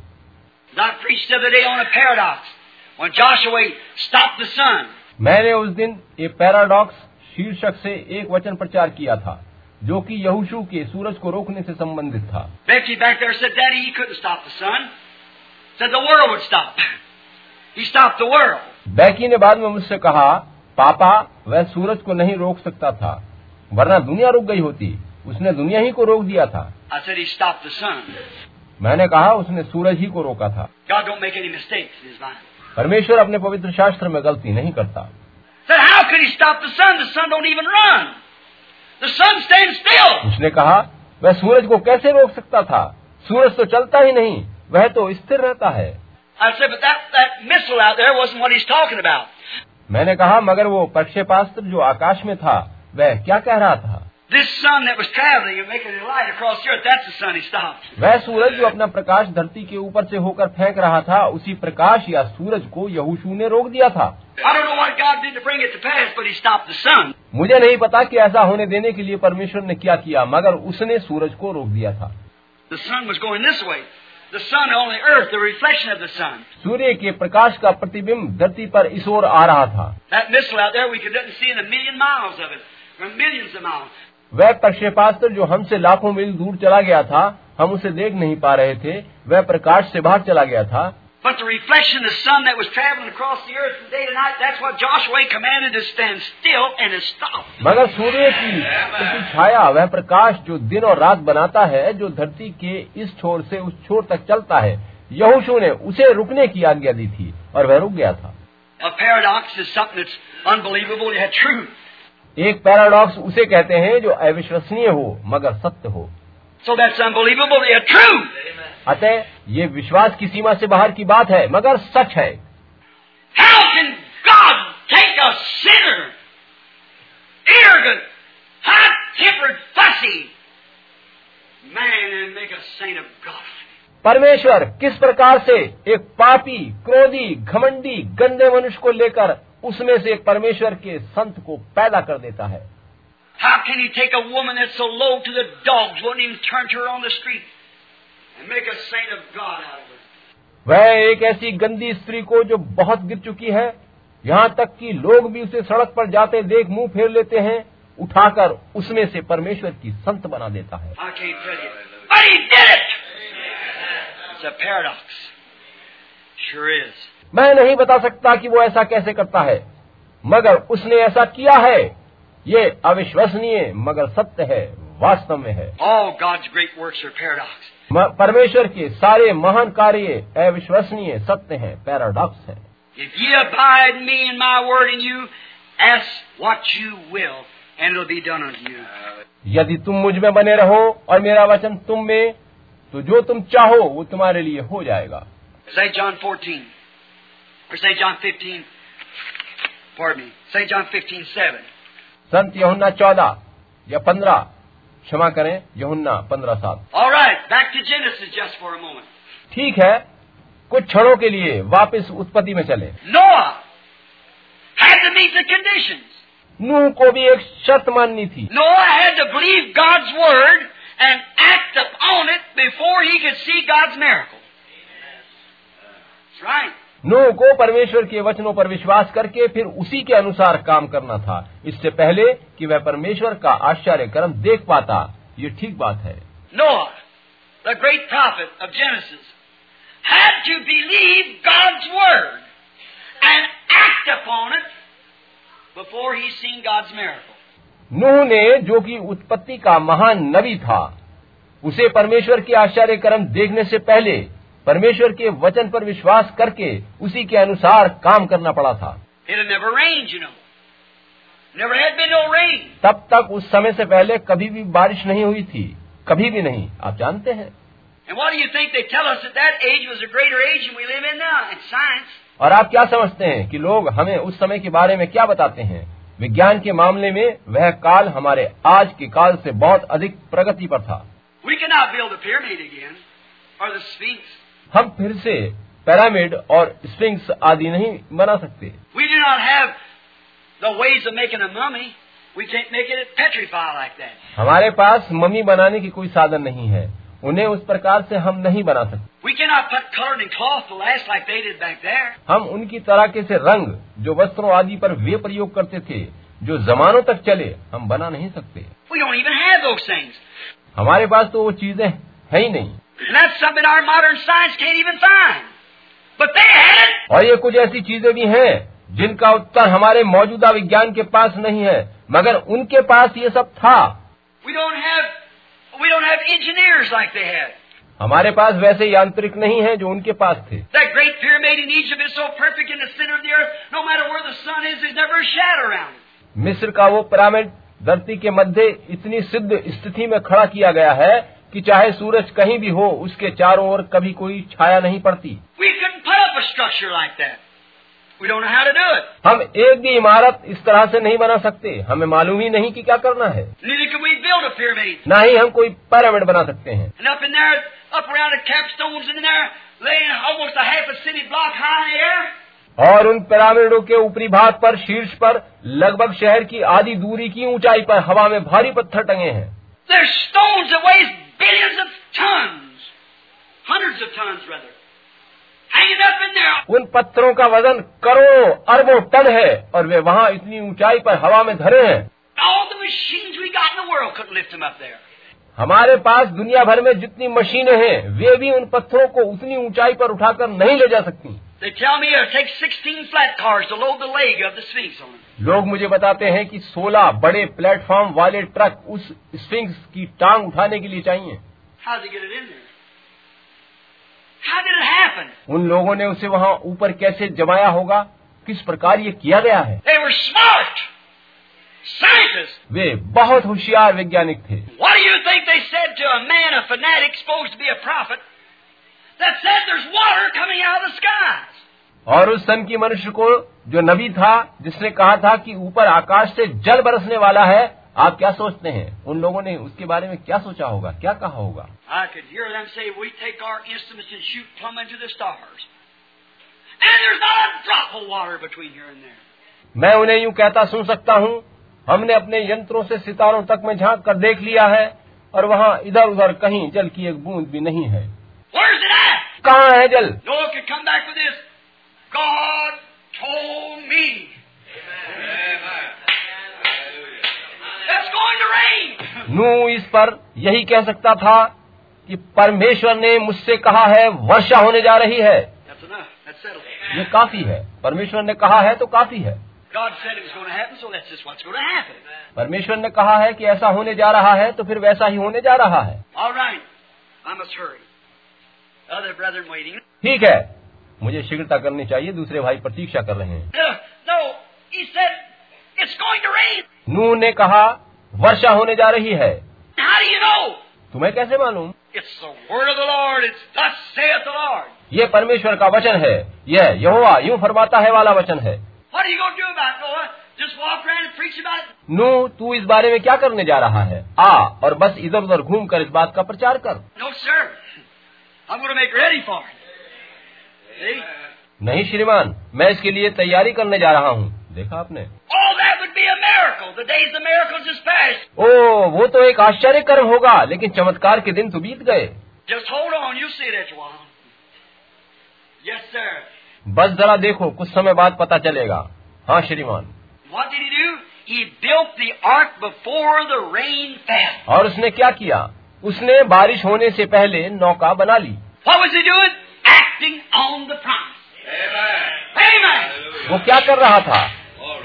मैंने उस दिन एक पैराडॉक्स शीर्षक से एक वचन प्रचार किया था जो कि यहूशु के सूरज को रोकने से संबंधित था। बैकी ने बाद में मुझसे कहा पापा वह सूरज को नहीं रोक सकता था। वरना दुनिया रुक गई होती। उसने दुनिया ही को रोक दिया था। मैंने कहा उसने सूरज ही को रोका था। परमेश्वर अपने पवित्र शास्त्र में गलती नहीं करता। उसने कहा वह सूरज को कैसे रोक सकता था? सूरज तो चलता ही नहीं वह तो स्थिर रहता है। मैंने कहा मगर वो प्रक्षेपास्त्र जो आकाश में था वह क्या कह रहा था? वह सूरज जो अपना प्रकाश धरती के ऊपर से होकर फेंक रहा था उसी प्रकाश या सूरज को यहूशु ने रोक दिया था। मुझे नहीं पता कि ऐसा होने देने के लिए परमेश्वर ने क्या किया मगर उसने सूरज को रोक दिया था। सूर्य के प्रकाश का प्रतिबिंब धरती पर इस ओर आ रहा था. वह प्रक्षेपास्त्र जो हमसे लाखों मील दूर चला गया था हम उसे देख नहीं पा रहे थे। वह प्रकाश से बाहर चला गया था। मगर सूर्य की छाया वह प्रकाश जो दिन और रात बनाता है जो धरती के इस छोर से उस छोर तक चलता है यहूशू ने उसे रुकने की आज्ञा दी थी और वह रुक गया था। एक पैराडॉक्स उसे कहते हैं जो अविश्वसनीय हो मगर सत्य हो। सो ट्रू अतः ये विश्वास की सीमा से बाहर की बात है मगर सच है। How can God take a sinner, arrogant, hot-tempered, fussy man and make a saint of God? परमेश्वर किस प्रकार से एक पापी क्रोधी घमंडी गंदे मनुष्य को लेकर उसमें से परमेश्वर के संत को पैदा कर देता है। वह एक ऐसी गंदी स्त्री को जो बहुत गिर चुकी है यहाँ तक कि लोग भी उसे सड़क पर जाते देख मुँह फेर लेते हैं उठाकर उसमें से परमेश्वर की संत बना देता है। मैं नहीं बता सकता कि वो ऐसा कैसे करता है। मगर उसने ऐसा किया है। ये अविश्वसनीय मगर सत्य है वास्तव में है। परमेश्वर के सारे महान कार्य अविश्वसनीय सत्य हैं पैराडॉक्स है। If ye abide in me and my word in you, ask what you will, and it'll be done unto you. यदि तुम मुझमें बने रहो और मेरा वचन तुम में तो जो तुम चाहो वो तुम्हारे लिए हो जाएगा। John 14. Or say John 15. Pardon me. Say John 15, 7. संत यहुन्ना चौदह या पंद्रह क्षमा करें यहुन्ना पंद्रह सात All right, back to Genesis just for a moment. ठीक है कुछ क्षणों के लिए वापस उत्पत्ति में चले Noah had to meet the conditions. नूह को भी एक शर्त माननी थी Noah had to believe God's word and act upon it before he could see God's miracle. That's right. नूह को परमेश्वर के वचनों पर विश्वास करके फिर उसी के अनुसार काम करना था इससे पहले कि वह परमेश्वर का आश्चर्य कर्म देख पाता ये ठीक बात है Noah, the great prophet of Genesis, had to believe God's word and act upon it before he seen God's miracle. नूह ने जो कि उत्पत्ति का महान नबी था उसे परमेश्वर के आश्चर्य कर्म देखने से पहले परमेश्वर के वचन पर विश्वास करके उसी के अनुसार काम करना पड़ा था। तब तक उस समय से पहले कभी भी बारिश नहीं हुई थी कभी भी नहीं। आप जानते हैं। और आप क्या समझते हैं कि लोग हमें उस समय के बारे में क्या बताते हैं? विज्ञान के मामले में वह काल हमारे आज के काल से बहुत अधिक प्रगति पर था। We cannot build the pyramid again, or the Sphinx. हम फिर से पैरामिड और स्प्रिंग्स आदि नहीं बना सकते। हमारे पास मम्मी बनाने की कोई साधन नहीं है। उन्हें उस प्रकार से हम नहीं बना सकते। हम उनकी तरह के से रंग जो वस्त्रों आदि पर वे प्रयोग करते थे जो जमानों तक चले हम बना नहीं सकते। हमारे पास तो वो चीज़ें है ही नहीं। And that's something our modern science can't even find. But they had it. और ये कुछ ऐसी चीजें भी हैं जिनका उत्तर हमारे मौजूदा विज्ञान के पास नहीं है मगर उनके पास ये सब था We don't have we don't have engineers like they had. हमारे पास वैसे यांत्रिक नहीं है जो उनके पास थे That great pyramid in Egypt is so perfect in the center of the earth, no matter where the sun is, there's never a shadow around it. मिस्र का वो पिरामिड धरती के मध्य इतनी सिद्ध स्थिति में खड़ा किया गया है कि चाहे सूरज कहीं भी हो उसके चारों ओर कभी कोई छाया नहीं पड़ती। हम एक भी इमारत इस तरह से नहीं बना सकते। हमें मालूम ही नहीं कि क्या करना है। न ही हम कोई पैरामिड बना सकते हैं। और उन पिरामिडों के ऊपरी भाग पर शीर्ष पर लगभग शहर की आधी दूरी की ऊंचाई पर हवा में भारी पत्थर टंगे हैं। Billions of tons, hundreds of tons rather, hanging up in there. उन पत्थरों का वज़न करोड़ों अरबों टन है और वे वहाँ इतनी ऊंचाई पर हवा में धरे हैं All the machines we got in the world couldn't lift them up there. हमारे पास दुनिया भर में जितनी मशीनें हैं वे भी उन पत्थरों को उतनी ऊंचाई पर उठाकर नहीं ले जा सकती They tell me it'll take 16 flat cars to load the leg of the Sphinx on them. लोग मुझे बताते हैं कि 16 बड़े प्लेटफॉर्म वाले ट्रक उस स्फिंक्स की टांग उठाने के लिए चाहिए How'd they get it in there? How did it happen? उन लोगों ने उसे वहाँ ऊपर कैसे जमाया होगा किस प्रकार ये किया गया है They were smart. Scientists. वे बहुत होशियार वैज्ञानिक थे What do you think they said to a man, a fanatic, supposed to be a prophet, that said there's water coming out of the skies? और उस सन की mनुष्य को जो नबी था जिसने कहा था कि ऊपर आकाश से जल बरसने वाला है आप क्या सोचते हैं? उन लोगों ने उसके बारे में क्या सोचा होगा? क्या कहा होगा. मैं उन्हें यूँ कहता सुन सकता हूँ हमने अपने यंत्रों से सितारों तक में झाँक कर देख लिया है और वहाँ इधर उधर कहीं जल की एक बूंद भी नहीं है? कहाँ है जल? God told me. नो इस पर यही कह सकता था कि परमेश्वर ने मुझसे कहा है वर्षा होने जा रही है। ये काफ़ी है। परमेश्वर ने कहा है तो काफ़ी है। परमेश्वर ने कहा है कि ऐसा होने जा रहा है तो फिर वैसा ही होने जा रहा है। ठीक है। मुझे शीघ्रता करनी चाहिए दूसरे भाई प्रतीक्षा कर रहे हैं। नू ने कहा वर्षा होने जा रही है। तुम्हें कैसे मालूम? ये परमेश्वर का वचन है यह यहोवा यूँ फरमाता है वाला वचन है। नू तू इस बारे में क्या करने जा रहा है? आ और बस इधर उधर घूम कर इस बात का प्रचार कर। नो नहीं। श्रीमान मैं इसके लिए तैयारी करने जा रहा हूँ। देखा आपने? ओ वो तो एक आश्चर्य कर्म होगा लेकिन चमत्कार के दिन तो बीत गए। बस जरा देखो कुछ समय बाद पता चलेगा। हाँ श्रीमान। और उसने क्या किया? उसने बारिश होने से पहले नौका बना ली। What was he doing? Acting on the promise. Amen. वो क्या कर रहा था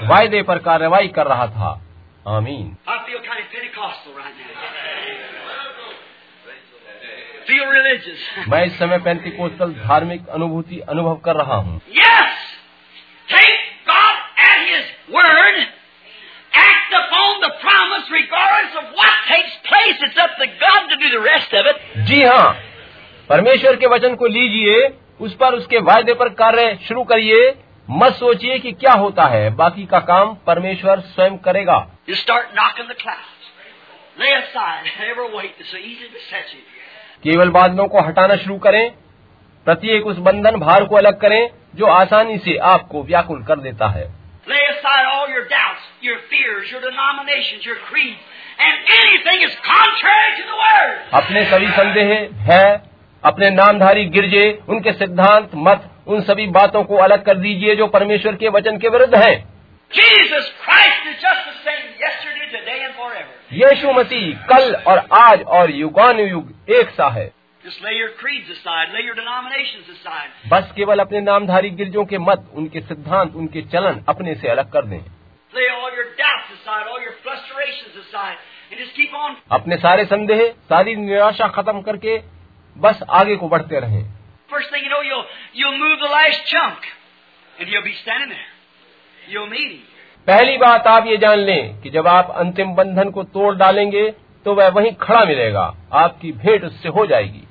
वायदे पर कार्रवाई कर रहा था आमीन I Pentecostal right now. Feel religious. मैं इस समय पेंतिकोस्तल धार्मिक अनुभूति अनुभव कर रहा हूँ Yes! Take God at His word. Act upon the promise regardless of what takes place. It's up to God to do the rest of it. जी हाँ परमेश्वर के वचन को लीजिए उस पर उसके वायदे पर कार्य शुरू करिए मत सोचिए कि क्या होता है बाकी का काम परमेश्वर स्वयं करेगा। केवल बादलों को हटाना शुरू करें प्रत्येक उस बंधन भार को अलग करें जो आसानी से आपको व्याकुल कर देता है। अपने सभी संदेह है अपने नामधारी गिरजे उनके सिद्धांत मत उन सभी बातों को अलग कर दीजिए जो परमेश्वर के वचन के विरुद्ध हैं। यीशु मसीह कल और आज और युगान युग एक सा है। बस केवल अपने नामधारी गिरजों के मत उनके सिद्धांत उनके चलन अपने से अलग कर दें। अपने सारे संदेह सारी निराशा खत्म करके बस आगे को बढ़ते रहे। पहली बात आप ये जान लें कि जब आप अंतिम बंधन को तोड़ डालेंगे तो वह वहीं खड़ा मिलेगा। आपकी भेंट उससे हो जाएगी।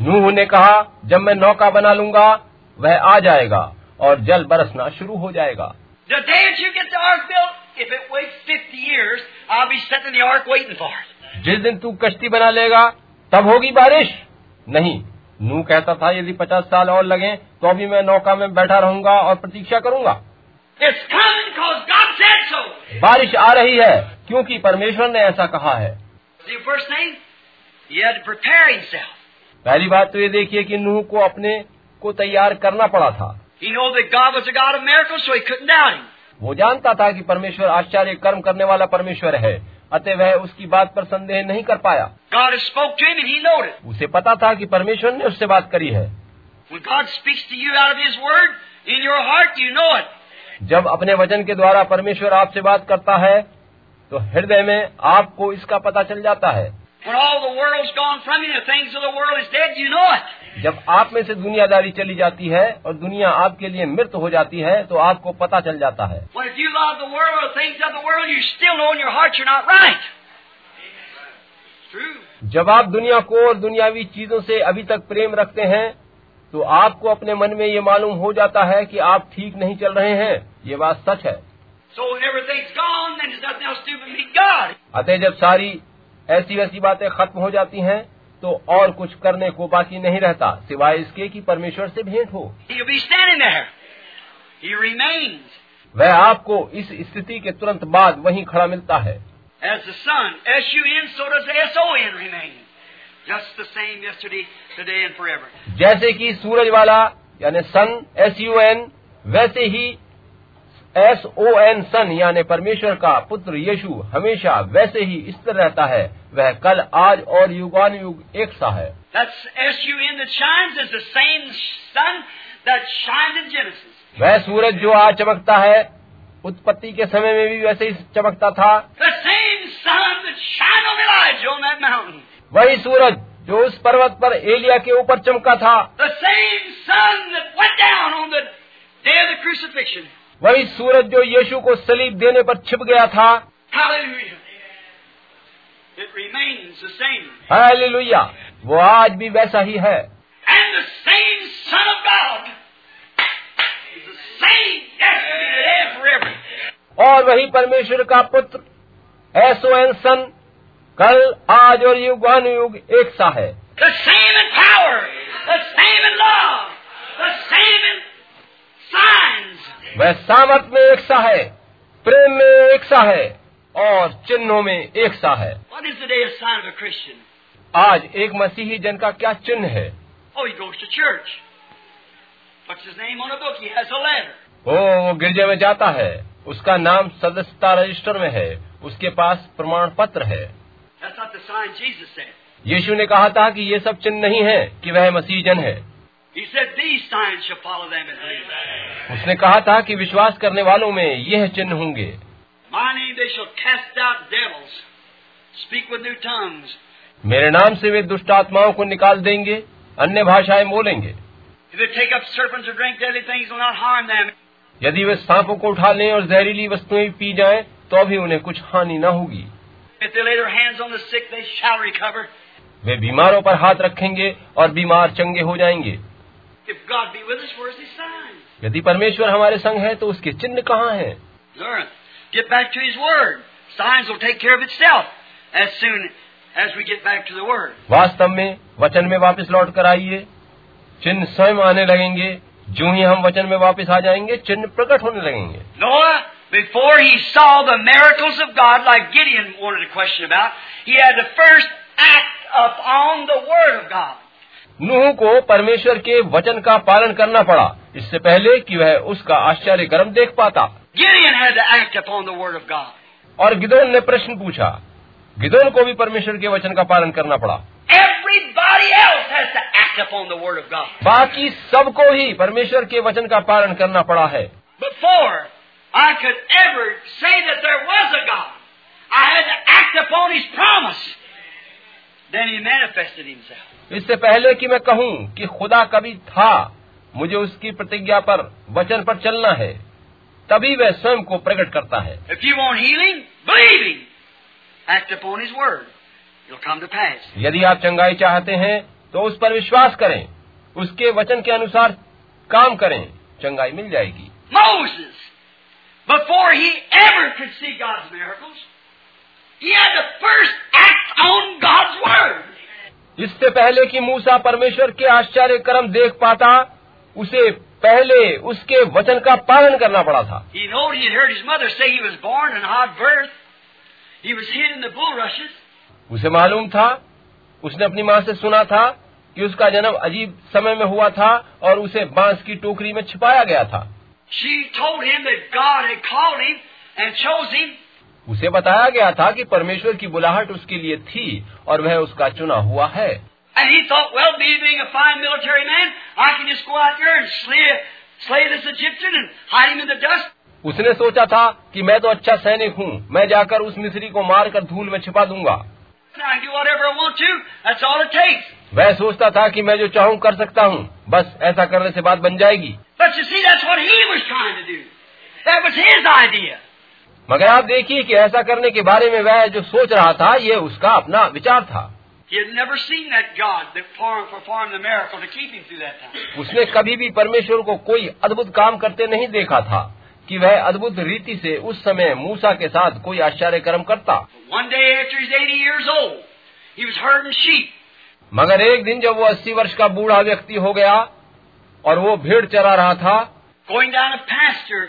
नूह ने कहा जब मैं नौका बना लूँगा वह आ जाएगा और जल बरसना शुरू हो जाएगा। The day that जिस दिन तू कश्ती बना लेगा तब होगी बारिश। नहीं नू कहता था यदि पचास साल और लगे तो अभी मैं नौका में बैठा रहूँगा और प्रतीक्षा करूँगा। So. बारिश आ रही है क्योंकि परमेश्वर ने ऐसा कहा है। पहली बात तो ये देखिए कि नूह को अपने को तैयार करना पड़ा था। Miracles, so वो जानता था कि परमेश्वर आश्चर्य कर्म करने वाला परमेश्वर है अतः वह उसकी बात पर संदेह नहीं कर पाया God spoke to him, and he knowed it. उसे पता था कि परमेश्वर ने उससे बात करी है When God speaks to you out of His Word, in your heart, you know it. जब अपने वचन के द्वारा परमेश्वर आपसे बात करता है तो हृदय में आपको इसका पता चल जाता है जब आप में से दुनियादारी चली जाती है और दुनिया आपके लिए मृत हो जाती है तो आपको पता चल जाता है। जब आप दुनिया को और दुनियावी चीज़ों से अभी तक प्रेम रखते हैं तो आपको अपने मन में ये मालूम हो जाता है कि आप ठीक नहीं चल रहे हैं। ये बात सच है। अतः जब सारी ऐसी वैसी बातें खत्म हो जाती हैं तो और कुछ करने को बाकी नहीं रहता सिवाय इसके कि परमेश्वर से भेंट हो। वह आपको इस स्थिति के तुरंत बाद वहीं खड़ा मिलता है। जैसे कि सूरज वाला यानी सन एस यू एन वैसे ही एस ओ एन सन यानी परमेश्वर का पुत्र यीशु हमेशा वैसे ही स्थिर रहता है। वह कल आज और युगान युग एक सा है। That's S-U-N that shines is the same sun that shined in Genesis. वह सूरज जो आज चमकता है उत्पत्ति के समय में भी वैसे ही चमकता था। The same sun that shined on Elijah on that mountain. वही सूरज जो उस पर्वत पर एलिया के ऊपर चमका था। वही सूरज जो यीशु को सलीब देने पर छिप गया था। हालेलुया। वो आज भी वैसा ही है। और वही परमेश्वर का पुत्र एसो एनसन कल आज और युग वन युग एक सा है. वह सामर्थ में एक सा है प्रेम में एक सा है और चिन्हों में एक सा है What is the day of sign of a Christian? आज एक मसीही जन का क्या चिन्ह है Oh, he goes to church. Puts his name on a book. He has a letter. ओ वो गिरजे में जाता है उसका नाम सदस्यता रजिस्टर में है उसके पास प्रमाण पत्र है That's not the sign Jesus said. यीशु ने कहा था कि ये सब चिन्ह नहीं है कि वह मसीह जन है उसने कहा था कि विश्वास करने वालों में यह चिन्ह होंगे। मेरे नाम से वे दुष्ट आत्माओं को निकाल देंगे अन्य भाषाएँ बोलेंगे। यदि वे सांपों को उठा लें और जहरीली वस्तुएँ पी जाएँ, तो भी उन्हें कुछ हानि न होगी। वे बीमारों पर हाथ रखेंगे और बीमार चंगे हो जाएँगे। यदि परमेश्वर हमारे संग है तो उसके चिन्ह कहाँ हैं? Learn. Get back to His Word. Signs will take care of itself as soon as we get back to the Word. वास्तव में वचन में वापस लौट कर आइए चिन्ह स्वयं आने लगेंगे जो ही हम वचन में वापस आ जाएंगे चिन्ह प्रकट होने लगेंगे Noah, before he saw the miracles of God, like Gideon wanted to question about, he had to first act upon the Word of God. नूह को परमेश्वर के वचन का पालन करना पड़ा। इससे पहले कि वह उसका आश्चर्य कर्म देख पाता। और गिदोन ने प्रश्न पूछा। गिदोन को भी परमेश्वर के वचन का पालन करना पड़ा। बाकी सबको ही परमेश्वर के वचन का पालन करना पड़ा है। Then he manifested himself. इससे पहले कि मैं कहूँ कि खुदा कभी था मुझे उसकी प्रतिज्ञा पर वचन पर चलना है तभी वह स्वयं को प्रकट करता है। यदि आप चंगाई चाहते हैं तो उस पर विश्वास करें। उसके वचन के अनुसार काम करें। चंगाई मिल जाएगी। फ़र्स्ट एक्ट इससे पहले कि मूसा परमेश्वर के आश्चर्य कर्म देख पाता उसे पहले उसके वचन का पालन करना पड़ा था। उसे मालूम था उसने अपनी माँ से सुना था कि उसका जन्म अजीब समय में हुआ था और उसे बाँस की टोकरी में छिपाया गया था। उसे बताया गया था कि परमेश्वर की बुलाहट उसके लिए थी और वह उसका चुना हुआ है। उसने सोचा था कि मैं तो अच्छा सैनिक हूँ मैं जाकर उस मिस्री को मार कर धूल में छिपा दूँगा। वह सोचता था कि मैं जो चाहूँ कर सकता हूँ बस ऐसा करने से बात बन जाएगी। See, that. मगर आप देखिए कि ऐसा करने के बारे में वह जो सोच रहा था ये उसका अपना विचार था. उसने कभी भी परमेश्वर को कोई अद्भुत काम करते नहीं देखा था कि वह अद्भुत रीति से उस समय मूसा के साथ कोई आश्चर्य कर्म करता One day after he's 80 years old, he was herding sheep. मगर एक दिन जब वो अस्सी वर्ष का बूढ़ा व्यक्ति हो गया और वो भेड़ चरा रहा था going down a pasture,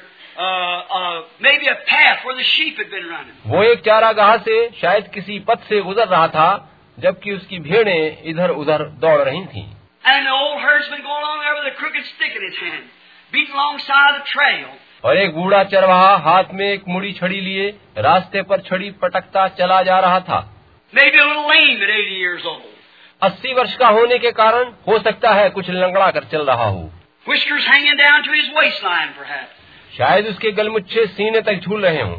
वो एक चारागाह से शायद किसी पथ से गुजर रहा था जबकि उसकी भेड़े इधर उधर दौड़ रही थी। और एक बूढ़ा चरवाहा हाथ में एक मुड़ी छड़ी लिए रास्ते पर छड़ी पटकता चला जा रहा था। अस्सी वर्ष का होने के कारण हो सकता है कुछ लंगड़ा कर चल रहा हो। शायद उसके गलमुच्छे सीने तक झूल रहे हों।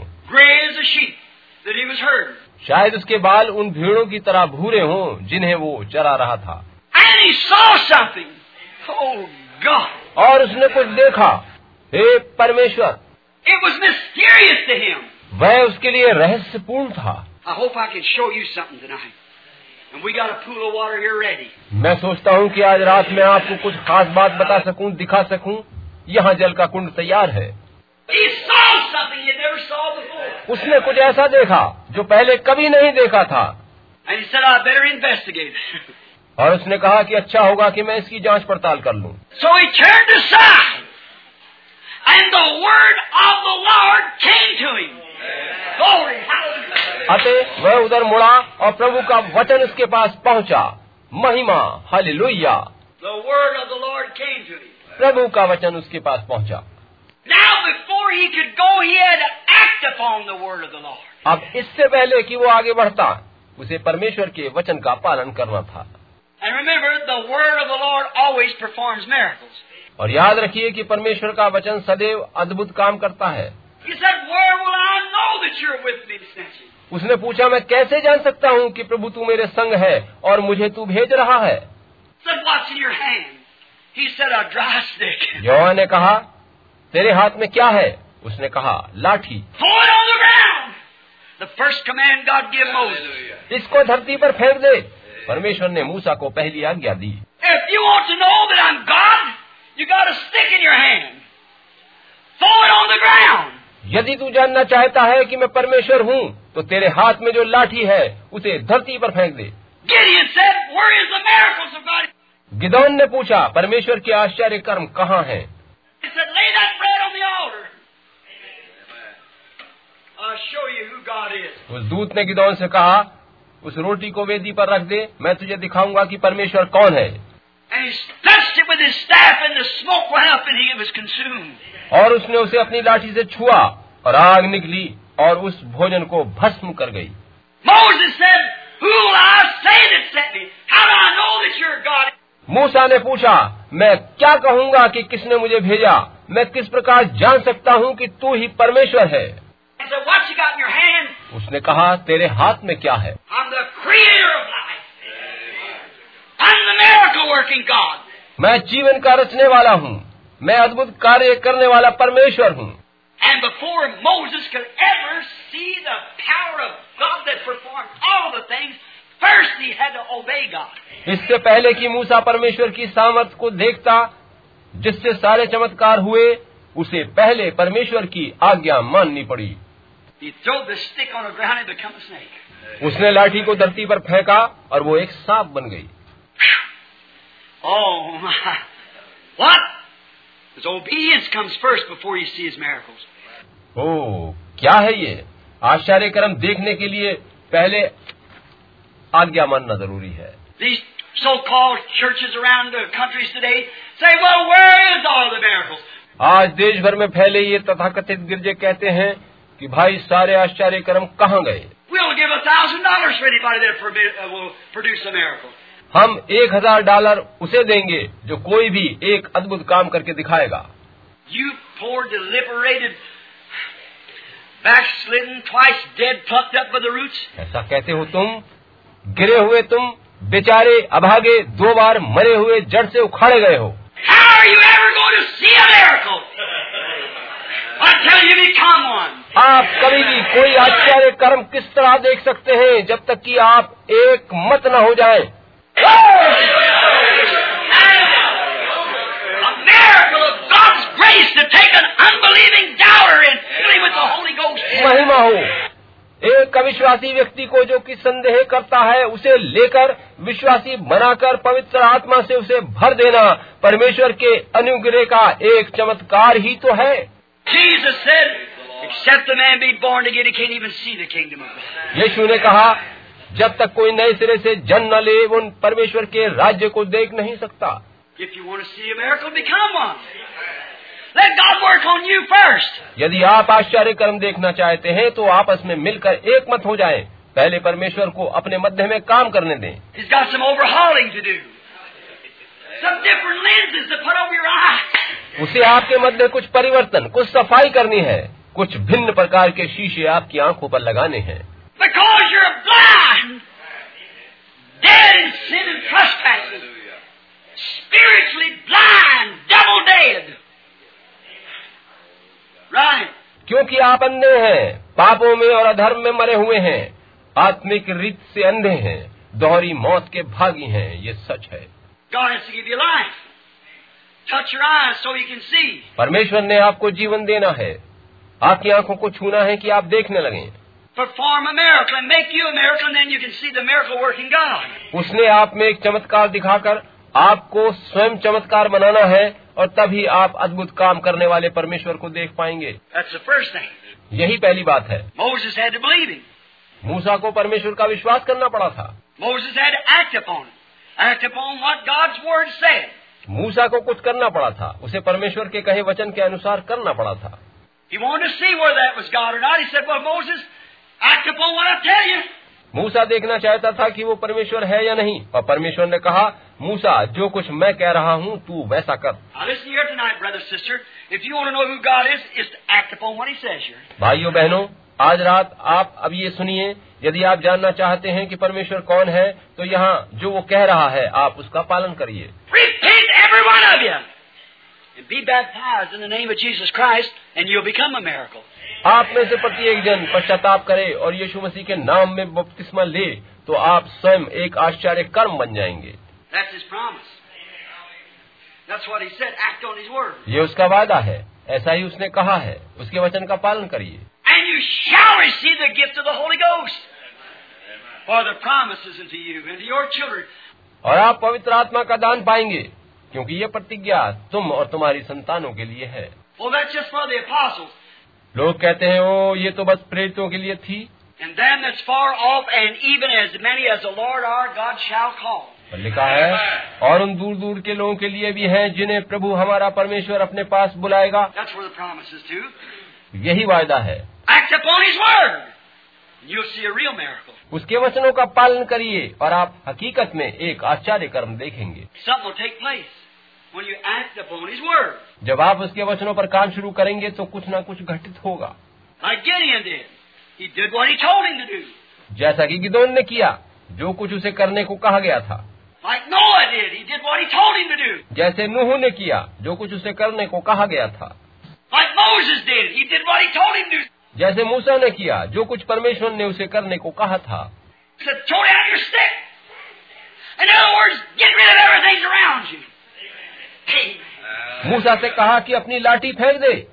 शायद उसके बाल उन भीड़ों की तरह भूरे हों जिन्हें वो चरा रहा था। Oh, और उसने कुछ देखा। हे परमेश्वर। वह उसके लिए रहस्यपूर्ण था। मैं सोचता हूँ कि आज रात मैं आपको कुछ खास बात बता सकूँ दिखा सकूँ। यहाँ जल का कुंड तैयार है। उसने कुछ ऐसा देखा जो पहले कभी नहीं देखा था। और उसने कहा कि अच्छा होगा कि मैं इसकी जाँच पड़ताल कर लू। So he turned and the of the Lord अतः वह उधर मुड़ा और प्रभु का वचन उसके पास पहुँचा। महिमा हाली लोहिया लॉर्ड प्रभु का वचन उसके पास पहुँचा। अब इससे पहले कि वो आगे बढ़ता उसे परमेश्वर के वचन का पालन करना था। और याद रखिए कि परमेश्वर का वचन सदैव अद्भुत काम करता है। उसने पूछा मैं कैसे जान सकता हूँ कि प्रभु तू मेरे संग है और मुझे तू भेज रहा है? जवान ने कहा तेरे हाथ में क्या है? उसने कहा लाठी। इसको धरती पर फेंक दे। परमेश्वर ने मूसा को पहली आज्ञा दी। यदि तू जानना चाहता है कि मैं परमेश्वर हूँ तो तेरे हाथ में जो लाठी है उसे धरती पर फेंक दे। गिदौन ने पूछा परमेश्वर के आश्चर्य कर्म कहाँ हैं? said, Lay that bread on the altar. उस दूत ने गिदौन से कहा उस रोटी को वेदी पर रख दे मैं तुझे दिखाऊँगा कि परमेश्वर कौन है. और उसने उसे अपनी लाठी से छुआ और आग निकली और उस भोजन को भस्म कर गई। मूसा ने पूछा मैं क्या कहूँगा कि किसने मुझे भेजा? मैं किस प्रकार जान सकता हूँ कि तू ही परमेश्वर है? उसने कहा तेरे हाथ में क्या है? मैं जीवन का रचने वाला हूँ। मैं अद्भुत कार्य करने वाला परमेश्वर हूँ। And before Moses could ever see the power of God that performed all the things, इससे पहले कि मूसा परमेश्वर की सामर्थ को देखता जिससे सारे चमत्कार हुए उसे पहले परमेश्वर की आज्ञा माननी पड़ी। उसने लाठी को धरती पर फेंका और वो एक सांप बन गई। ओ oh, क्या है ये? आश्चर्य क्रम देखने के लिए पहले आज्ञा मानना ज़रूरी है। आज देश भर में फैले ये तथाकथित गिरजे कहते हैं कि भाई सारे आश्चर्य कर्म कहाँ गए? हम एक हज़ार डॉलर उसे देंगे जो कोई भी एक अद्भुत काम करके दिखाएगा। यू ऐसा कहते हो तुम? गिरे हुए तुम बेचारे अभागे दो बार मरे हुए जड़ से उखाड़े गए हो। आप कभी भी कोई आश्चर्य कर्म किस तरह देख सकते हैं जब तक कि आप एक मत न हो जाए। महिमा हो। एक अविश्वासी व्यक्ति को जो कि संदेह करता है उसे लेकर विश्वासी बनाकर पवित्र आत्मा से उसे भर देना परमेश्वर के अनुग्रह का एक चमत्कार ही तो है. यीशु ने कहा जब तक कोई नए सिरे से जन्म न ले वो उन परमेश्वर के राज्य को देख नहीं सकता If you want to see a miracle, become one. Let God work on you first. यदि आप आश्चर्य कर्म देखना चाहते हैं तो आपस में मिलकर एक मत हो जाएँ। पहले परमेश्वर को अपने मध्य में काम करने दें He's got some overhauling to do. Some different lenses to put over your eyes. उसे आपके मध्य कुछ परिवर्तन कुछ सफ़ाई करनी है कुछ भिन्न प्रकार के शीशे आपकी आँखों पर लगाने हैं Because you're blind, dead in sin and trespasses, spiritually blind, double dead. क्योंकि आप अंधे हैं पापों में और अधर्म में मरे हुए हैं आत्मिक रीत से अंधे हैं दोहरी मौत के भागी हैं ये सच है। परमेश्वर ने आपको जीवन देना है। आपकी आँखों को छूना है कि आप देखने लगे। उसने आप में एक चमत्कार दिखाकर आपको स्वयं चमत्कार बनाना है। और तभी आप अद्भुत काम करने वाले परमेश्वर को देख पाएँगे। यही पहली बात है। मूसा को परमेश्वर का विश्वास करना पड़ा था। मूसा को कुछ करना पड़ा था। उसे परमेश्वर के कहे वचन के अनुसार करना पड़ा था। मूसा देखना चाहता था कि वो परमेश्वर है या नहीं। और परमेश्वर ने कहा मूसा जो कुछ मैं कह रहा हूँ तू वैसा कर। भाइयों बहनों आज रात आप अब ये सुनिए यदि आप जानना चाहते हैं कि परमेश्वर कौन है तो यहाँ जो वो कह रहा है आप उसका पालन करिए. आप में से प्रत्येक जन पश्चाताप करे और यीशु मसीह के नाम में बपतिस्मा ले तो आप स्वयं एक आश्चर्य कर्म बन जाएँगे. ये उसका वादा है ऐसा ही उसने कहा है उसके वचन का पालन करिए. और आप पवित्र आत्मा का दान पाएँगे क्योंकि ये प्रतिज्ञा तुम और तुम्हारी संतानों के लिए है। Well, लोग कहते हैं ओ ये तो बस प्रेरितों के लिए थी। लिखा है और उन दूर दूर के लोगों के लिए भी हैं जिन्हें प्रभु हमारा परमेश्वर अपने पास बुलाएगा। यही वायदा है। उसके वचनों का पालन करिए और आप हकीकत में एक आश्चर्य कर्म देखेंगे जब आप उसके वचनों पर काम शुरू करेंगे तो कुछ ना कुछ घटित होगा। जैसा कि गिदोन ने किया जो कुछ उसे करने को कहा गया था। जैसे नूह ने किया जो कुछ उसे करने को कहा गया था। जैसे मूसा ने किया जो कुछ परमेश्वर ने उसे करने को कहा था। In other words, get rid of everything around you. मूसा से कहा कि अपनी लाठी फेंक दे।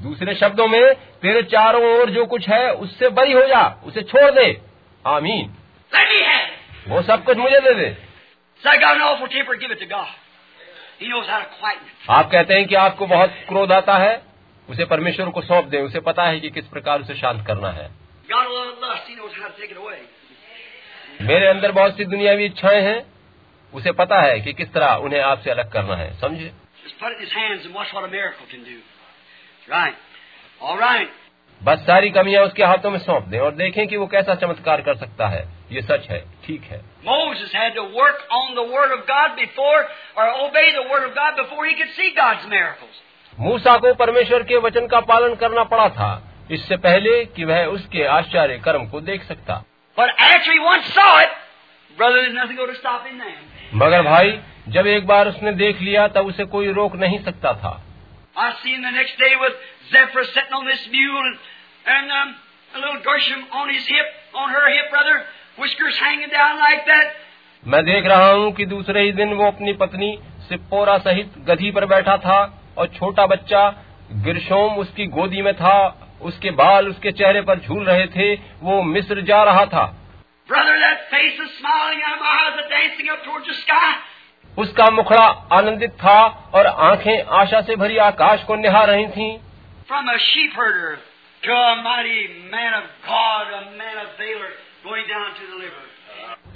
दूसरे शब्दों में तेरे चारों ओर जो कुछ है उससे बरी हो जा उसे छोड़ दे। आमीन। वो सब कुछ मुझे दे दे. आप कहते हैं कि आपको बहुत क्रोध आता है उसे परमेश्वर को सौंप दें उसे पता है कि किस प्रकार उसे शांत करना है. मेरे अंदर बहुत सी दुनियावी इच्छाएँ हैं उसे पता है कि किस तरह उन्हें आपसे अलग करना है समझे बस सारी कमियाँ उसके हाथों में सौंप दें और देखें कि वो कैसा चमत्कार कर सकता है। ये सच है ठीक है। मूसा को परमेश्वर के वचन का पालन करना पड़ा था। इससे पहले कि वह उसके आश्चर्य कर्म को देख सकता। But actually once saw it. मगर भाई जब एक बार उसने देख लिया तब उसे कोई रोक नहीं सकता था। मैं देख रहा हूँ कि दूसरे ही दिन वो अपनी पत्नी सिपोरा सहित गधी पर बैठा था और छोटा बच्चा गिरशोम उसकी गोदी में था उसके बाल उसके चेहरे पर झूल रहे थे वो मिस्र जा रहा था। उसका मुखड़ा आनंदित था और आँखें आशा से भरी आकाश को निहार रही थी।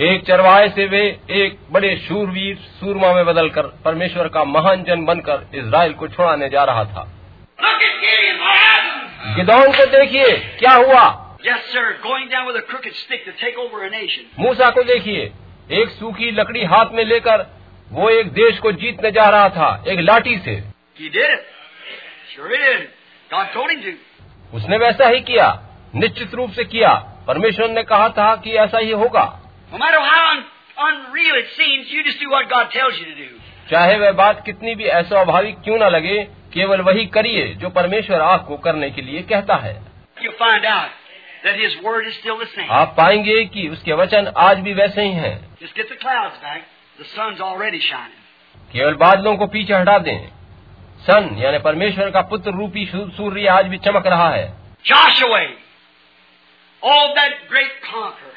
एक चरवाहे से वे एक बड़े शूरवीर सूरमा में बदलकर परमेश्वर का महान जन बनकर इसराइल को छुड़ाने जा रहा था। गिदौन को देखिए क्या हुआ? मूसा को देखिए एक सूखी लकड़ी हाथ में लेकर वो एक देश को जीतने जा रहा था एक लाठी से। उसने वैसा ही किया निश्चित रूप से किया। परमेश्वर ने कहा था कि ऐसा ही होगा। चाहे वह बात कितनी भी ऐसा अभाविक क्यों न लगे केवल वही करिए जो परमेश्वर आपको करने के लिए कहता है। That His Word is still the same. आप पाएँगे कि उसके वचन आज भी वैसे ही हैं Just get the clouds back. The sun's already shining. केवल बादलों को पीछे हटा दें सन यानी परमेश्वर का पुत्र रूपी सूर्य आज भी चमक रहा है Joshua, oh, that great conqueror.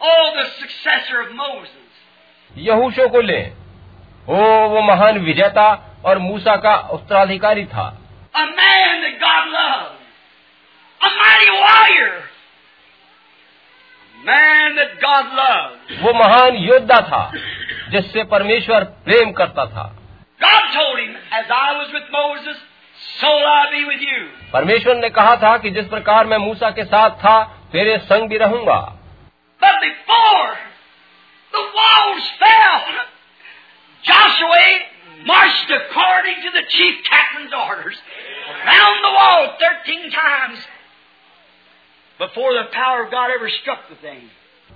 Oh, the successor of Moses. यहूशो को ले ओ वो महान विजेता और मूसा का उत्तराधिकारी था A man that God loved. A mighty warrior. A man that God loved. वो महान योद्धा था जिससे परमेश्वर प्रेम करता था God told him, as I was with Moses, so will I be with you. परमेश्वर ने कहा था कि जिस प्रकार मैं मूसा के साथ था तेरे संग भी रहूंगा But before the walls fell, Joshua marched according to the chief captain's orders around the wall 13 times Before the power of God ever struck the thing.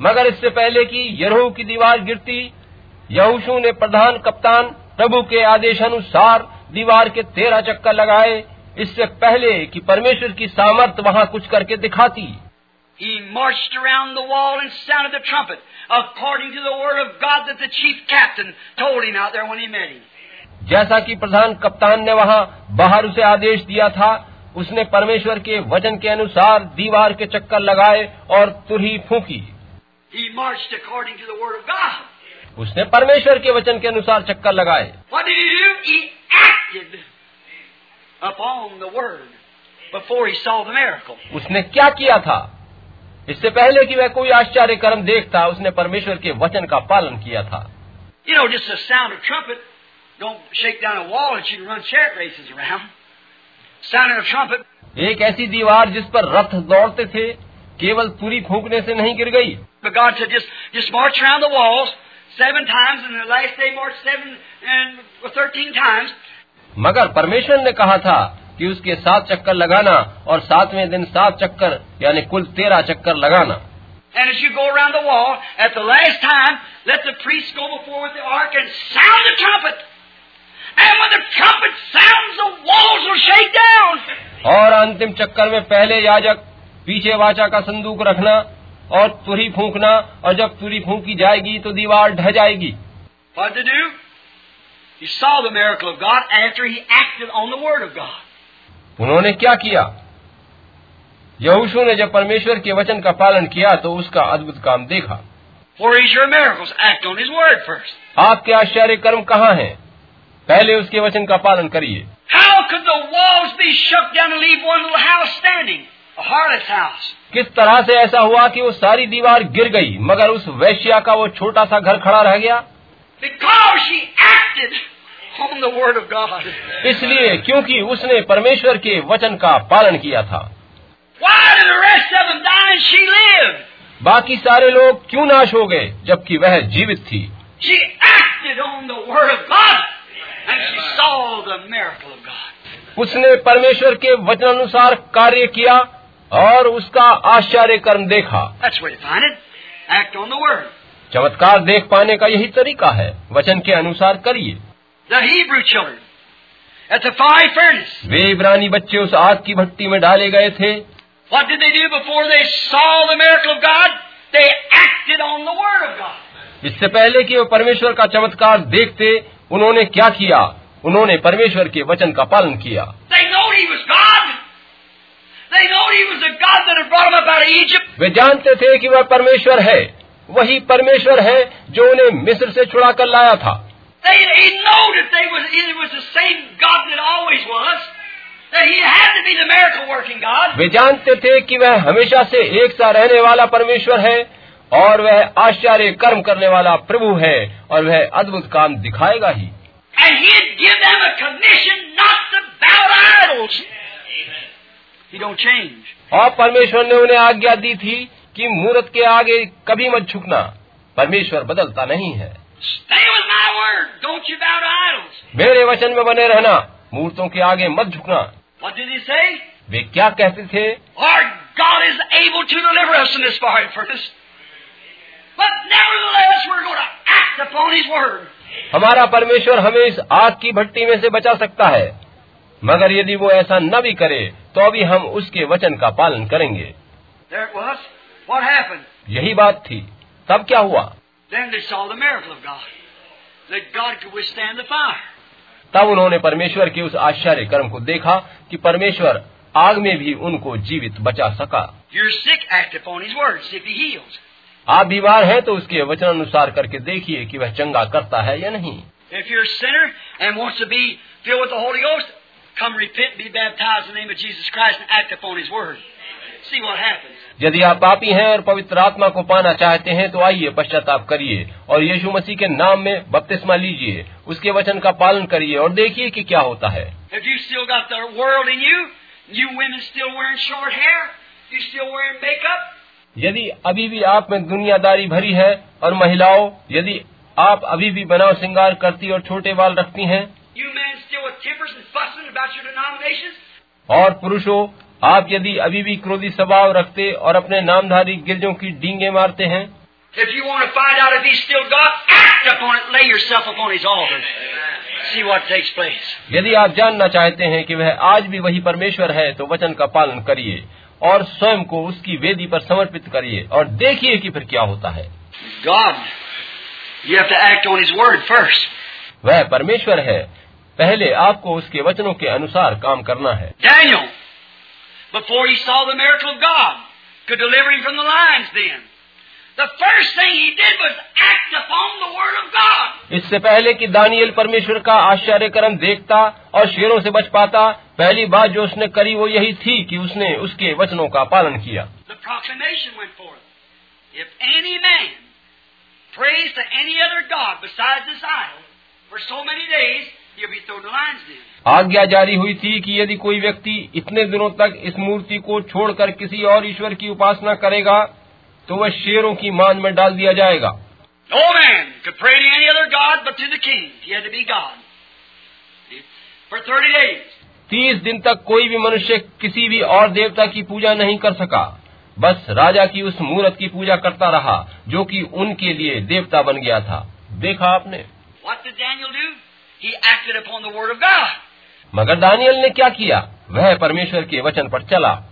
मगर इससे पहले कि यरहू की दीवार गिरती यहूशू ने प्रधान कप्तान प्रभु के आदेशानुसार दीवार के तेरह चक्कर लगाए इससे पहले कि परमेश्वर की सामर्थ वहाँ कुछ करके दिखाती He marched around the wall and sounded the trumpet, according to the word of God that the chief captain told him out there when he met him. जैसा कि प्रधान कप्तान ने वहाँ बाहर उसे आदेश दिया था उसने परमेश्वर के वज़न के अनुसार दीवार के चक्कर लगाए और तुरही फूकी। उसने परमेश्वर के वचन के अनुसार चक्कर लगाए। उसने क्या किया था? इससे पहले कि वह कोई आश्चर्य कर्म देखता उसने परमेश्वर के वचन का पालन किया था। You know. एक ऐसी दीवार जिस पर रथ दौड़ते थे केवल पूरी फूकने से नहीं गिर गई। मगर परमेश्वर ने कहा था कि उसके सात चक्कर लगाना और सातवें दिन सात चक्कर यानी कुल तेरह चक्कर लगाना। Time. और अंतिम चक्कर में पहले याजक पीछे वाचा का संदूक रखना और तुरी फूंकना और जब तुरी फूंकी जाएगी तो दीवार ढह जाएगी। उन्होंने क्या किया? यहूशु ने जब परमेश्वर के वचन का पालन किया तो उसका अद्भुत काम देखा। आपके आश्चर्य कर्म कहाँ हैं? पहले उसके वचन का पालन करिए। किस तरह से ऐसा हुआ कि वो सारी दीवार गिर गई मगर उस वैश्या का वो छोटा सा घर खड़ा रह गया? इसलिए क्योंकि उसने परमेश्वर के वचन का पालन किया था। बाकी सारे लोग क्यों नाश हो गए जबकि वह जीवित थी. उसने परमेश्वर के वचन अनुसार कार्य किया और उसका आश्चर्य कर्म देखा चमत्कार देख पाने का यही तरीका है। वचन के अनुसार करिए। वे इब्रानी बच्चे उस आग की भट्टी में डाले गए थे। इससे पहले कि वो परमेश्वर का चमत्कार देखते उन्होंने क्या किया? उन्होंने परमेश्वर के वचन का पालन किया। वे जानते थे कि वह परमेश्वर है। वही परमेश्वर है जो उन्हें मिस्र से छुड़ा कर लाया था। वे जानते थे कि वह हमेशा से एक सा रहने वाला परमेश्वर है। और वह आश्चर्य कर्म करने वाला प्रभु है और वह अद्भुत काम दिखाएगा ही. और परमेश्वर ने उन्हें आज्ञा दी थी कि मूर्त के आगे कभी मत झुकना। परमेश्वर बदलता नहीं है. मेरे वचन में बने रहना। मूर्तों के आगे मत झुकना? वे क्या कहते थे? हमारा परमेश्वर हमें इस आग की भट्टी में से बचा सकता है मगर यदि वो ऐसा न भी करे तो अभी हम उसके वचन का पालन करेंगे There it was. What happened? यही बात थी तब क्या हुआ Then they saw the miracle of God. That God could withstand the fire. तब उन्होंने परमेश्वर के उस आश्चर्य कर्म को देखा कि परमेश्वर आग में भी उनको जीवित बचा सका You're sick, act upon His word, see if He heals. आप बीमार हैं तो उसके वचनानुसार करके देखिए कि वह चंगा करता है या नहीं If you're a sinner and wants to be filled with the Holy Ghost, come repent, be baptized in the name of Jesus Christ, and act upon His word. See what happens. यदि आप पापी हैं और पवित्र आत्मा को पाना चाहते हैं तो आइए पश्चाताप करिए और यीशु मसीह के नाम में बपतिस्मा लीजिए उसके वचन का पालन करिए और देखिए कि क्या होता है If you still got the world in you, you women still wearing short hair, you still wearing makeup, यदि अभी भी आप में दुनियादारी भरी है और महिलाओं यदि आप अभी भी बनाव श्रृंगार करती और छोटे बाल रखती है और पुरुषों आप यदि अभी भी क्रोधी स्वभाव रखते और अपने नामधारी गिरजों की डींगे मारते हैं? यदि आप जानना चाहते हैं कि वह आज भी वही परमेश्वर है तो वचन का पालन करिए। और स्वयं को उसकी वेदी पर समर्पित करिए और देखिए कि फिर क्या होता है। गॉड फ़र्स्ट वह परमेश्वर है। पहले आपको उसके वचनों के अनुसार काम करना है। Daniel, before he saw the miracle of God, could deliver him from the lions then. इससे पहले कि दानियल परमेश्वर का आश्चर्यकर्म देखता और शेरों से बच पाता पहली बात जो उसने करी वो यही थी कि उसने उसके वचनों का पालन किया। आज्ञा जारी हुई थी कि यदि कोई व्यक्ति इतने दिनों तक इस मूर्ति को छोड़कर किसी और ईश्वर की उपासना करेगा तो वह शेरों की मान में डाल दिया जाएगा। तीस दिन तक कोई भी मनुष्य किसी भी और देवता की पूजा नहीं कर सका। बस राजा की उस मूर्त की पूजा करता रहा जो कि उनके लिए देवता बन गया था। देखा आपने? मगर दानियल ने क्या किया? वह परमेश्वर के वचन पर चला।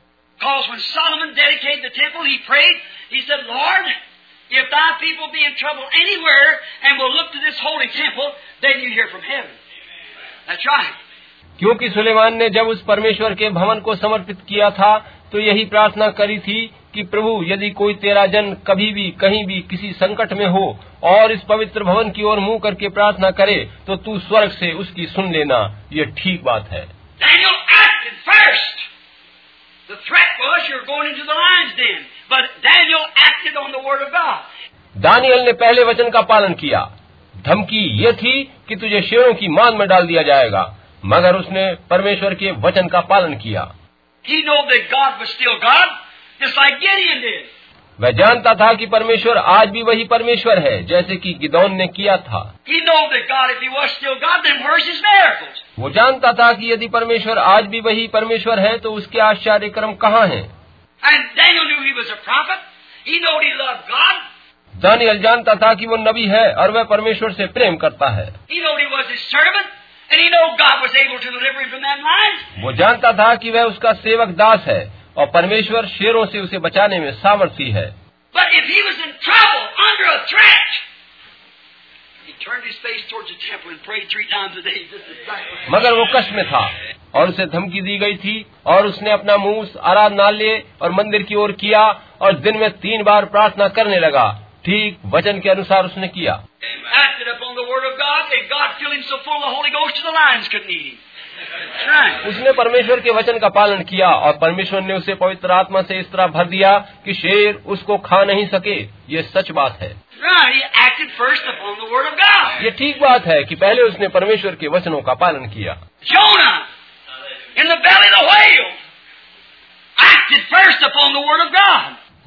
He said, Lord, if thy people be in trouble anywhere and will look to this holy temple, then you hear from heaven. That's right. क्योंकि सुलेमान ने जब उस परमेश्वर के भवन को समर्पित किया था तो यही प्रार्थना करी थी कि प्रभु यदि कोई तेरा जन कभी भी कहीं भी किसी संकट में हो और इस पवित्र भवन की ओर मुँह करके प्रार्थना करे तो तू स्वर्ग से उसकी सुन लेना ये ठीक बात है Daniel acted first. The threat was you're going into the lion's den. But Daniel acted on the word of God. दानियल ने पहले वचन का पालन किया। धमकी ये थी कि तुझे शेरों की मान में डाल दिया जाएगा। मगर उसने परमेश्वर के वचन का पालन किया। He knew that God was still God, just like वह जानता था कि परमेश्वर आज भी वही परमेश्वर है जैसे कि गिदौन ने किया था। He God, if He was still God, then where's His miracles? वो जानता था कि यदि परमेश्वर आज भी वही परमेश्वर है तो उसके आश्चर्य क्रम कहाँ हैं? And Daniel knew he was a prophet. He knew he loved God. Daniel जानता था कि वो नबी है और वह परमेश्वर से प्रेम करता है He he servant. वो जानता था कि वह उसका सेवक दास है और परमेश्वर शेरों से उसे बचाने में सामर्थ्य है But if he was in trouble, under a threat, मगर वो कष्ट में था और उसे धमकी दी गई थी और उसने अपना मुँह उस आराधनालय और मंदिर की ओर किया और दिन में तीन बार प्रार्थना करने लगा। ठीक वचन के अनुसार उसने किया। उसने परमेश्वर के वचन का पालन किया और परमेश्वर ने उसे पवित्र आत्मा से इस तरह भर दिया कि शेर उसको खा नहीं सके। ये सच बात है। ये ठीक बात है कि पहले उसने परमेश्वर के वचनों का पालन किया।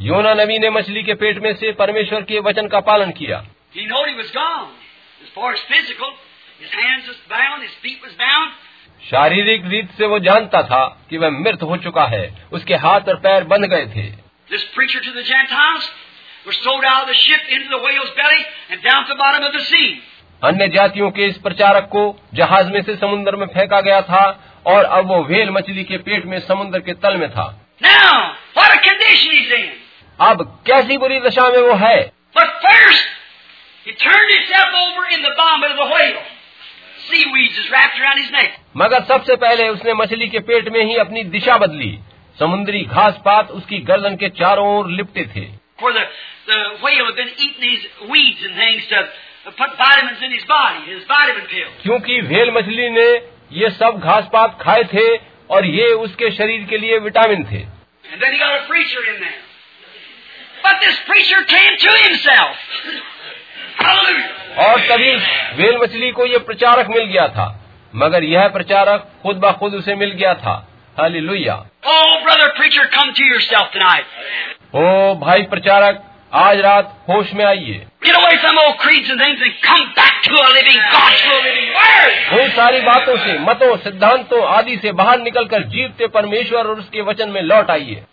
योना नबी ने मछली के पेट में से परमेश्वर के वचन का पालन किया। He knew he was gone. As far as physical, his hands was bound, his feet was bound. शारीरिक रीत से वो जानता था कि वह मृत हो चुका है। उसके हाथ और पैर बंद गए थे। अन्य जातियों के इस प्रचारक को जहाज़ में से समुन्द्र में फेंका गया था और अब वो वेल मछली के पेट में समुन्द्र के तल में था। Now, अब कैसी बुरी दशा में वो है? First. मगर सबसे पहले उसने मछली के पेट में ही अपनी दिशा बदली। समुद्री घास पात उसकी गर्दन के चारों ओर लिपटे थे। क्योंकि वेल मछली ने ये सब घास पात खाए थे और ये उसके शरीर के लिए विटामिन थे। But this preacher came to himself. और तभी वेल मछली को ये प्रचारक मिल गया था मगर यह प्रचारक खुद ब खुद उसे मिल गया था Oh, yourself tonight. ओ भाई प्रचारक आज रात होश में आइए. उन सारी बातों से मतों सिद्धांतों आदि से बाहर निकलकर जीवते परमेश्वर और उसके वचन में लौट आइए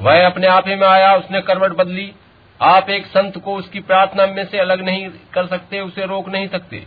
वह अपने आप ही में आया उसने करवट बदली। आप एक संत को उसकी प्रार्थना में से अलग नहीं कर सकते उसे रोक नहीं सकते।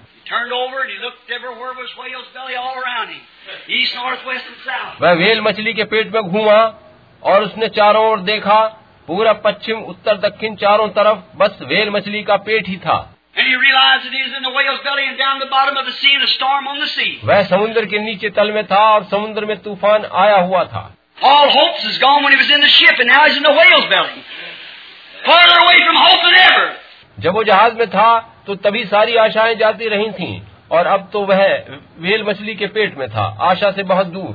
वह वेल मछली के पेट में घूमा और उसने चारों ओर देखा पूरा पश्चिम उत्तर दक्षिण चारों तरफ़ बस वेल मछली का पेट ही था। And he realized that he was in the whale's belly and down the bottom of the sea and a storm on the sea. वह समुद्र के नीचे तल में था और समुद्र में तूफान आया हुआ था All hopes is gone when he was in the ship and now he's in the whale's belly. Farther away from hope than ever. जब वो जहाज में था तो तभी सारी आशाएं जाती रही थीं और अब तो वह वेल मछली के पेट में था आशा से बहुत दूर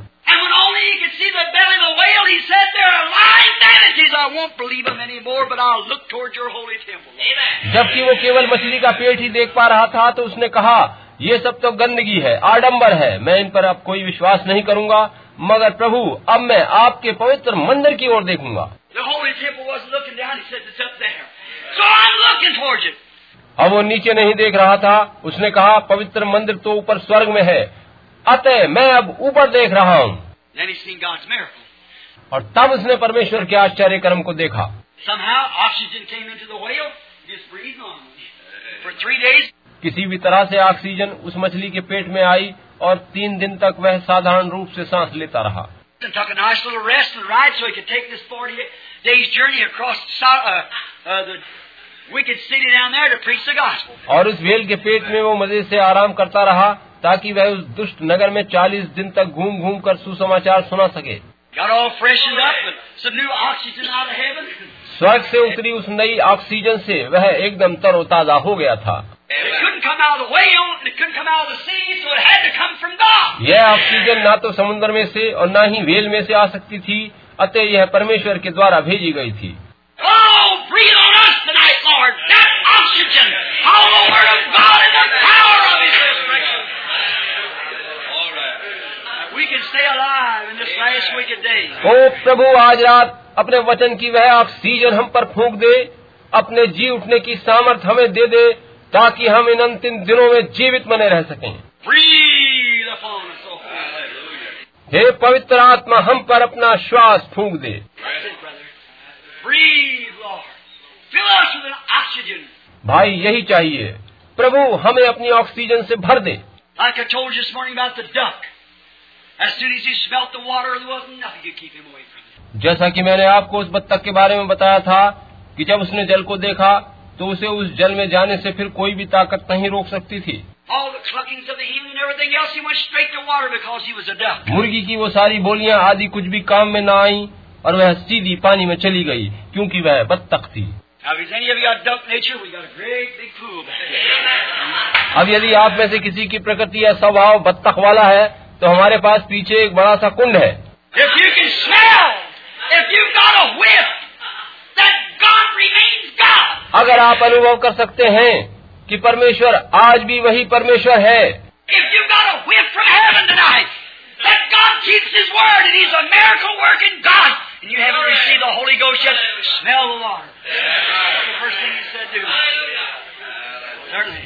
जबकि वो केवल मछली का पेट ही देख पा रहा था तो उसने कहा ये सब तो गंदगी है आडम्बर है। मैं इन पर अब कोई विश्वास नहीं करूँगा मगर प्रभु अब मैं आपके पवित्र मंदिर की ओर देखूँगा. अब वो नीचे नहीं देख रहा था। उसने कहा पवित्र मंदिर तो ऊपर स्वर्ग में है। अतः मैं अब ऊपर देख रहा हूँ। और तब उसने परमेश्वर के आश्चर्य कर्म को देखा। किसी भी तरह से ऑक्सीजन उस मछली के पेट में आई और तीन दिन तक वह साधारण रूप से सांस लेता रहा। और उस वेल के पेट में वो मज़े से आराम करता रहा ताकि वह उस दुष्ट नगर में चालीस दिन तक घूम घूम कर सुसमाचार सुना सके। स्वर्ग से उतरी उस नई ऑक्सीजन से वह एकदम तरोताजा हो गया था। यह ऑक्सीजन ना तो समुद्र में से और ना ही वेल में से आ सकती थी अतः यह परमेश्वर के द्वारा भेजी गई थी। Oh, प्रभु आज रात अपने वचन की वह आप सीज़न हम पर फूंक दे अपने जी उठने की सामर्थ हमें दे दे ताकि हम इन अंतिम दिनों में जीवित बने रह सकें। हे पवित्र आत्मा हम पर अपना श्वास फूंक दे। ऑक्सीजन भाई यही चाहिए। प्रभु हमें अपनी ऑक्सीजन से भर दे। जैसा कि मैंने आपको उस बत्तख के बारे में बताया था कि जब उसने जल को देखा तो उसे उस जल में जाने से फिर कोई भी ताकत नहीं रोक सकती थी। मुर्गी की वो सारी बोलियाँ आदि कुछ भी काम में न आई और वह सीधी पानी में चली गई क्यूँकी वह बत्तख थी। अब यदि आप में से किसी की प्रकृति या स्वभाव बत्तख वाला है तो हमारे पास पीछे एक बड़ा सा कुंड है। अगर आप अनुभव कर सकते हैं कि परमेश्वर आज भी वही परमेश्वर है। Let God keep His word, and He's a miracle working God. And you haven't received the Holy Ghost yet. Smell the water. That's the first thing He said to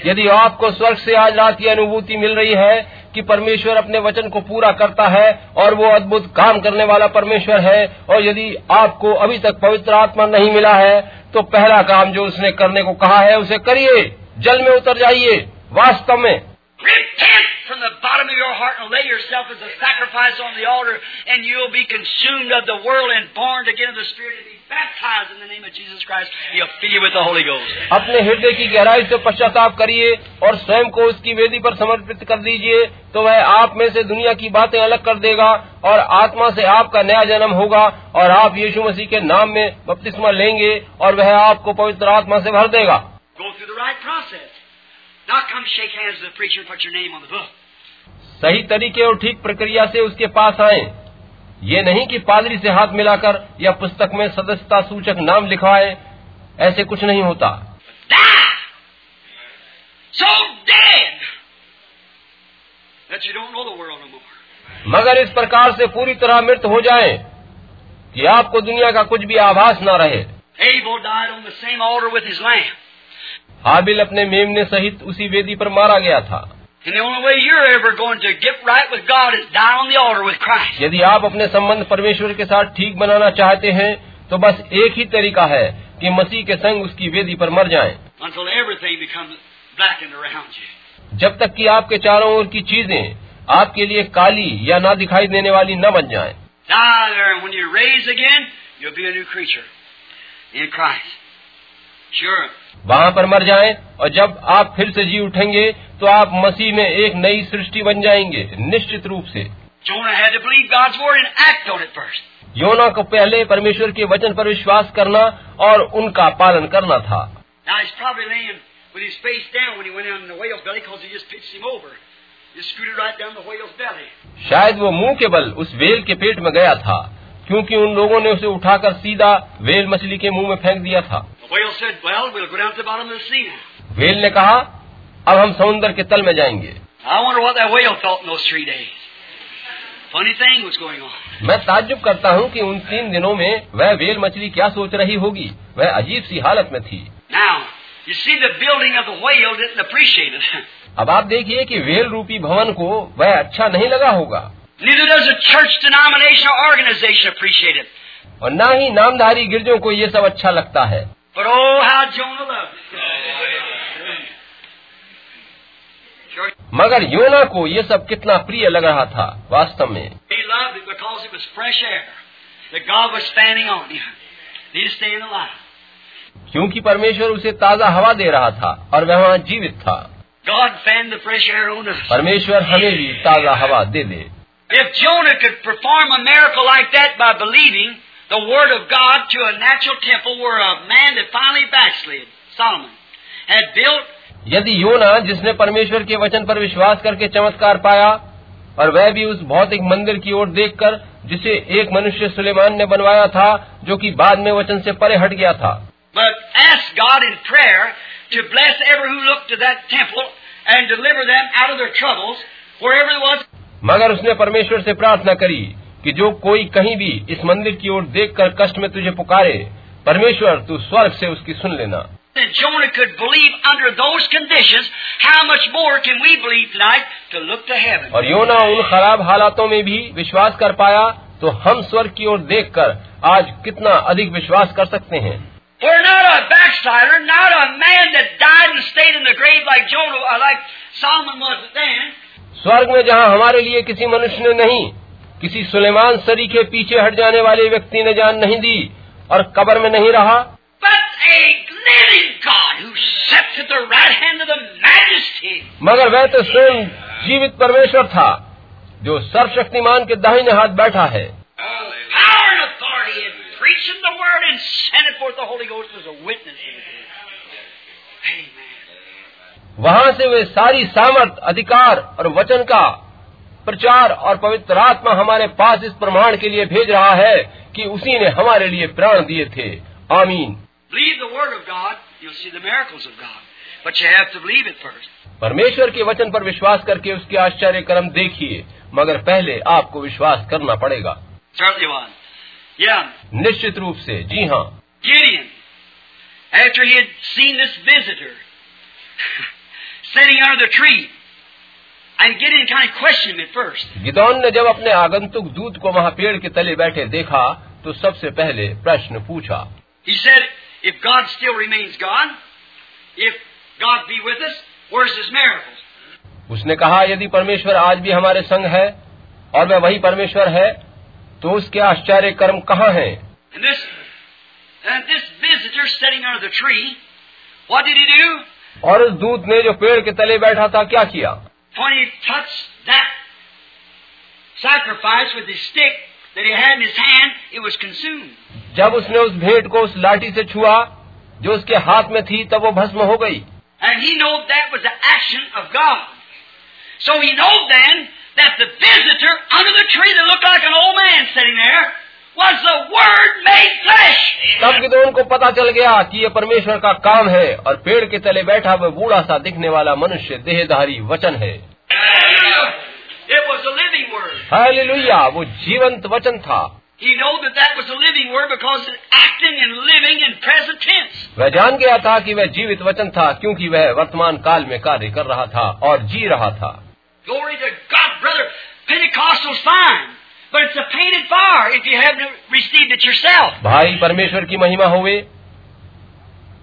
यदि आपको स्वर्ग से आज रात की अनुभूति मिल रही है कि परमेश्वर अपने वचन को पूरा करता है और वो अद्भुत काम करने वाला परमेश्वर है और यदि आपको अभी तक पवित्र आत्मा नहीं मिला है तो पहला काम जो उसने करने को कहा है उसे करिए। जल में उतर जाइए। वास्तव में Repent from the bottom of your heart and lay yourself as a sacrifice on the altar, and you'll be consumed of the world and born again of the Spirit and be baptized in the name of Jesus Christ. He'll fill you with the Holy Ghost. अपने हृदय की गहराई से पश्चाताप करिए और स्वयं को उसकी वेदी पर समर्पित कर दीजिए तो वह आप में से दुनिया की बातें अलग कर देगा और आत्मा से आपका नया जन्म होगा और आप यीशु मसीह के नाम में बपतिस्मा लेंगे और वह आपको पवित्र आत्मा से भर देगा Go through the right process. सही तरीके और ठीक प्रक्रिया से उसके पास आए। ये नहीं कि पादरी से हाथ मिलाकर या पुस्तक में सदस्यता सूचक नाम लिखवाए ऐसे कुछ नहीं होता। मगर इस प्रकार से पूरी तरह मृत हो जाए कि आपको दुनिया का कुछ भी आभास न रहे। हाबिल अपने मेमने सहित उसी वेदी पर मारा गया था। यदि आप अपने संबंध परमेश्वर के साथ ठीक बनाना चाहते हैं तो बस एक ही तरीका है कि मसीह के संग उसकी वेदी पर मर जाए। जब तक कि आपके चारों ओर की चीज़ें आपके लिए काली या ना दिखाई देने वाली न बन जाए। Sure. वहाँ पर मर जाएँ और जब आप फिर से जी उठेंगे तो आप मसीह में एक नई सृष्टि बन जाएँगे निश्चित रूप से। योना को पहले परमेश्वर के वचन पर विश्वास करना और उनका पालन करना था। शायद वो मुँह के बल उस वेल के पेट में गया था क्योंकि उन लोगों ने उसे उठाकर सीधा वेल मछली के मुँह में फेंक दिया था। वेल ने कहा अब हम समुन्दर के तल में जाएँगे. मैं ताजुब करता हूँ कि उन तीन दिनों में वह वेल मछली क्या सोच रही होगी। वह अजीब सी हालत में थी। अब आप देखिए कि वेल रूपी भवन को वह अच्छा नहीं लगा होगा। और न ही नामधारी गिरजों को ये सब अच्छा लगता है। But oh, how Jonah loved it. मगर योना को ये सब कितना प्रिय लग रहा था वास्तव में। क्योंकि परमेश्वर उसे ताज़ा हवा दे रहा था और वह वहाँ जीवित था। परमेश्वर हमें भी ताज़ा हवा दे दे। Like that the word of God to a natural temple where a man that finally backslid, Solomon, had built यदि योना जिसने परमेश्वर के वचन पर विश्वास करके चमत्कार पाया और वह भी उस भौतिक मंदिर की ओर देखकर जिसे एक मनुष्य सुलेमान ने बनवाया था जो कि बाद में वचन से परे हट गया था But ask God in prayer to bless every who looked to that temple and deliver them out of their troubles, wherever it was. मगर उसने परमेश्वर से प्रार्थना करी कि जो कोई कहीं भी इस मंदिर की ओर देखकर कष्ट में तुझे पुकारे परमेश्वर तू स्वर्ग से उसकी सुन लेना। और यो योना उन खराब हालातों में भी विश्वास कर पाया तो हम स्वर्ग की ओर देखकर आज कितना अधिक विश्वास कर सकते हैं। स्वर्ग में जहाँ हमारे लिए किसी मनुष्य ने नहीं किसी सुलेमान सरी के पीछे हट जाने वाले व्यक्ति ने जान नहीं दी और कबर में नहीं रहा। मगर वह तो स्वयं जीवित परमेश्वर था जो सर्वशक्तिमान के दाहिने हाथ बैठा है। वहाँ से वे सारी सामर्थ अधिकार और वचन का प्रचार और पवित्र आत्मा हमारे पास इस प्रमाण के लिए भेज रहा है कि उसी ने हमारे लिए प्राण दिए थे। आमीन। परमेश्वर के वचन पर विश्वास करके उसके आश्चर्य कर्म देखिए मगर पहले आपको विश्वास करना पड़ेगा। Yeah. निश्चित रूप से जी हाँ। Gideon, after he had seen this visitor, sitting under the tree, Gideon ने जब अपने आगंतुक दूत को वहाँ पेड़ के तले बैठे देखा तो सबसे पहले प्रश्न पूछा He said, if God still remains God, if God be with us, where's his miracles? उसने कहा यदि परमेश्वर आज भी हमारे संग है और वह वही परमेश्वर है तो उसके आश्चर्य कर्म कहाँ हैं And this, and this visitor sitting under the tree, what did he do? और उस दूत ने जो पेड़ के तले बैठा था क्या किया When he touched that sacrifice with his stick that he had in his hand, it was consumed. जब उसने उस भेंट को उस लाठी से छुआ जो उसके हाथ में थी तब वो भस्म हो गई And he knew that was the action of God. So he knew then that the visitor under the tree that looked like an old man sitting there तब तो उनको पता चल गया कि ये परमेश्वर का काम है और पेड़ के तले बैठा वह बूढ़ा सा दिखने वाला मनुष्य देहधारी वचन है। हालेलुया वो जीवंत वचन था। वह जान गया था कि वह जीवित वचन था क्योंकि वह वर्तमान काल में कार्य कर रहा था और जी रहा था। भाई परमेश्वर की महिमा हो होवे।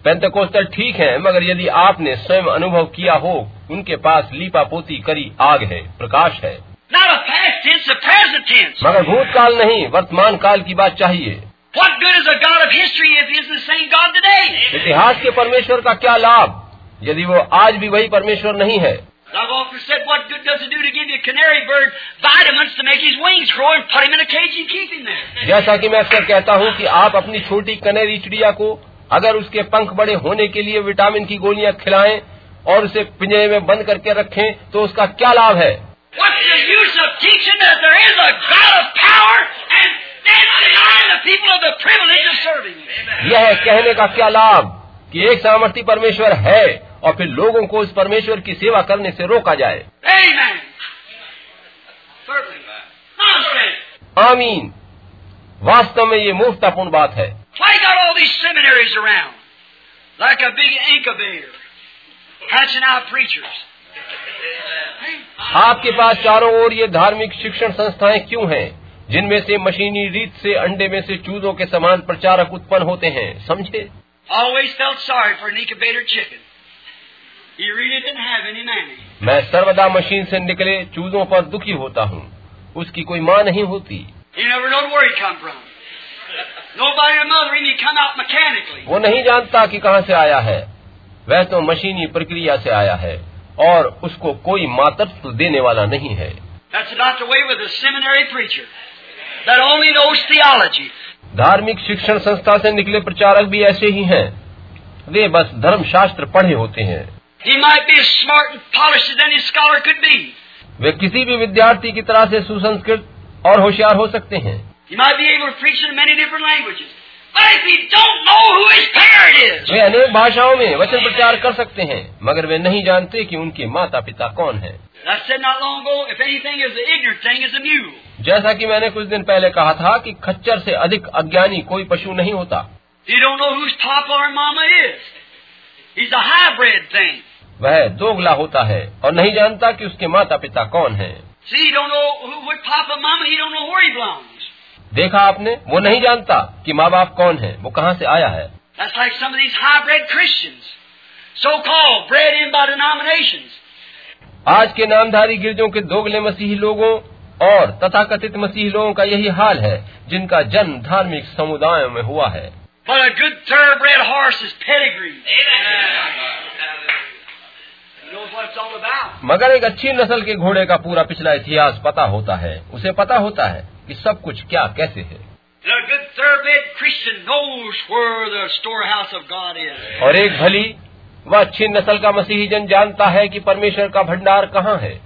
पेंतकोस्तल ठीक है मगर यदि आपने स्वयं अनुभव किया हो उनके पास लीपा पोती करी आग है प्रकाश है। मगर भूतकाल नहीं वर्तमान काल की बात चाहिए। इतिहास के परमेश्वर का क्या लाभ? यदि वो आज भी वही परमेश्वर नहीं है I've often said, what good does it do to give you a canary bird vitamins to make his wings grow and put him in a cage and keep him there? जैसा कि मैं अक्सर कहता हूँ कि आप अपनी छोटी कनेरी चिड़िया को अगर उसके पंख बड़े होने के लिए विटामिन की गोलियाँ खिलाएँ और उसे पिंजरे में बंद करके रखें तो उसका क्या लाभ है What's the use of teaching that there is a God of power and then denying the people of the privilege of serving Him? यह कहने का क्या लाभ कि एक सामर्थी परमेश्वर है और फिर लोगों को इस परमेश्वर की सेवा करने से रोका जाए। हाँ, आमीन। वास्तव में ये मूर्तापूर्ण बात है। आपके पास चारों ओर ये धार्मिक शिक्षण संस्थाएँ क्यों हैं? जिनमें से मशीनी रीत से अंडे में से चूजों के समान प्रचारक उत्पन्न होते हैं समझे? ऑलवेज फेल्ट सॉरी फॉर निकेटर चिकन मैं सर्वदा मशीन से निकले चूजों पर दुखी होता हूँ। उसकी कोई माँ नहीं होती। वो नहीं जानता कि कहाँ से आया है। वह तो मशीनी प्रक्रिया से आया है और उसको कोई मातृत्व देने वाला नहीं है। धार्मिक शिक्षण संस्था से निकले प्रचारक भी ऐसे ही हैं। वे बस धर्म शास्त्र पढ़े होते हैं। वे किसी भी विद्यार्थी की तरह से सुसंस्कृत और होशियार हो सकते हैं। वे अनेक भाषाओं में वचन प्रचार कर सकते हैं मगर वे नहीं जानते कि उनके माता पिता कौन है। जैसा कि मैंने कुछ दिन पहले कहा था कि खच्चर से अधिक अज्ञानी कोई पशु नहीं होता। यू वह दोगला होता है और नहीं जानता कि उसके माता पिता कौन है। देखा आपने? वो नहीं जानता कि माँ बाप कौन है। वो कहाँ से आया है। आज के नामधारी गिरजों के दोगले मसीही लोगों और तथाकथित मसीही लोगों का यही हाल है जिनका जन्म धार्मिक समुदायों में हुआ है। मगर एक अच्छी नस्ल के घोड़े का पूरा पिछला इतिहास पता होता है। उसे पता होता है कि सब कुछ क्या कैसे है. और एक भली वह अच्छी नस्ल का मसीही जन जानता है कि परमेश्वर का भंडार कहाँ है.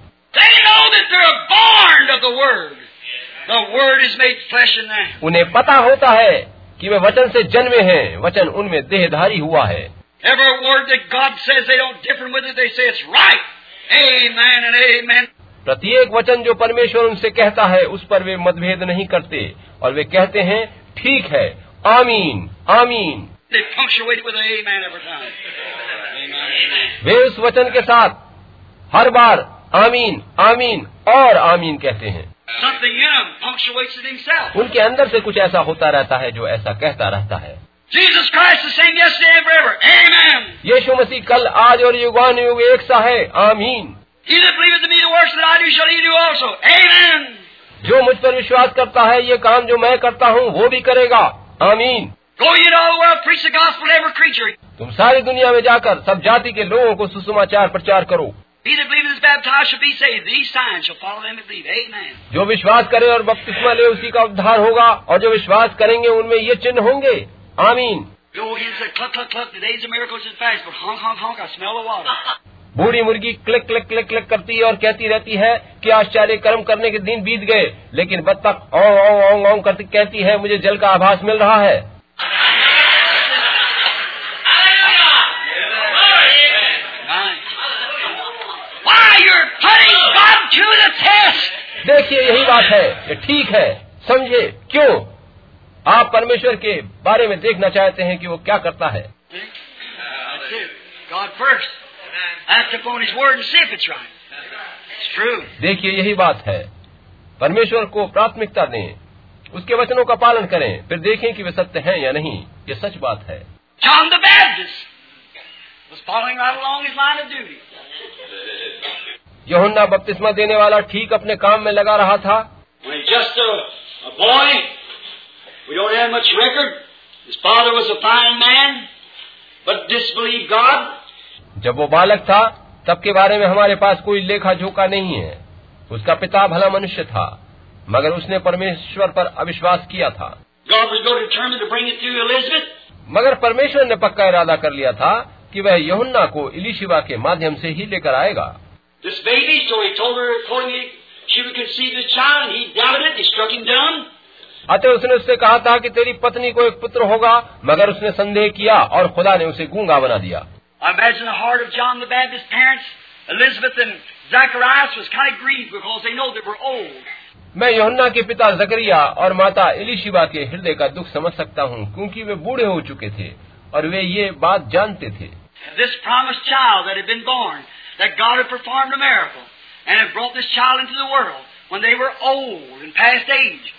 उन्हें पता होता है कि वे वचन से जन्मे हैं। वचन उनमें देहधारी हुआ है। Every word that God says, they don't differ with it. They say it's right. Amen and amen. प्रत्येक वचन जो परमेश्वर उनसे कहता है उस पर वे मतभेद नहीं करते। और वे कहते हैं ठीक है। आमीन आमीन। वे उस वचन के साथ हर बार आमीन आमीन और आमीन कहते हैं। उनके अंदर से कुछ ऐसा होता रहता है जो ऐसा कहता रहता है। Jesus Christ the same yesterday and forever. Amen. यीशु मसीह कल आज और युगान युग एक सा है आमीन He that believeth in me the works that I do shall he do also. Amen. जो मुझ पर विश्वास करता है ये काम जो मैं करता हूँ वो भी करेगा आमीन Go ye into all the world, preach the gospel to every creature. तुम सारी दुनिया में जाकर सब जाति के लोगों को सुसमाचार प्रचार करो He that believeth is baptized shall be saved. These signs shall follow them that believe. Amen. जो विश्वास करे और बपतिस्मा ले उसी का उद्धार होगा और जो विश्वास करेंगे उनमें ये चिन्ह होंगे 아멘. बूढ़ी मुर्गी क्लिक क्लिक क्लिक क्लिक करती है और कहती रहती है कि आश्चर्य कर्म करने के दिन बीत गए लेकिन बत्तख ओंग ओंग ओंग ओंग करती कहती है मुझे जल का आभास मिल रहा है। देखिए यही बात है ठीक है समझे क्यों? आप परमेश्वर के बारे में देखना चाहते हैं कि वो क्या करता है। देखिए यही बात है। परमेश्वर को प्राथमिकता दें। उसके वचनों का पालन करें। फिर देखें कि वे सत्य हैं या नहीं। ये सच बात है। यहुन्ना बपतिस्मा देने वाला ठीक अपने काम में लगा रहा था। A, We don't have much record. His father was a fine man, but disbelieved God. जब वो बालक था तब के बारे में हमारे पास कोई लेखा झोंका नहीं है। उसका पिता भला मनुष्य था मगर उसने परमेश्वर पर अविश्वास किया था। मगर परमेश्वर ने पक्का इरादा कर लिया था कि वह यहुन्ना को इलीशिवा के माध्यम से ही लेकर आएगा। Baby, so her, he, अतः उसने उससे कहा था कि तेरी पत्नी को एक पुत्र होगा मगर उसने संदेह किया और खुदा ने उसे गूँगा बना दिया मैं यहुन्ना के पिता जकरिया और माता इलीशिबा के हृदय का दुख समझ सकता हूँ क्योंकि वे बूढ़े हो चुके थे और वे ये बात जानते थे And it brought this child into the world when they were old and past age.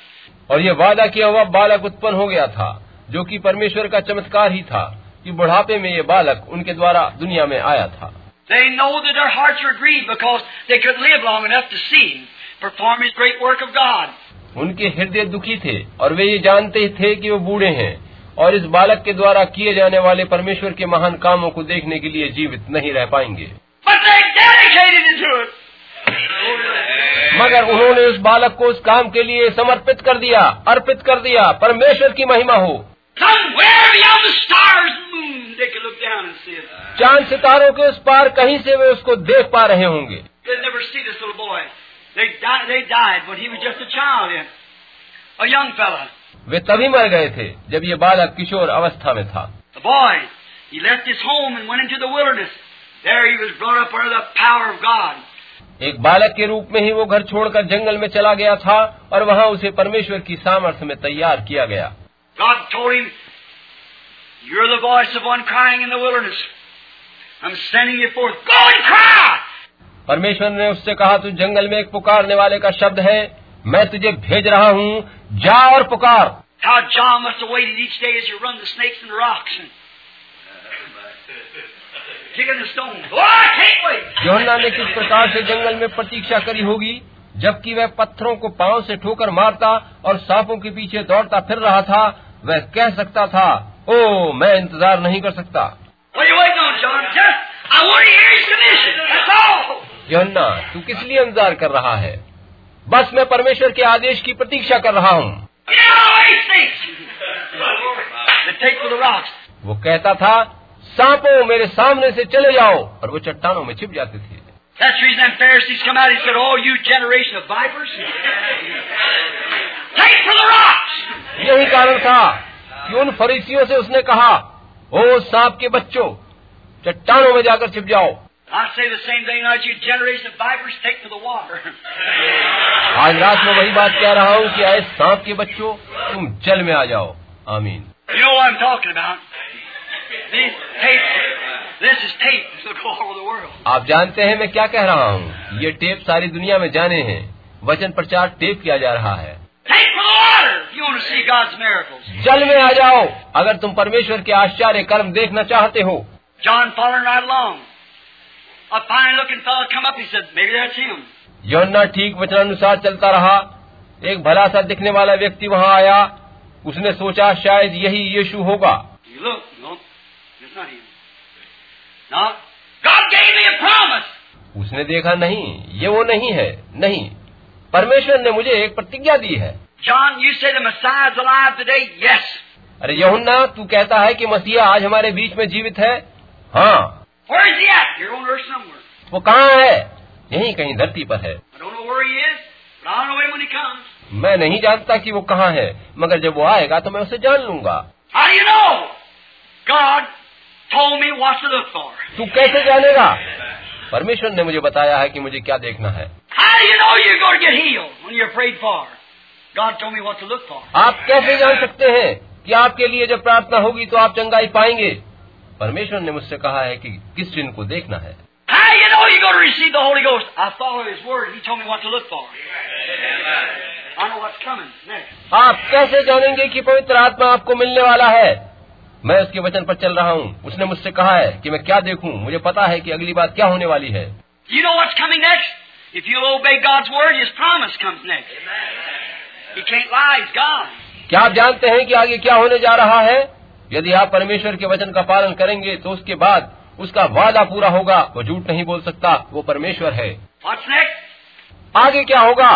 और ये वादा किया हुआ बालक उत्पन्न हो गया था जो कि परमेश्वर का चमत्कार ही था कि बुढ़ापे में ये बालक उनके द्वारा दुनिया में आया था They know that their hearts were grieved because they couldn't live long enough to see him perform his great work of God. उनके हृदय दुखी थे और वे ये जानते थे कि वो बूढ़े हैं और इस बालक के द्वारा किए जाने वाले परमेश्वर के महान कामों को देखने के लिए जीवित नहीं रह पाएँगे But they dedicated it to it. मगर उन्होंने उस बालक को उस काम के लिए समर्पित कर दिया अर्पित कर दिया। परमेश्वर की महिमा हो। चाँद सितारों के उस पार कहीं से वे उसको देख पा रहे होंगे। वे तभी मर गए थे जब ये बालक किशोर अवस्था में था। Boy home and to wilderness There he was brought up. एक बालक के रूप में ही वो घर छोड़कर जंगल में चला गया था और वहाँ उसे परमेश्वर की सामर्थ्य में तैयार किया गया। परमेश्वर ने उससे कहा तू जंगल में एक पुकारने वाले का शब्द है। मैं तुझे भेज रहा हूँ। जा और पुकार। योहन्ना ने किस प्रकार से जंगल में प्रतीक्षा करी होगी? जबकि वह पत्थरों को पाँव से ठोकर मारता और सांपों के पीछे दौड़ता फिर रहा था वह कह सकता था ओ मैं इंतज़ार नहीं कर सकता. योहन्ना तू किस लिए इंतज़ार कर रहा है? बस मैं परमेश्वर के आदेश की प्रतीक्षा कर रहा हूँ. वो कहता था सांपो मेरे सामने से चले जाओ। और वो चट्टानों में छिप जाते थे। यही कारण था कि उन फरीसियों से उसने कहा ओ सांप के बच्चों चट्टानों में जाकर छिप जाओ। आज रात में वही बात कह रहा हूँ कि आए सांप के बच्चों तुम जल में आ जाओ। आमीन। आप जानते हैं मैं क्या कह रहा हूँ? ये टेप सारी दुनिया में जाने हैं। वचन प्रचार टेप किया जा रहा है. जल में आ जाओ। अगर तुम परमेश्वर के आश्चर्य कर्म देखना चाहते हो। Him. यौना ठीक वचनानुसार चलता रहा। एक भला सा दिखने वाला व्यक्ति वहाँ आया। उसने सोचा शायद यही यीशु होगा। Look, no, it's not him. उसने देखा नहीं ये वो नहीं है नहीं। परमेश्वर ने मुझे एक प्रतिज्ञा दी है। जॉन यू से अरे यहुन्ना तू कहता है कि मसीहा आज हमारे बीच में जीवित है? हाँ। वो कहाँ है? यही कहीं धरती पर है। मैं नहीं जानता कि वो कहाँ है मगर जब वो आएगा तो मैं उसे जान लूँगा। How तू कैसे जानेगा? परमेश्वर ने मुझे बताया है कि मुझे क्या देखना है। आप कैसे जान सकते हैं कि आपके लिए जब प्रार्थना होगी तो आप चंगाई पाएँगे? परमेश्वर ने मुझसे कहा है कि किस चिन्ह को देखना है। आप कैसे जानेंगे कि पवित्र आत्मा आपको मिलने वाला है? मैं उसके वचन पर चल रहा हूँ उसने मुझसे कहा है कि मैं क्या देखूँ मुझे पता है कि अगली बात क्या होने वाली है You know what's coming next? If you'll obey God's Word, His promise comes next. He can't lie. He's God. क्या आप जानते हैं कि आगे क्या होने जा रहा है यदि आप परमेश्वर के वचन का पालन करेंगे तो उसके बाद उसका वादा पूरा होगा वो झूठ नहीं बोल सकता वो परमेश्वर है What's next? आगे क्या होगा.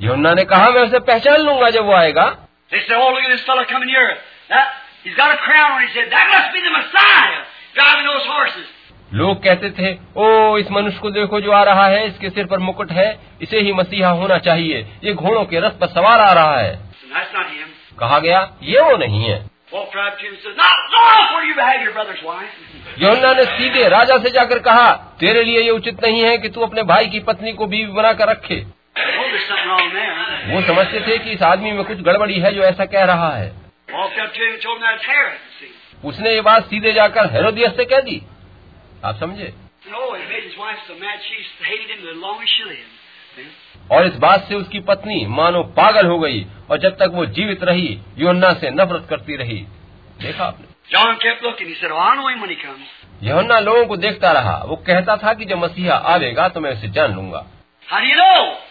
यूहन्ना ने कहा मैं उसे पहचान लूँगा जब वो आएगा They said, Oh, look at this fellow coming here. That, he's got a crown on his head. That must be the Messiah driving those horses. लोग कहते थे ओ इस मनुष्य को देखो जो आ रहा है इसके सिर पर मुकुट है इसे ही मसीहा होना चाहिए ये घोड़ों के रथ पर सवार आ रहा है कहा गया ये वो नहीं है योन्ना ने सीधे राजा से जाकर कहा तेरे लिए ये उचित नहीं है कि तू अपने भाई की पत्नी को बीवी बनाकर रखे वो समझते थे कि इस आदमी में कुछ गड़बड़ी है जो ऐसा कह रहा है। उसने ये बात सीधे जाकर हेरोदियस से कह दी। आप समझे? और इस बात से उसकी पत्नी मानो पागल हो गई और जब तक वो जीवित रही योन्ना से नफरत करती रही। देखा आपने? यहन्ना लोगों को देखता रहा। वो कहता था कि जब मसीहा आवेगा तो मैं उसे जान लूँगा। हरी you?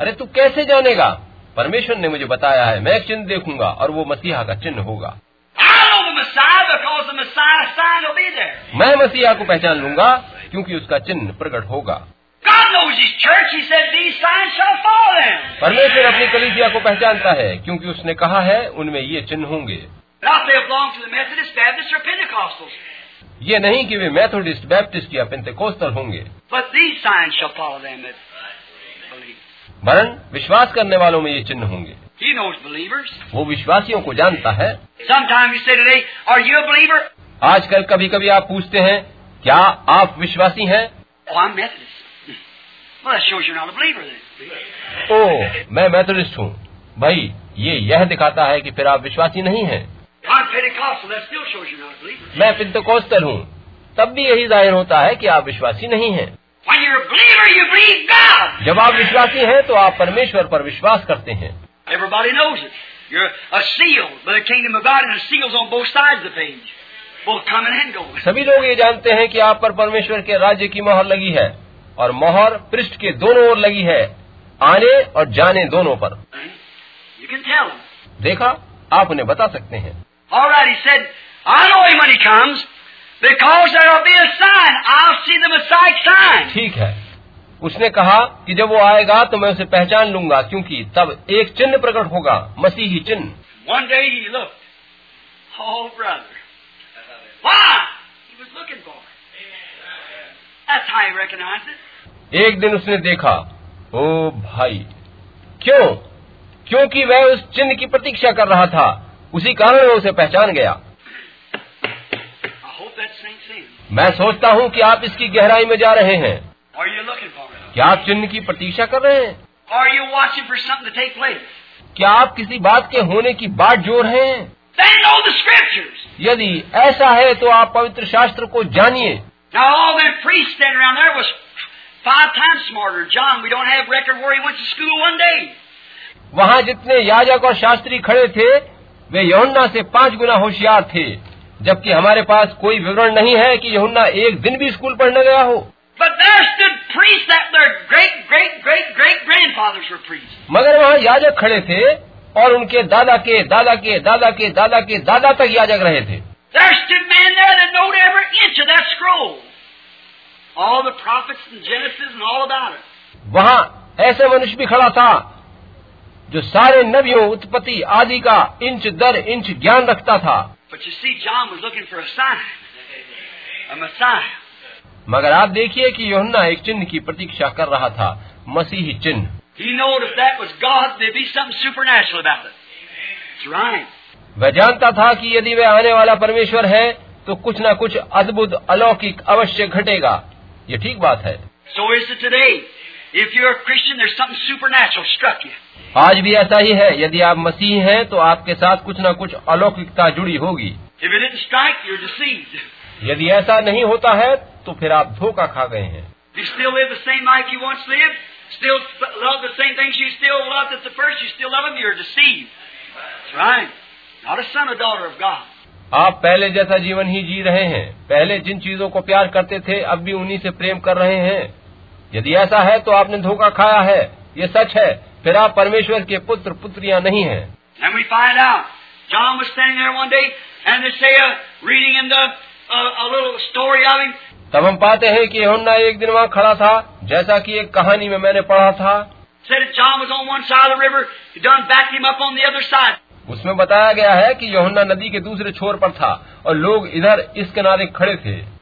अरे तू कैसे जानेगा? परमेश्वर ने मुझे बताया है मैं एक चिन्ह देखूँगा और वो मसीहा का चिन्ह होगा। मैं मसीहा को पहचान लूँगा क्योंकि उसका चिन्ह प्रकट होगा। परमेश्वर अपनी कलीजिया को पहचानता है क्योंकि उसने कहा है उनमें ये चिन्ह होंगे। ये नहीं कि वे मैथोडिस्ट बैप्टिस्ट या पेंटेकोस्टल होंगे। वरन विश्वास करने वालों में ये चिन्ह होंगे। वो विश्वासियों को जानता है। आज कल कभी कभी आप पूछते हैं क्या आप विश्वासी हैं? ओ मैं मैथोडिस्ट हूँ। भाई ये यह दिखाता है कि फिर आप विश्वासी नहीं हैं। मैं पिंतकोस्तर हूँ। तब भी यही ज़ाहिर होता है कि आप विश्वासी नहीं है। जब आप विश्वासी हैं तो आप परमेश्वर पर विश्वास करते हैं। सभी लोग ये जानते हैं कि आप पर परमेश्वर के राज्य की मोहर लगी है और मोहर पृष्ठ के दोनों ओर लगी है आने और जाने दोनों पर। देखा आप उन्हें बता सकते हैं। All right, he said, I know him when he comes, because there'll be a sign. I'll see the Messiah sign. ठीक है उसने कहा कि जब वो आएगा तो मैं उसे पहचान लूँगा क्योंकि तब एक चिन्ह प्रकट होगा मसीही चिन्ह One day he looked. Oh, brother. Why? He was looking for it. That's how he recognized it. एक दिन उसने देखा ओ भाई क्यों क्योंकि वह उस चिन्ह की प्रतीक्षा कर रहा था उसी कारण वो उसे पहचान गया। मैं सोचता हूँ कि आप इसकी गहराई में जा रहे हैं। क्या आप चिन्ह की प्रतीक्षा कर रहे हैं? क्या आप किसी बात के होने की बात जो रहे हैं यदि ऐसा है तो आप पवित्र शास्त्र को जानिए। वहाँ जितने याजक और शास्त्री खड़े थे वे यमुन्ना से पाँच गुना होशियार थे जबकि हमारे पास कोई विवरण नहीं है कि यहुन्ना एक दिन भी स्कूल पढ़ने गया हो। मगर वहाँ याजक खड़े थे और उनके दादा के दादा के दादा के दादा के दादा तक याजक रहे थे। वहाँ ऐसे मनुष्य भी खड़ा था जो सारे नवियो उत्पत्ति आदि का इंच दर इंच ज्ञान रखता था। मगर आप देखिए कि योहन्ना एक चिन्ह की प्रतीक्षा कर रहा था मसीह चिन्ह। वह जानता था कि यदि वह आने वाला परमेश्वर है तो कुछ न कुछ अद्भुत अलौकिक अवश्य घटेगा। ये ठीक बात है। So is today if you are Christian there natural struck आज भी ऐसा ही है यदि आप मसीह हैं तो आपके साथ कुछ न कुछ अलौकिकता जुड़ी होगी। यदि ऐसा नहीं होता है तो फिर आप धोखा खा गए हैं। आप पहले जैसा जीवन ही जी रहे हैं पहले जिन चीज़ों को प्यार करते थे अब भी उन्हीं से प्रेम कर रहे हैं। यदि ऐसा है तो आपने धोखा खाया है। ये सच है फिर आप परमेश्वर के पुत्र पुत्रियाँ नहीं है। तब हम पाते हैं कि हुन्ना एक दिन वहाँ खड़ा था जैसा कि एक कहानी में मैंने पढ़ा था। उसमें बताया गया है कि यहुन्ना नदी के दूसरे छोर पर था और लोग इधर इस किनारे खड़े थे।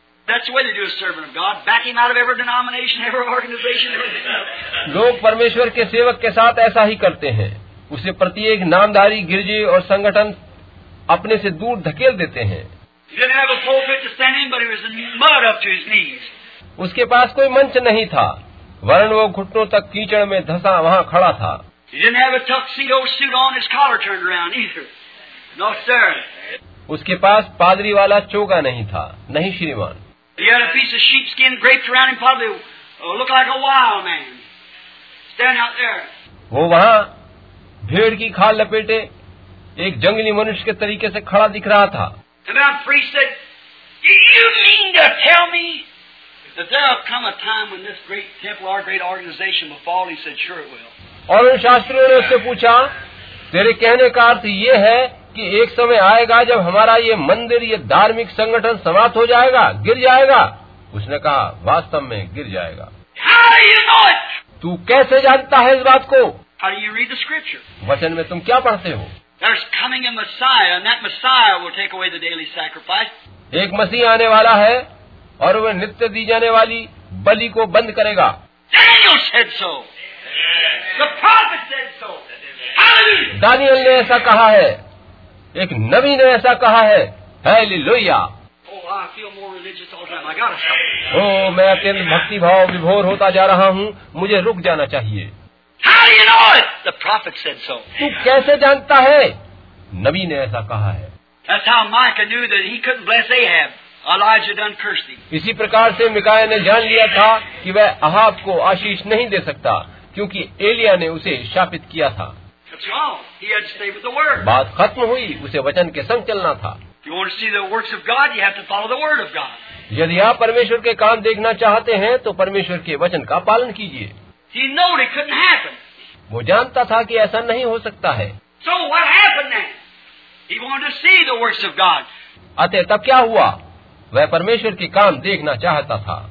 लोग परमेश्वर के सेवक के साथ ऐसा ही करते हैं। उसे प्रत्येक नामधारी गिरजे और संगठन अपने से दूर धकेल देते हैं। उसके पास कोई मंच नहीं था। वरण वो घुटनों तक कीचड़ में धसा वहाँ खड़ा था। उसके पास पादरी वाला चोगा नहीं था। नहीं श्रीमान। He had a piece of sheepskin draped around him, probably uh, looked like a wild man. Standing out there. वो वहाँ भेड़ की खाल लपेटे एक जंगली मनुष्य के तरीके से खड़ा दिख रहा था And that priest said, Do you mean to tell me that there'll come a time when this great temple, our great organization will fall? He said, Sure it will. और उन शास्त्रियों ने उससे पूछा तेरे कहने का अर्थ ये है कि एक समय आएगा जब हमारा ये मंदिर ये धार्मिक संगठन समाप्त हो जाएगा गिर जाएगा। उसने कहा वास्तव में गिर जाएगा। तू कैसे जानता है इस बात को? वचन में तुम क्या पढ़ते हो? एक मसीह आने वाला है और वह नित्य दी जाने वाली बलि को बंद करेगा। दानियल ने ऐसा कहा है। एक नबी ने ऐसा कहा है। लोहिया ओ oh, मैं अत्यंत भक्ति भाव विभोर होता जा रहा हूँ। मुझे रुक जाना चाहिए। तू कैसे जानता है? नबी ने ऐसा कहा है। इसी प्रकार से मिकाया ने जान लिया था कि वह अहाब को आशीष नहीं दे सकता क्योंकि एलिया ने उसे शापित किया था। बात खत्म हुई उसे वचन के संग चलना था। यदि आप परमेश्वर के काम देखना चाहते हैं तो परमेश्वर के वचन का पालन कीजिए। वो जानता था कि ऐसा नहीं हो सकता है। अतः तब क्या हुआ? वह परमेश्वर के काम देखना चाहता था।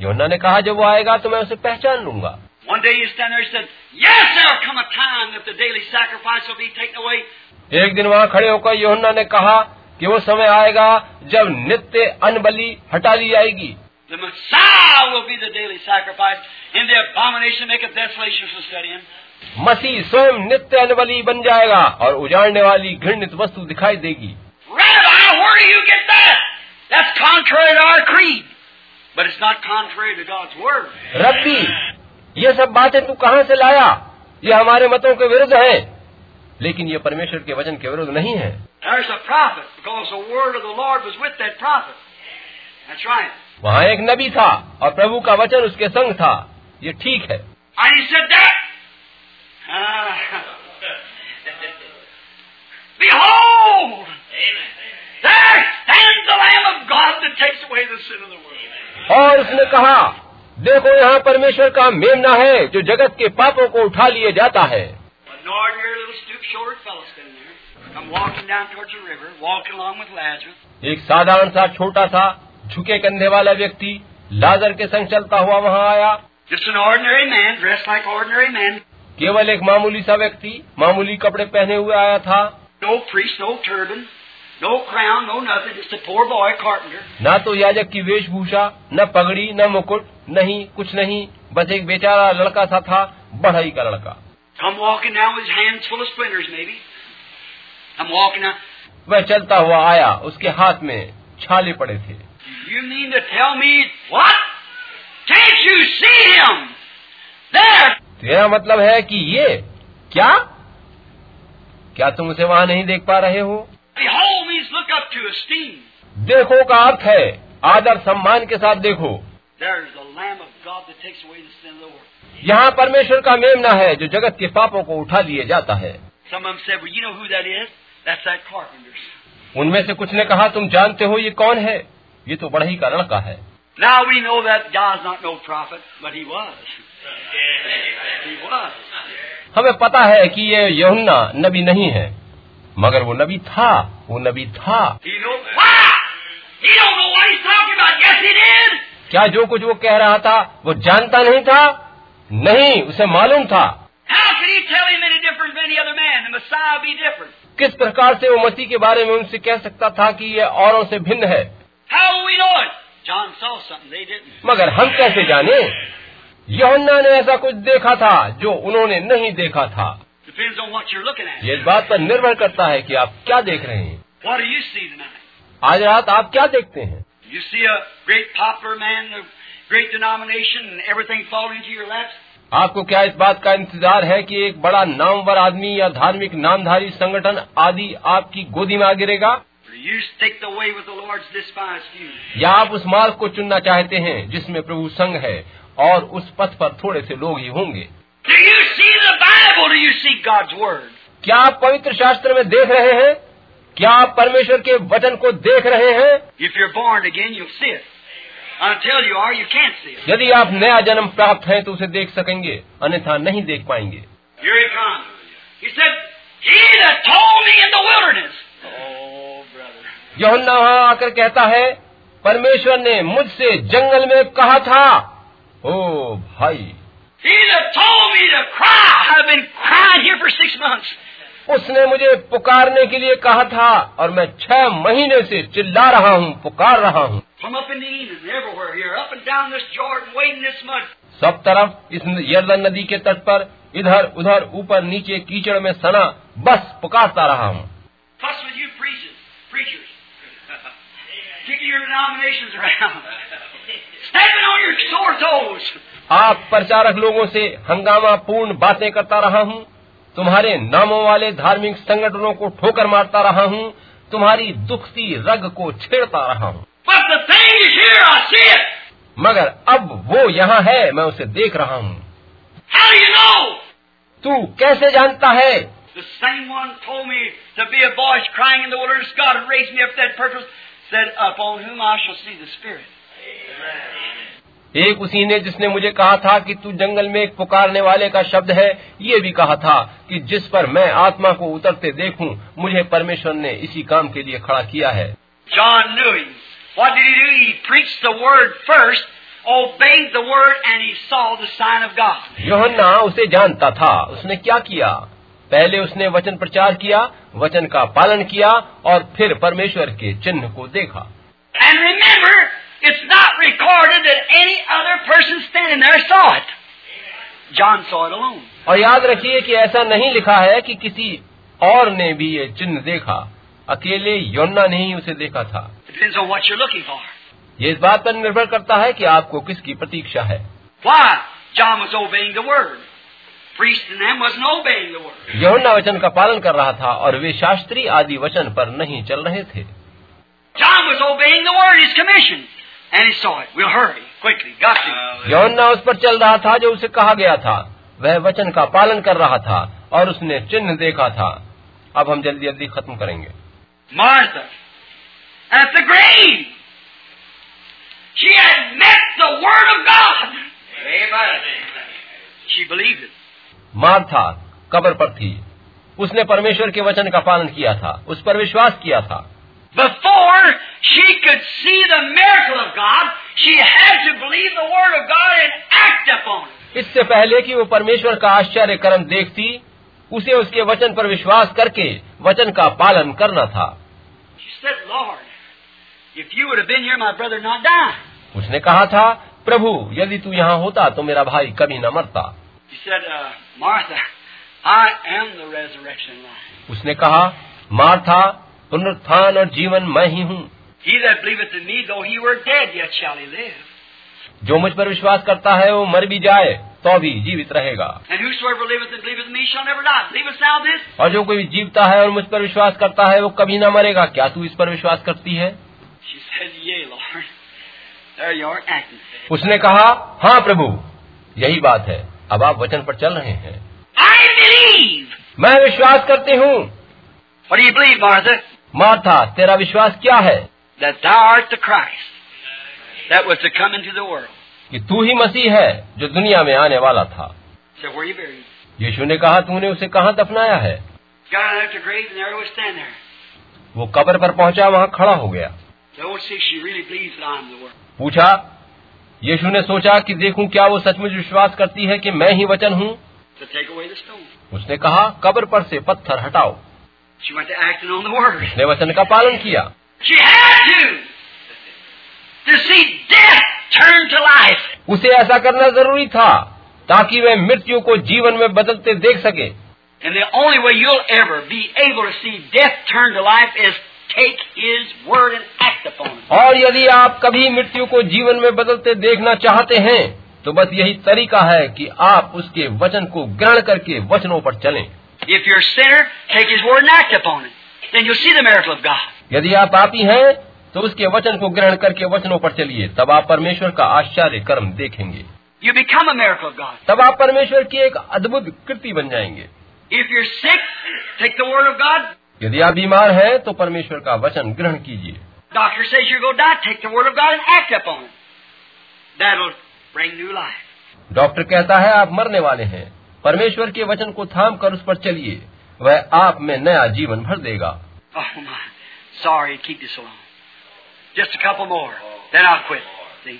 यमुना ने कहा जब वो आएगा तो मैं उसे पहचान लूँगा। One day he stand there and said, Yes, there'll come a time that the daily sacrifice will be taken away. एक दिन वहाँ खड़े होकर योहन्ना ने कहा कि वो समय आएगा जब नित्य अनबली हटा ली जाएगी The Messiah will be the daily sacrifice, and the abomination maketh desolation shall set in. मसीह स्वयं नित्य अनबली बन जाएगा और उजाड़ने वाली घृणित वस्तु दिखाई देगी Rabbi, where do you get that? That's contrary to our creed. But it's not contrary to God's Word. रब्बी ये सब बातें तू कहाँ से लाया? ये हमारे मतों के विरुद्ध है। लेकिन ये परमेश्वर के वचन के विरुद्ध नहीं है। वहाँ एक नबी था और प्रभु का वचन उसके संग था। ये ठीक है। और उसने कहा देखो यहाँ परमेश्वर का मेमना है जो जगत के पापों को उठा लिए जाता है। एक साधारण सा छोटा सा झुके कंधे वाला व्यक्ति लाजर के संग चलता हुआ वहाँ आया। केवल एक मामूली सा व्यक्ति मामूली कपड़े पहने हुए आया था। No crown, no nothing, just a poor boy, carpenter. ना तो याजक की वेशभूषा न पगड़ी न मुकुट नहीं कुछ नहीं बस एक बेचारा लड़का सा था बढ़ई का लड़का। वह चलता हुआ आया उसके हाथ में छाले पड़े थे। You mean to tell me what you see him तेरा मतलब है कि ये क्या? क्या तुम उसे वहाँ नहीं देख पा रहे हो? देखो का अर्थ है आदर सम्मान के साथ देखो। यहाँ परमेश्वर का मेमना है जो जगत के पापों को उठा लिए जाता है। उनमें से कुछ ने कहा तुम जानते हो ये कौन है? ये तो बढ़ई का लड़का है। हमें पता है कि ये यमुना नबी नहीं है। मगर वो नबी था वो नबी था। क्या जो कुछ वो कह रहा था वो जानता नहीं था? नहीं उसे मालूम था। किस प्रकार से वो मसीह के बारे में उनसे कह सकता था कि ये औरों से भिन्न है? मगर हम कैसे जाने? यहन्ना ने ऐसा कुछ देखा था जो उन्होंने नहीं देखा था। ये बात पर निर्भर करता है कि आप क्या देख रहे हैं। आज रात आप क्या देखते हैं? आपको क्या इस बात का इंतज़ार है कि एक बड़ा नामवर आदमी या धार्मिक नामधारी संगठन आदि आपकी गोदी में आ गिरेगा? या आप उस मार्ग को चुनना चाहते हैं जिसमें प्रभु संघ है और उस पथ पर थोड़े से लोग ही होंगे? Do you see the Bible? Do you see God's Word? क्या आप पवित्र शास्त्र में देख रहे हैं क्या आप परमेश्वर के वचन को देख रहे हैं If you're born again, you'll see it. Until you are, you can't see it. यदि आप नया जन्म प्राप्त हैं तो उसे देख सकेंगे अन्यथा नहीं देख पाएँगे Here he comes. He said, He that told me in the wilderness. Oh, brother. यहुन्ना वहाँ आकर कहता है परमेश्वर ने मुझसे जंगल में कहा था ओ भाई उसने मुझे पुकारने के लिए कहा था और मैं छह महीने से चिल्ला रहा हूँ पुकार रहा हूँ। सब तरफ़ इस यर्दन नदी के तट पर इधर उधर ऊपर नीचे कीचड़ में सना बस पुकारता रहा हूँ। Kicking your denominations around. Stepping on your sore toes. आप प्रचारक लोगों से हंगामा पूर्ण बातें करता रहा हूँ तुम्हारे नामों वाले धार्मिक संगठनों को ठोकर मारता रहा हूँ तुम्हारी दुखती रग को छेड़ता रहा हूँ। मगर अब वो यहाँ है मैं उसे देख रहा हूँ। You know? तू कैसे जानता है? Said, एक उसी ने जिसने मुझे कहा था कि तू जंगल में एक पुकारने वाले का शब्द है ये भी कहा था कि जिस पर मैं आत्मा को उतरते देखूँ मुझे परमेश्वर ने इसी काम के लिए खड़ा किया है John knew him. What did he do? He preached the word first, obeyed the word, and he saw the sign of God. Yohanna उसे जानता था उसने क्या किया पहले उसने वचन प्रचार किया वचन का पालन किया और फिर परमेश्वर के चिन्ह को देखा And remember, It's not recorded that any other person standing there saw it. John saw it alone. और याद रखिए कि ऐसा नहीं लिखा है कि किसी और ने भी ये चिन्ह देखा। अकेले योन्ना ने ही उसे देखा था। ये इस बात पर निर्भर करता है कि आपको किसकी प्रतीक्षा है। योन्ना वचन का पालन कर रहा था और वे शास्त्री आदि वचन पर नहीं चल रहे थे। And he saw it. We'll hurry. Quickly. Got to. यहुन्ना उस पर चल रहा था जो उसे कहा गया था वह वचन का पालन कर रहा था और उसने चिन्ह देखा था अब हम जल्दी जल्दी खत्म करेंगे Martha, at the grave. She had met the Word of God. Amen. She believed it. Martha कब्र पर थी उसने परमेश्वर के वचन का पालन किया था उस पर विश्वास किया था Before इससे पहले कि वो परमेश्वर का आश्चर्य कर्म देखती उसे उसके वचन पर विश्वास करके वचन का पालन करना था। उसने कहा था प्रभु यदि तू यहाँ होता तो मेरा भाई कभी न मरता। Said, uh, उसने कहा मार्था पुनरुत्थान और जीवन मैं ही हूँ। जो मुझ पर विश्वास करता है वो मर भी जाए तो भी जीवित रहेगा। और जो कोई जीवता है और मुझ पर विश्वास करता है वो कभी ना मरेगा। क्या तू इस पर विश्वास करती है? उसने कहा हाँ प्रभु यही बात है। अब आप वचन पर चल रहे हैं। मैं विश्वास करती हूँ। मार्था तेरा विश्वास क्या है? कि तू ही मसीह है जो दुनिया में आने वाला था। यीशु ने कहा तूने उसे कहाँ दफनाया है? वो कब्र पर पहुँचा वहाँ खड़ा हो गया। पूछा यीशु ने सोचा कि देखूँ क्या वो सचमुच विश्वास करती है कि मैं ही वचन हूँ? उसने कहा कब्र पर से पत्थर हटाओ। उसने वचन का पालन किया। उसे ऐसा करना ज़रूरी था ताकि वह मृत्यु को जीवन में बदलते देख सके। और यदि आप कभी मृत्यु को जीवन में बदलते देखना चाहते हैं तो बस यही तरीका है कि आप उसके वचन को ग्रहण करके वचनों पर चलें। इफ़ यूर सेट यदि आप पापी हैं तो उसके वचन को ग्रहण करके वचनों पर चलिए तब आप परमेश्वर का आश्चर्य कर्म देखेंगे You become a miracle of God. तब आप परमेश्वर की एक अद्भुत कृति बन जाएँगे If you're sick, take the Word of God. यदि आप बीमार हैं तो परमेश्वर का वचन ग्रहण कीजिए Doctor says you're going to die, take the Word of God and act upon it. That'll bring new life. Doctor कहता है आप मरने वाले हैं परमेश्वर के वचन को थाम कर उस पर चलिए वह आप में नया जीवन भर देगा Oh my, sorry to keep you so long. Just a couple more, then I'll quit. See,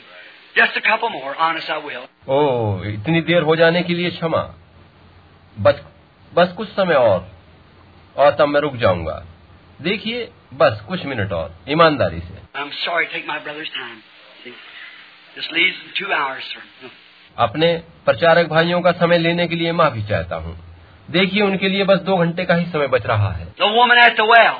just a couple more. Honest, I will. ओ इतनी देर हो जाने के लिए क्षमा बस बस कुछ समय और और तब मैं रुक जाऊँगा देखिए बस कुछ मिनट और ईमानदारी से I'm sorry to take my brother's time. See, just leaves two hours him. अपने प्रचारक भाइयों का समय लेने के लिए माफ़ी चाहता हूँ देखिए उनके लिए बस दो घंटे का ही समय बच रहा है The woman at the well,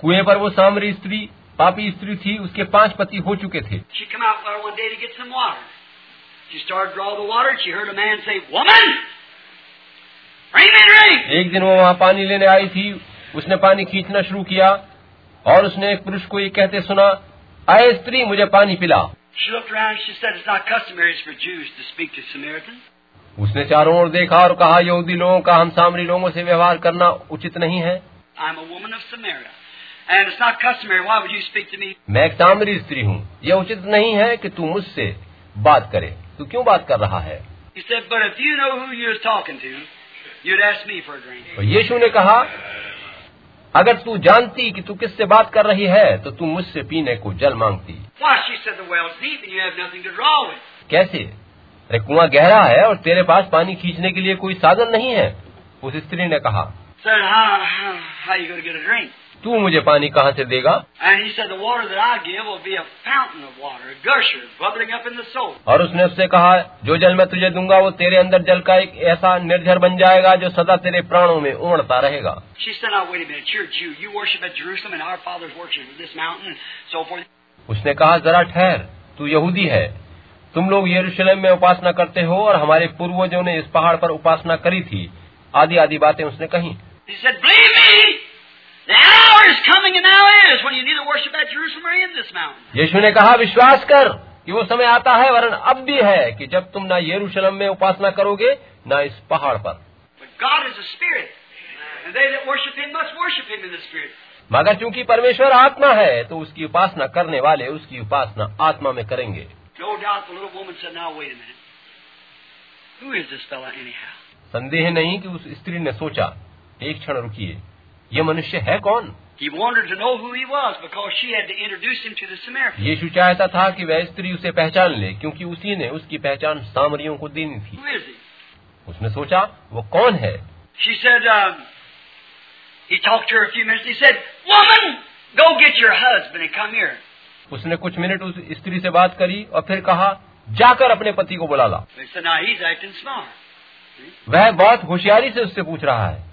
कुएँ पर वो सामर स्त्री पापी स्त्री थी उसके पाँच पति हो चुके थे। एक दिन वो वहाँ पानी लेने आई थी उसने पानी खींचना शुरू किया और उसने एक पुरुष को ये कहते सुना आए स्त्री मुझे पानी पिला। उसने चारों ओर देखा और कहा यहूदी लोगों का हम सामरी लोगों से व्यवहार करना उचित नहीं है। मैं एक सामरी स्त्री हूँ। यह उचित नहीं है कि तू मुझसे बात करे। तू क्यों बात कर रहा है? यीशु ने कहा अगर तू जानती कि तू किससे बात कर रही है तो तू मुझसे पीने को जल मांगती। कैसे? अरे कुआँ गहरा है और तेरे पास पानी खींचने के लिए कोई साधन नहीं है उस स्त्री ने कहा। Sir, तू मुझे पानी कहाँ से देगा? और उसने उससे कहा जो जल मैं तुझे दूँगा वो तेरे अंदर जल का एक ऐसा निर्झर बन जाएगा जो सदा तेरे प्राणों में उमड़ता रहेगा। उसने कहा जरा ठहर तू यहूदी है तुम लोग यरूशलेम में उपासना करते हो और हमारे पूर्वजों ने इस पहाड़ पर उपासना करी थी आदि आदि बातें उसने कही. यीशु ने कहा विश्वास कर कि वो समय आता है वरन अब भी है कि जब तुम ना यरूशलेम में उपासना करोगे ना इस पहाड़ पर. मगर चूँकि परमेश्वर आत्मा है तो उसकी उपासना करने वाले उसकी उपासना आत्मा में करेंगे No doubt the little woman said, Now, wait a minute. Who is this fella, anyhow? संदेह नहीं कि उस स्त्री ने सोचा एक क्षण रुकिए ये मनुष्य है कौन He wanted to know who he was because she had to introduce him to the Samaritans. यीशु चाहता था कि वह स्त्री उसे पहचान ले क्योंकि उसी ने उसकी पहचान सामरियों को देनी थी Who is he? उसने सोचा वो कौन है She said, um, he talked to her a few minutes. He said, Woman, go get your husband and come here. उसने कुछ मिनट उस स्त्री से बात करी और फिर कहा जाकर अपने पति को बुला ला। वह बहुत होशियारी से उससे पूछ रहा है।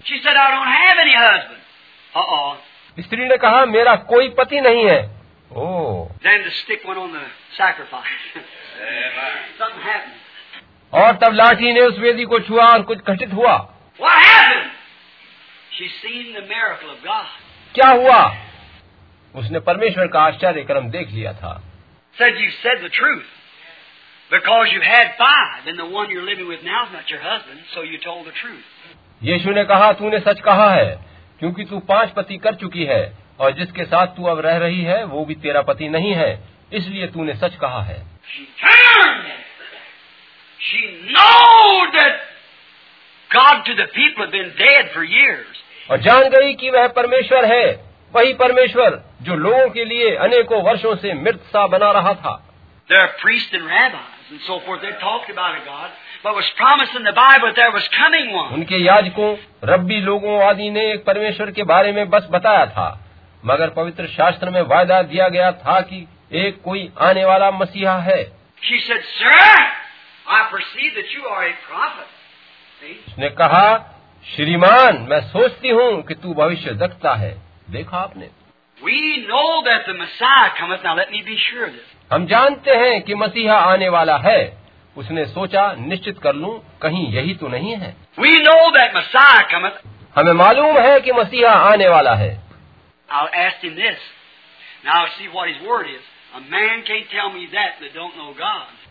स्त्री ने कहा मेरा कोई पति नहीं है। ओ और तब लाठी ने उस वेदी को छुआ और कुछ घटित हुआ। क्या हुआ? उसने परमेश्वर का आश्चर्य कर्म देख लिया था Said you said the truth. Because you had five, and the one you're living with now is not your husband, so you told the truth. यीशु ने कहा तूने सच कहा है क्योंकि तू पाँच पति कर चुकी है और जिसके साथ तू अब रह रही है वो भी तेरा पति नहीं है इसलिए तूने सच कहा है She knowed that God to the people had been dead for years. और जान गई कि वह परमेश्वर है वही परमेश्वर जो लोगों के लिए अनेकों वर्षों से मृत सा बना रहा था। उनके याजकों रब्बी लोगों आदि ने एक परमेश्वर के बारे में बस बताया था। मगर पवित्र शास्त्र में वायदा दिया गया था कि एक कोई आने वाला मसीहा है। उसने कहा श्रीमान मैं सोचती हूँ कि तू भविष्य दखता है। देखा आपने। हम जानते हैं कि मसीहा आने वाला है। उसने सोचा निश्चित कर लूँ कहीं यही तो नहीं है। वी नो दैट मसीहा हमें मालूम है कि मसीहा आने वाला है।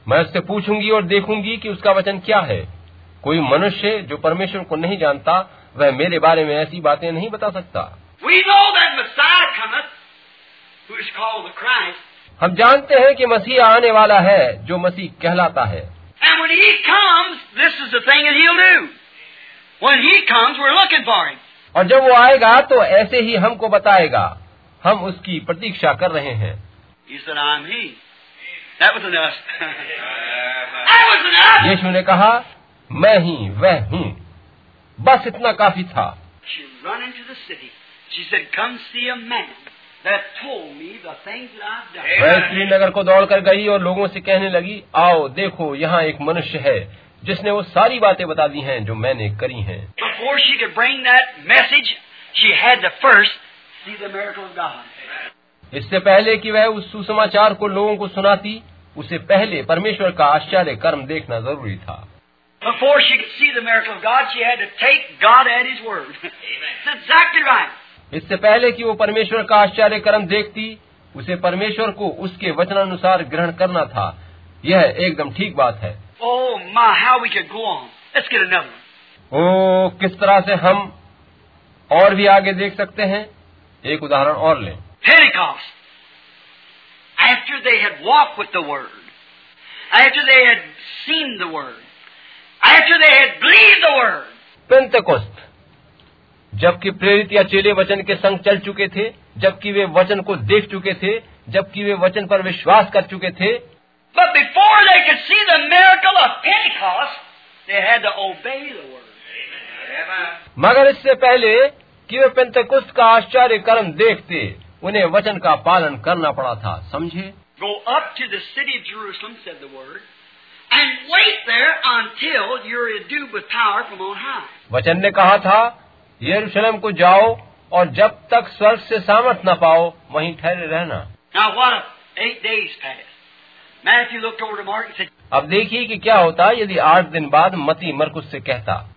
मैं उससे पूछूँगी और देखूँगी कि उसका वचन क्या है। कोई मनुष्य जो परमेश्वर को नहीं जानता वह मेरे बारे में ऐसी बातें नहीं बता सकता। हम जानते हैं कि मसीह आने वाला है जो मसीह कहलाता है। और जब वो आएगा तो ऐसे ही हमको बताएगा। हम उसकी प्रतीक्षा कर रहे हैं। यीशु ने कहा मैं ही वह हूँ। बस इतना काफ़ी था। She said, Come see a man that told me the things that I've done. वह श्रीनगर को दौड़कर गई और लोगों से कहने लगी आओ देखो यहाँ एक मनुष्य है जिसने वो सारी बातें बता दी हैं जो मैंने करी हैं Before she could bring that message, she had to first see the miracle of God. इससे पहले कि वह उस सुसमाचार को लोगों को सुनाती उसे पहले परमेश्वर का आश्चर्य कर्म देखना ज़रूरी था Before she could see the miracle of God, she had to take God at His word. That's exactly right. इससे पहले कि वो परमेश्वर का आश्चर्य कर्म देखती उसे परमेश्वर को उसके वचनानुसार ग्रहण करना था। यह एकदम ठीक बात है। ओ किस तरह से हम और भी आगे देख सकते हैं? एक उदाहरण और लें। After they had walked with the Word, जबकि प्रेरित या चेले वचन के संग चल चुके थे जबकि वे वचन को देख चुके थे जबकि वे वचन पर विश्वास कर चुके थे। मगर इससे पहले कि वे पिंतकुस्त का आश्चर्य कर्म देखते उन्हें वचन का पालन करना पड़ा था समझे? Go Jerusalem and wait there you're endued with power from on high वचन ने कहा था यरूशलेम को जाओ और जब तक स्वर्ग से सामर्थ न पाओ वहीं ठहरे रहना। अब देखिए कि क्या होता यदि आठ दिन बाद मती मरकुस से कहता।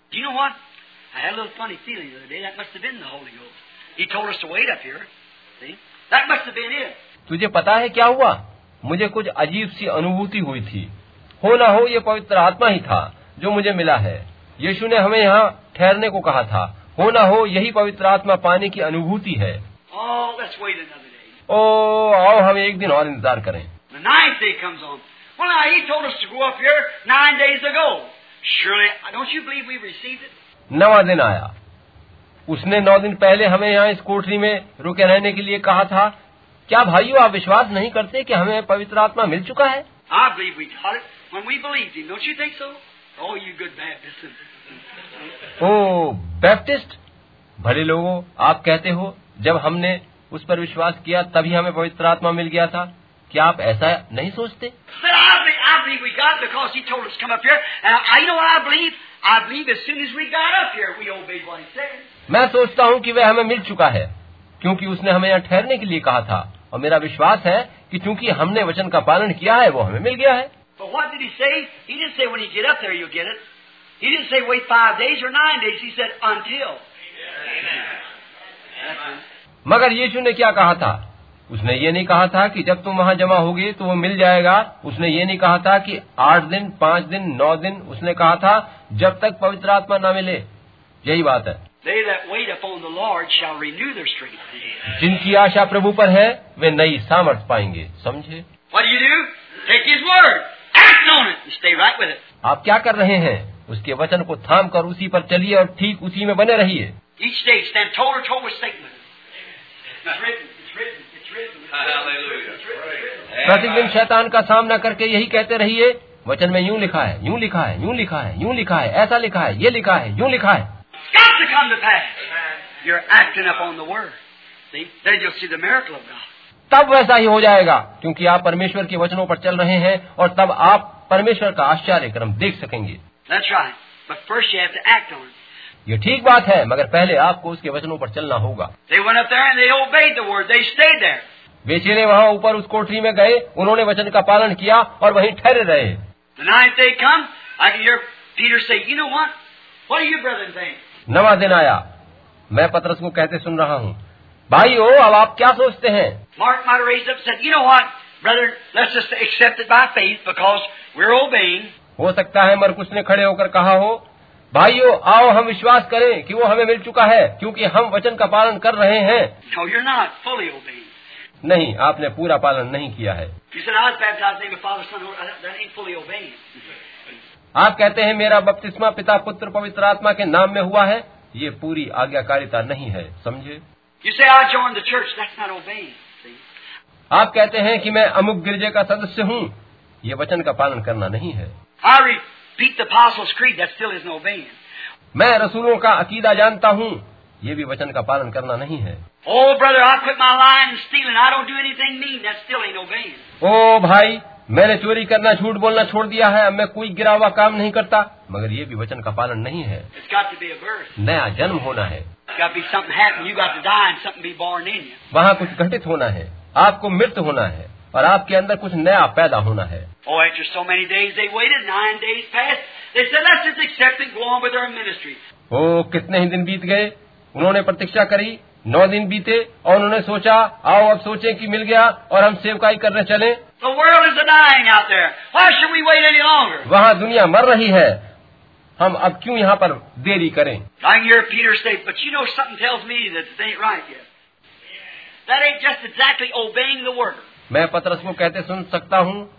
तुझे पता है क्या हुआ? मुझे कुछ अजीब सी अनुभूति हुई थी। हो ना हो ये पवित्र आत्मा ही था जो मुझे मिला है। यीशु ने हमें यहाँ ठहरने को कहा था। हो ना हो यही पवित्र आत्मा पाने की अनुभूति है। ओ आओ हम एक दिन और इंतज़ार करें। नवा दिन आया। उसने नौ दिन पहले हमें यहाँ इस कोठरी में रुके रहने के लिए कहा था क्या भाइयों आप विश्वास नहीं करते कि हमें पवित्र आत्मा मिल चुका है? ओ बैप्टिस्ट भले लोगों आप कहते हो जब हमने उस पर विश्वास किया तभी हमें पवित्र आत्मा मिल गया था। क्या आप ऐसा नहीं सोचते? मैं सोचता हूँ कि वह हमें मिल चुका है क्योंकि उसने हमें यहाँ ठहरने के लिए कहा था। और मेरा विश्वास है कि चूँकि हमने वचन का पालन किया है वो हमें मिल गया है। He didn't say wait five days or nine days. He said until. मगर यीशु ने क्या कहा था? उसने ये नहीं कहा था कि जब तुम वहाँ जमा होगी तो वो मिल जाएगा। उसने ये नहीं कहा था कि आठ दिन पाँच दिन नौ दिन। उसने कहा था जब तक पवित्र आत्मा न मिले। यही बात है। जिनकी आशा प्रभु पर है वे नई सामर्थ पाएँगे। समझे? आप क्या कर रहे हैं? उसके वचन को थाम कर उसी पर चलिए और ठीक उसी में बने रहिए। प्रतिदिन शैतान का सामना करके यही कहते रहिए वचन में यूँ लिखा है यूँ लिखा है यूँ लिखा है यूँ लिखा है ऐसा लिखा है ये लिखा है यूँ लिखा है। तब वैसा ही हो जाएगा क्योंकि आप परमेश्वर के वचनों पर चल रहे हैं और तब आप परमेश्वर का आश्चर्य क्रम देख सकेंगे। That's right. But first you have to act on it. ये ठीक बात है मगर पहले आपको उसके वचनों पर चलना होगा They went up there and they obeyed the word. They stayed there. वे चेले वहां ऊपर उस कोठरी में गए उन्होंने वचन का पालन किया और वहीं ठहरे रहे The ninth day come, I can hear Peter say, You know what? What do you brethren think? नवा दिन आया मैं पत्रस को कहते सुन रहा हूँ भाई हो अब आप क्या सोचते हैं Mark might have raised up and said, You know what, brethren, let's just accept it by faith because we're obeying. हो सकता है मरकुश ने खड़े होकर कहा हो भाइयों आओ हम विश्वास करें कि वो हमें मिल चुका है क्योंकि हम वचन का पालन कर रहे हैं। No, you're not fully नहीं आपने पूरा पालन नहीं किया है। You said, I was baptized in the name of Father, Son, and Holy Ghost." That ain't fully obeying. आप कहते हैं मेरा बपतिस्मा पिता पुत्र पवित्र आत्मा के नाम में हुआ है। ये पूरी आज्ञाकारिता नहीं है समझे? आप कहते हैं कि मैं अमुक गिरजे का सदस्य हूँ। ये वचन का पालन करना नहीं है। मैं रसूलों का अकीदा जानता हूँ ये भी वचन का पालन करना नहीं है। ओ ब्रदर ओ भाई मैंने चोरी करना झूठ बोलना छोड़ दिया है मैं कोई गिरा हुआ काम नहीं करता। मगर ये भी वचन का पालन नहीं है। नया जन्म होना है। वहाँ कुछ घटित होना है। आपको मृत होना है और आपके अंदर कुछ नया पैदा होना है। Oh, after so many days they waited, nine days passed. They said, let's just accept and go on with our ministry. Oh, कितने ही दिन बीत गए उन्होंने प्रतीक्षा करी नौ दिन बीते और उन्होंने सोचा आओ अब सोचें कि मिल गया और हम सेवकाई करने चले। वहाँ दुनिया मर रही है। हम अब क्यों यहाँ पर देरी करें? मैं पत्रस को कहते सुन सकता हूँ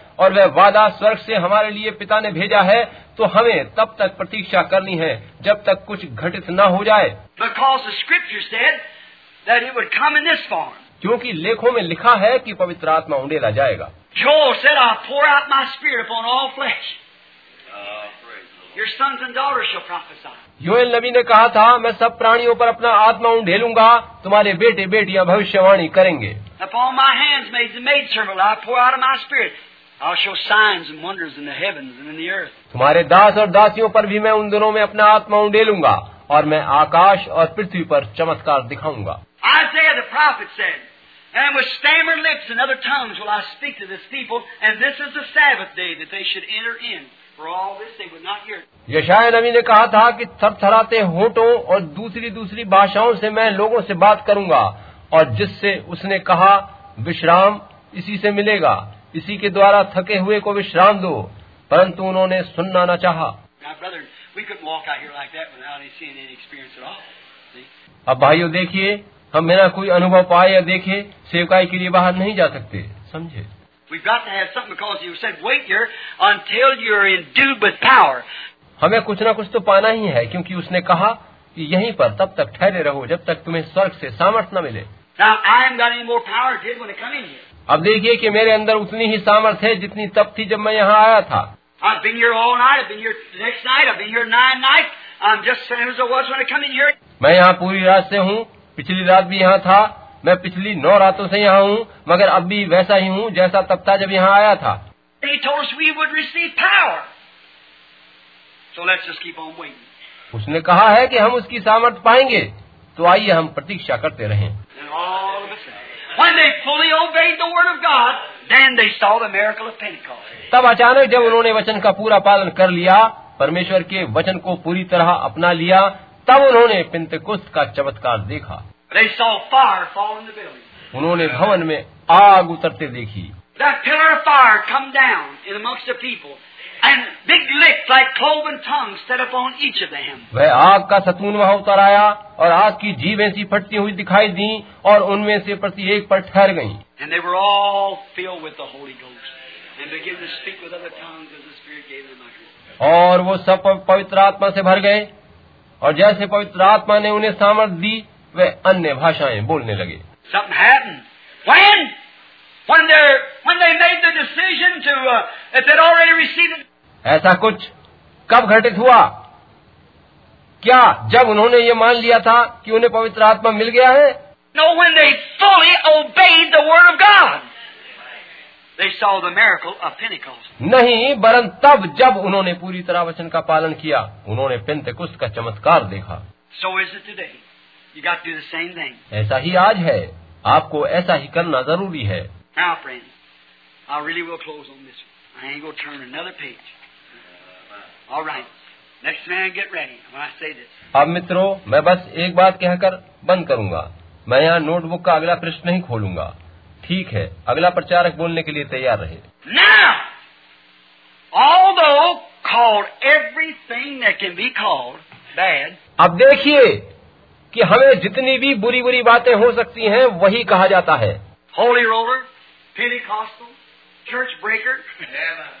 और वह वादा स्वर्ग से हमारे लिए पिता ने भेजा है तो हमें तब तक प्रतीक्षा करनी है जब तक कुछ घटित न हो जाए। क्योंकि लेखों में लिखा है कि पवित्र आत्मा उंडेला जाएगा। योएल नबी ने कहा था मैं सब प्राणियों पर अपना आत्मा ढेलूँगा तुम्हारे बेटे बेटियाँ भविष्यवाणी करेंगे। I'll show signs and wonders in the heavens and in the earth. तुम्हारे दास और दासियों पर भी मैं उन दिनों में अपना आत्मा उंडेलूंगा और मैं आकाश और पृथ्वी पर चमत्कार दिखाऊंगा Isaiah the prophet said, And with stammered lips and other tongues will I speak to this people, and this is the Sabbath day that they should enter in. For all this they would not hear. यशाया नबी ने कहा था कि थरथराते होठों और दूसरी दूसरी भाषाओं से मैं लोगों से बात करूंगा और जिससे उसने कहा विश्राम इसी से मिलेगा इसी के द्वारा थके हुए को विश्राम दो परंतु उन्होंने सुनना न चाहा। अब भाइयों देखिए हम मेरा कोई अनुभव पाए या देखे सेवकाई के लिए बाहर नहीं जा सकते समझे? हमें कुछ न कुछ तो पाना ही है क्योंकि उसने कहा कि यहीं पर तब तक ठहरे रहो जब तक तुम्हें स्वर्ग से सामर्थ्य न मिले। Now, I. अब देखिए कि मेरे अंदर उतनी ही सामर्थ्य है जितनी तब थी जब मैं यहाँ आया था। मैं यहाँ पूरी रात से हूँ पिछली रात भी यहाँ था मैं पिछली नौ रातों से यहाँ हूँ मगर अब भी वैसा ही हूँ जैसा तब था जब यहाँ आया था। उसने कहा है कि हम उसकी सामर्थ पाएँगे। तो आइए हम प्रतीक्षा करते रहें। When they fully obeyed the Word of God, then they saw the miracle of Pentecost. तब अचानक जब उन्होंने वचन का पूरा पालन कर लिया परमेश्वर के वचन को पूरी तरह अपना लिया तब उन्होंने पिंतकुस्त का चमत्कार देखा They saw fire fall in the building. उन्होंने भवन में आग उतरते देखी That pillar of fire come down in amongst the people, and big licks like cloven tongues set upon each of them. वह आग का सतून वहाँ उतर आया और आग की जीवें सी फटती हुई दिखाई दी और उनमें से प्रति एक पर ठहर गईं. और वो सब पवित्र आत्मा से भर गए और जैसे पवित्र आत्मा ने उन्हें सामर्थ दी वे अन्य भाषाएँ बोलने लगे? When they when they made the decision to uh, if they'd already received it. ऐसा कुछ कब घटित हुआ क्या जब उन्होंने ये मान लिया था कि उन्हें पवित्र आत्मा मिल गया है No, when they fully obeyed the Word of God. They saw the miracle of Pentecost. नहीं वरन तब जब उन्होंने पूरी तरह वचन का पालन किया उन्होंने पिंतकुस्त का चमत्कार देखा So is it today. You got to do the same thing. ऐसा ही आज है आपको ऐसा ही करना ज़रूरी है Now, friends, I really will close on this one. I ain't going to turn another page. अब मित्रों मैं बस एक बात कहकर बंद करूँगा। मैं यहाँ नोटबुक का अगला पृष्ठ नहीं खोलूँगा। ठीक है अगला प्रचारक बोलने के लिए तैयार रहे। Now, although called everything that can be called bad, अब देखिए कि हमें जितनी भी बुरी बुरी बातें हो सकती हैं वही कहा जाता है। Holy roller, Pentecostal, church breaker,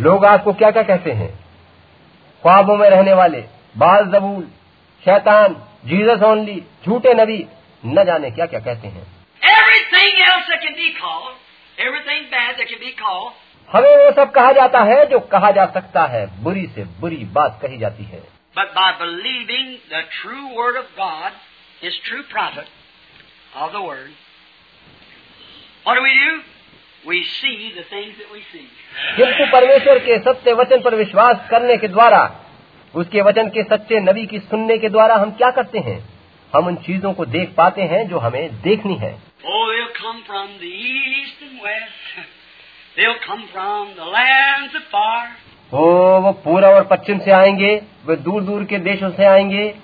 लोग आपको क्या क्या कहते हैं? ख्वाबों में रहने वाले बाल जबूल शैतान जीजस ओनली झूठे नबी न जाने क्या क्या कहते हैं। Everything else can be हमें वो सब कहा जाता है जो कहा जा सकता है। बुरी से बुरी बात कही जाती है। But by believing of God is true of the world What do we? किंतु परमेश्वर के सत्य वचन पर विश्वास करने के द्वारा उसके वचन के सच्चे नबी की सुनने के द्वारा हम क्या करते हैं? हम उन चीज़ों को देख पाते हैं जो हमें देखनी है। ओ वो पूरा और पश्चिम से आएँगे वे दूर दूर के देशों से आएँगे।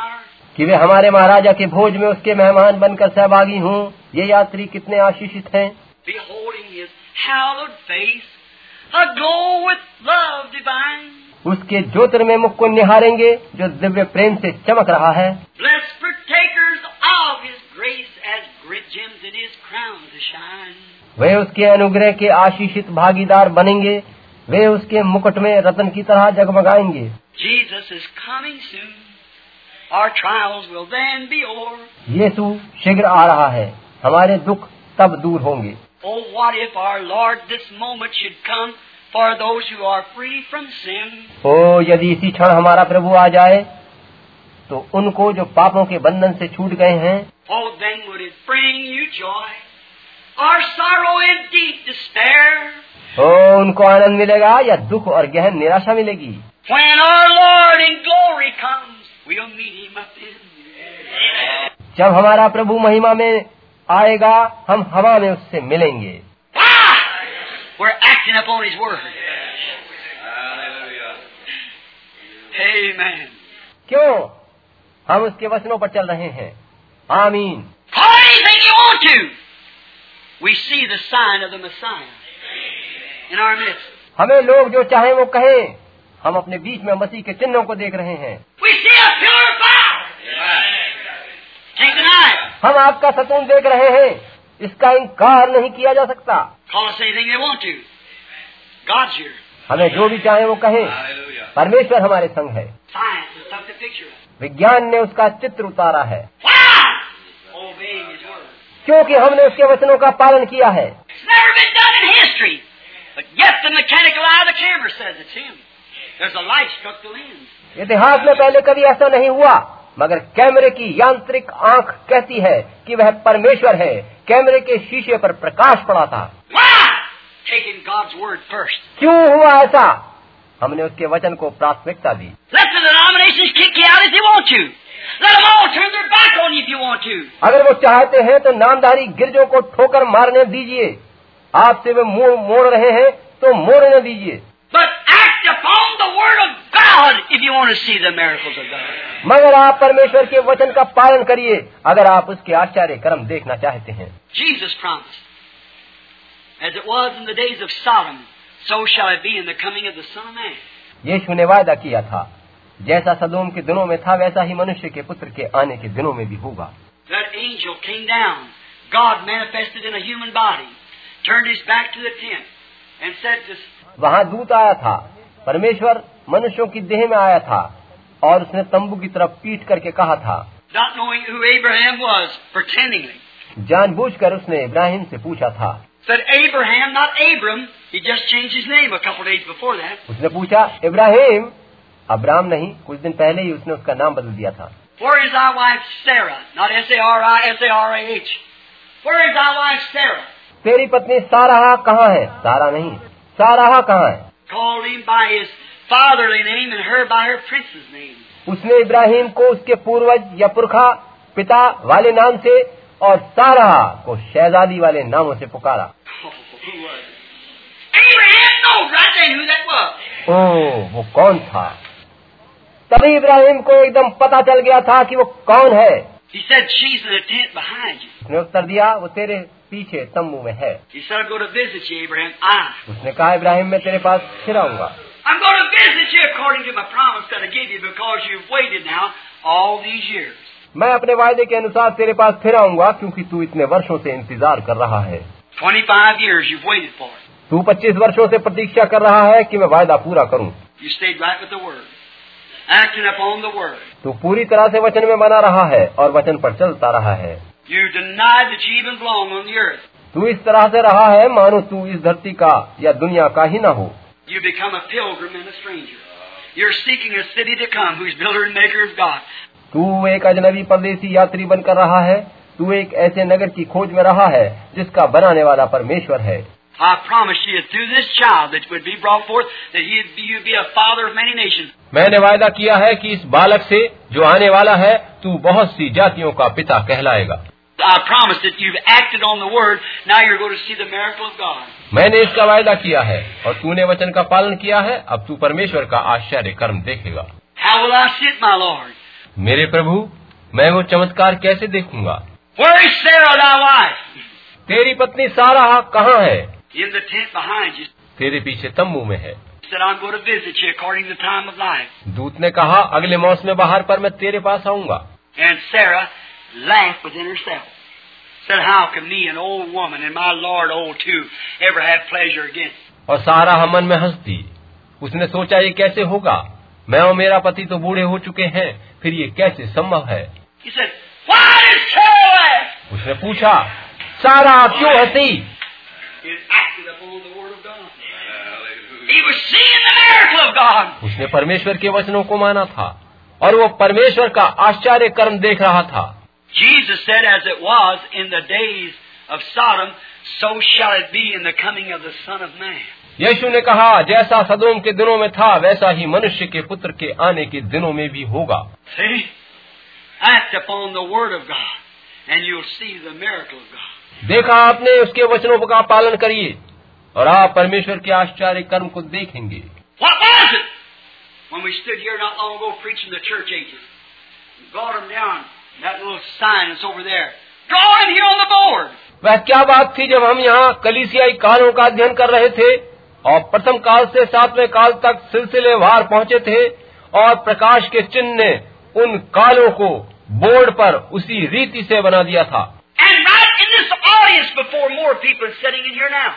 King, guest, कि मैं हमारे महाराजा के भोज में उसके मेहमान बनकर सहभागी हूँ। ये यात्री कितने आशीषित हैं। उसके ज्योतिर में मुख को निहारेंगे जो दिव्य प्रेम से चमक रहा है। वे उसके अनुग्रह के आशीषित भागीदार बनेंगे। वे उसके मुकुट में रतन की तरह जगमगाएँगे। जीसस इज़ कमिंग ये तो शीघ्र आ रहा है। हमारे दुख तब दूर होंगे। ओ यदि इसी क्षण हमारा प्रभु आ जाए तो उनको जो पापों के बंधन से छूट गए हैं oh, ओ उनको आनंद मिलेगा या दुख और गहन निराशा मिलेगी? When our Lord in glory comes. जब हमारा प्रभु महिमा में आएगा हम हवा में उससे मिलेंगे। क्यों? हम उसके वचनों पर चल रहे हैं। आमीन। वी सी हमें लोग जो चाहे वो कहें। हम अपने बीच में मसीह के चिन्हों को देख रहे हैं। हम आपका सतून देख रहे हैं। इसका इंकार नहीं किया जा सकता। हमें जो भी चाहे वो कहे। परमेश्वर हमारे संग है। विज्ञान ने उसका चित्र उतारा है। क्योंकि हमने उसके वचनों का पालन किया है। इतिहास में पहले कभी ऐसा नहीं हुआ मगर कैमरे की यांत्रिक आँख कहती है कि वह परमेश्वर है। कैमरे के शीशे पर प्रकाश पड़ा था. क्यों हुआ ऐसा? हमने उसके वचन को प्राथमिकता दी. अगर वो चाहते हैं तो नामधारी गिरजों को ठोकर मारने दीजिए। आपसे वे मुँह मोड़ रहे हैं तो मोड़ने दीजिए। मगर आप परमेश्वर के वचन का पालन करिए अगर आप उसके आश्चर्य कर्म देखना चाहते हैं Jesus promised, as it was in the days of Sodom, so shall it be in the coming of the Son of Man. यीशु ने वायदा किया था जैसा सदोम के दिनों में था वैसा ही मनुष्य के पुत्र के आने के दिनों में भी होगा That angel came down, God manifested in a human body, turned his back to the tent, and said to वहाँ दूत आया था परमेश्वर मनुष्यों की देह में आया था और उसने तंबू की तरफ़ पीट करके कहा था। जान बुझ कर उसने इब्राहिम से पूछा था। Abraham, Abram, उसने पूछा इब्राहिम? अब्राम नहीं कुछ दिन पहले ही उसने उसका नाम बदल दिया था। तेरी पत्नी सारा कहाँ है? सारा नहीं सारा कहाँ है? उसने इब्राहिम को उसके पूर्वज या पुरखा पिता वाले नाम से और सारा को शहजादी वाले नामों से पुकारा। ओ, वो कौन था? तभी इब्राहिम को एकदम पता चल गया था कि वो कौन है। उसने उत्तर दिया वो तेरे पीछे तम्बू में है। उसने कहा इब्राहिम मैं तेरे पास फिर आऊँगा। मैं अपने वायदे के अनुसार तेरे पास फिर आऊँगा क्योंकि तू इतने वर्षों से इंतज़ार कर रहा है। तू पच्चीस वर्षों से प्रतीक्षा कर रहा है कि मैं वायदा पूरा करूँ। तू पूरी तरह से वचन में बना रहा है और वचन पर चलता रहा है। तू इस तरह से रहा है मानो तू इस धरती का या दुनिया का ही न हो। तू एक अजनबी परदेसी यात्री बनकर रहा है तू एक ऐसे नगर की खोज में रहा है जिसका बनाने वाला परमेश्वर है। मैंने वायदा किया है कि इस बालक से जो आने वाला है तू बहुत सी जातियों का पिता कहलाएगा। I promise that you've acted on the word. Now you're going to see the miracle of God. मैंने इसका वायदा किया है और तूने वचन का पालन किया है अब तू परमेश्वर का आश्चर्य कर्म देखेगा How will I see it, my Lord? मेरे प्रभु मैं वो चमत्कार कैसे देखूँगा Where is Sarah, thy wife? तेरी पत्नी सारा कहाँ है In the tent behind you. तेरे पीछे तम्बू में है said, I'm going to visit you according to the time of life. दूत ने कहा अगले मौसम बाहर पर मैं तेरे पास आऊँगा And Sarah laughed within herself. Said, How can me, an old woman, and my Lord old too, ever have pleasure again? और सारा हमन में हंसती। उसने सोचा ये कैसे होगा? मैं और मेरा पति तो बूढ़े हो चुके हैं फिर ये कैसे संभव है? उसने पूछा सारा आप क्यों हँसी उसने परमेश्वर के वचनों को माना था और वो परमेश्वर का आश्चर्य कर्म देख रहा था। Jesus said, As it was in the days of Sodom, so shall it be in the coming of the Son of Man. यीशु ने कहा जैसा सदोम के दिनों में था वैसा ही मनुष्य के पुत्र के आने के दिनों में भी होगा See? Act upon the word of God, and you'll see the miracle of God. देखा आपने उसके वचनों का पालन करिए और आप परमेश्वर के आश्चर्य कर्म को देखेंगे What was it? when we stood here not long ago preaching the church ages. We brought them down, that little sign that's over there. Draw in here on the board. वह क्या बात थी जब हम यहाँ कलिसियाई कालों का अध्ययन कर रहे थे और प्रथम काल से सातवें काल तक सिलसिलेवार पहुँचे थे और प्रकाश के चिन्ह ने उन कालों को बोर्ड पर उसी रीति से बना दिया था right in this audience before more people sitting in here now.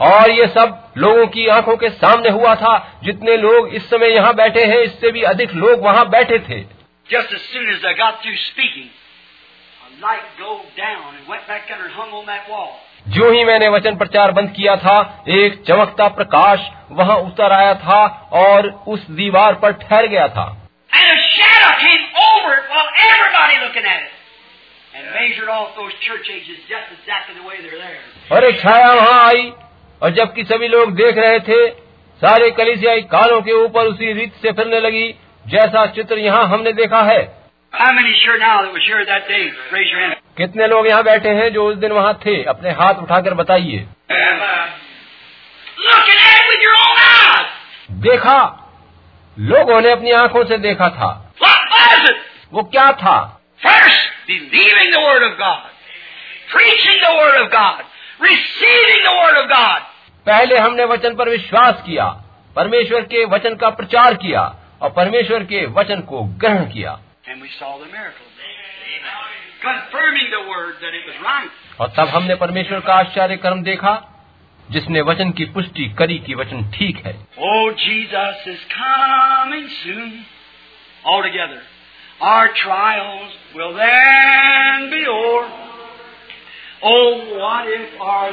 और ये सब लोगों की आँखों के सामने हुआ था जितने लोग इस समय यहाँ बैठे हैं इससे भी अधिक लोग वहाँ बैठे थे just as soon as I got through speaking, a light go down and went back under and hung on that wall. जो ही मैंने वचन प्रचार बंद किया था एक चमकता प्रकाश वहाँ उतर आया था और उस दीवार पर ठहर गया था और एक छाया वहाँ आई और जबकि सभी लोग देख रहे थे सारे कलिसियाई कालों के ऊपर उसी रीत से फिरने लगी जैसा चित्र यहाँ हमने देखा है। कितने लोग यहाँ बैठे हैं जो उस दिन वहाँ थे? अपने हाथ उठाकर बताइए। देखा। लोगों ने अपनी आँखों से देखा था। वो क्या था? पहले हमने वचन पर विश्वास किया परमेश्वर के वचन का प्रचार किया। और परमेश्वर के वचन को ग्रहण किया। और तब हमने परमेश्वर का आश्चर्य कर्म देखा जिसने वचन की पुष्टि करी कि वचन ठीक है। ओ Jesus is coming soon all together our trials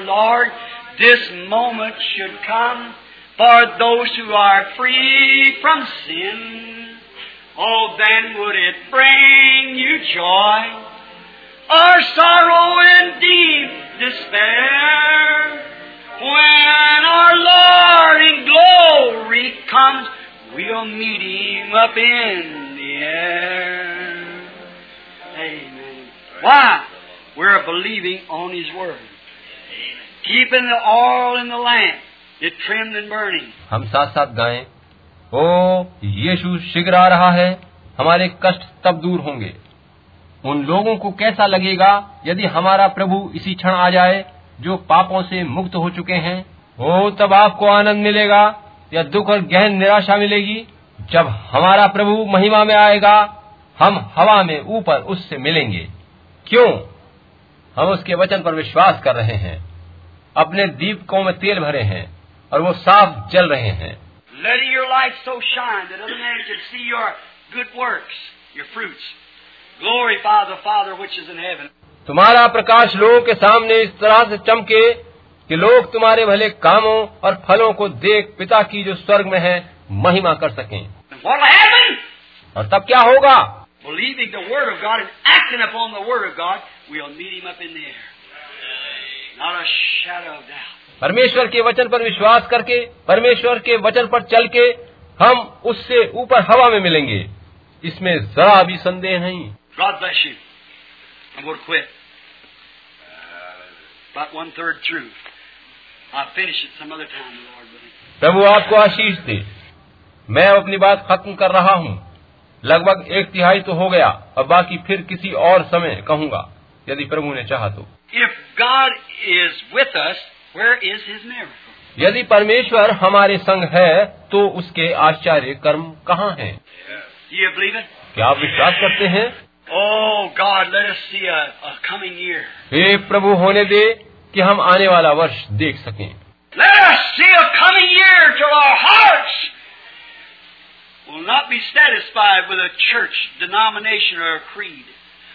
Lord this moment should come for those who are free from sin? Oh, then would it bring you joy or sorrow and deep despair? When our Lord in glory comes, we'll meet Him up in the air. Amen. Why? We're believing on His Word. Keeping the oil in the lamp, हम साथ साथ गाएँ, ओ, यीशु शीघ्र आ रहा है, हमारे कष्ट तब दूर होंगे। उन लोगों को कैसा लगेगा यदि हमारा प्रभु इसी क्षण आ जाए, जो पापों से मुक्त हो चुके हैं? ओ, तब आपको आनंद मिलेगा, या दुख और गहन निराशा मिलेगी? जब हमारा प्रभु महिमा में आएगा, हम हवा में ऊपर उससे मिलेंगे। क्यों? हम उसके वचन पर विश्वास कर रहे हैं। अपने दीपकों में तेल भरे हैं। और वो साफ़ जल रहे हैं Letting your light so shine that other men can see your good works, your fruits. Glorify the Father which is in heaven. तुम्हारा प्रकाश लोगों के सामने इस तरह से चमके कि लोग तुम्हारे भले कामों और फलों को देख पिता की जो स्वर्ग में है महिमा कर सकें what will happen? और तब क्या होगा Believing the Word of God and acting upon the Word of God, we'll meet Him up in the air. Not a shadow of doubt. परमेश्वर के वचन पर विश्वास करके परमेश्वर के वचन पर चल के हम उससे ऊपर हवा में मिलेंगे इसमें जरा भी संदेह नहीं God bless you. I'm going to quit. About one third through. I'll finish it some other time, Lord willing. प्रभु आपको आशीष दे मैं अपनी बात खत्म कर रहा हूँ लगभग एक तिहाई तो हो गया अब बाकी फिर किसी और समय कहूँगा यदि प्रभु ने चाहा तो If God is with us, where is His miracle? यदि परमेश्वर हमारे संग है तो उसके आश्चर्य कर्म कहाँ हैं? It? क्या आप विश्वास करते हैं Oh, God, let us see a, a coming year. हे प्रभु होने दे कि हम आने वाला वर्ष देख सकें Let us see a coming year till our hearts will not be satisfied with a church, denomination, or a creed,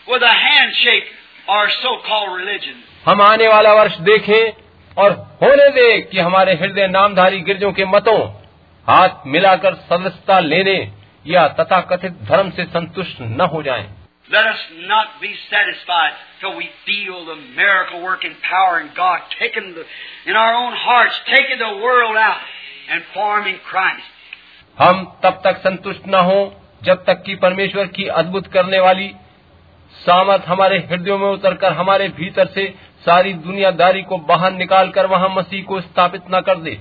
with a handshake or so-called religion. हम आने वाला वर्ष देखें और होने दे कि हमारे हृदय नामधारी गिरजों के मतों हाथ मिलाकर सदस्यता लेने या तथाकथित धर्म से संतुष्ट न हो जाएँ। Let us not be satisfied till we feel the miracle working power in God taking the, in our own hearts, taking the world out and forming Christ. हम तब तक संतुष्ट न हो जब तक कि परमेश्वर की अद्भुत करने वाली सामर्थ हमारे हृदयों में उतरकर हमारे भीतर से सारी दुनियादारी को बाहर निकाल कर वहाँ मसीह को स्थापित न कर दे।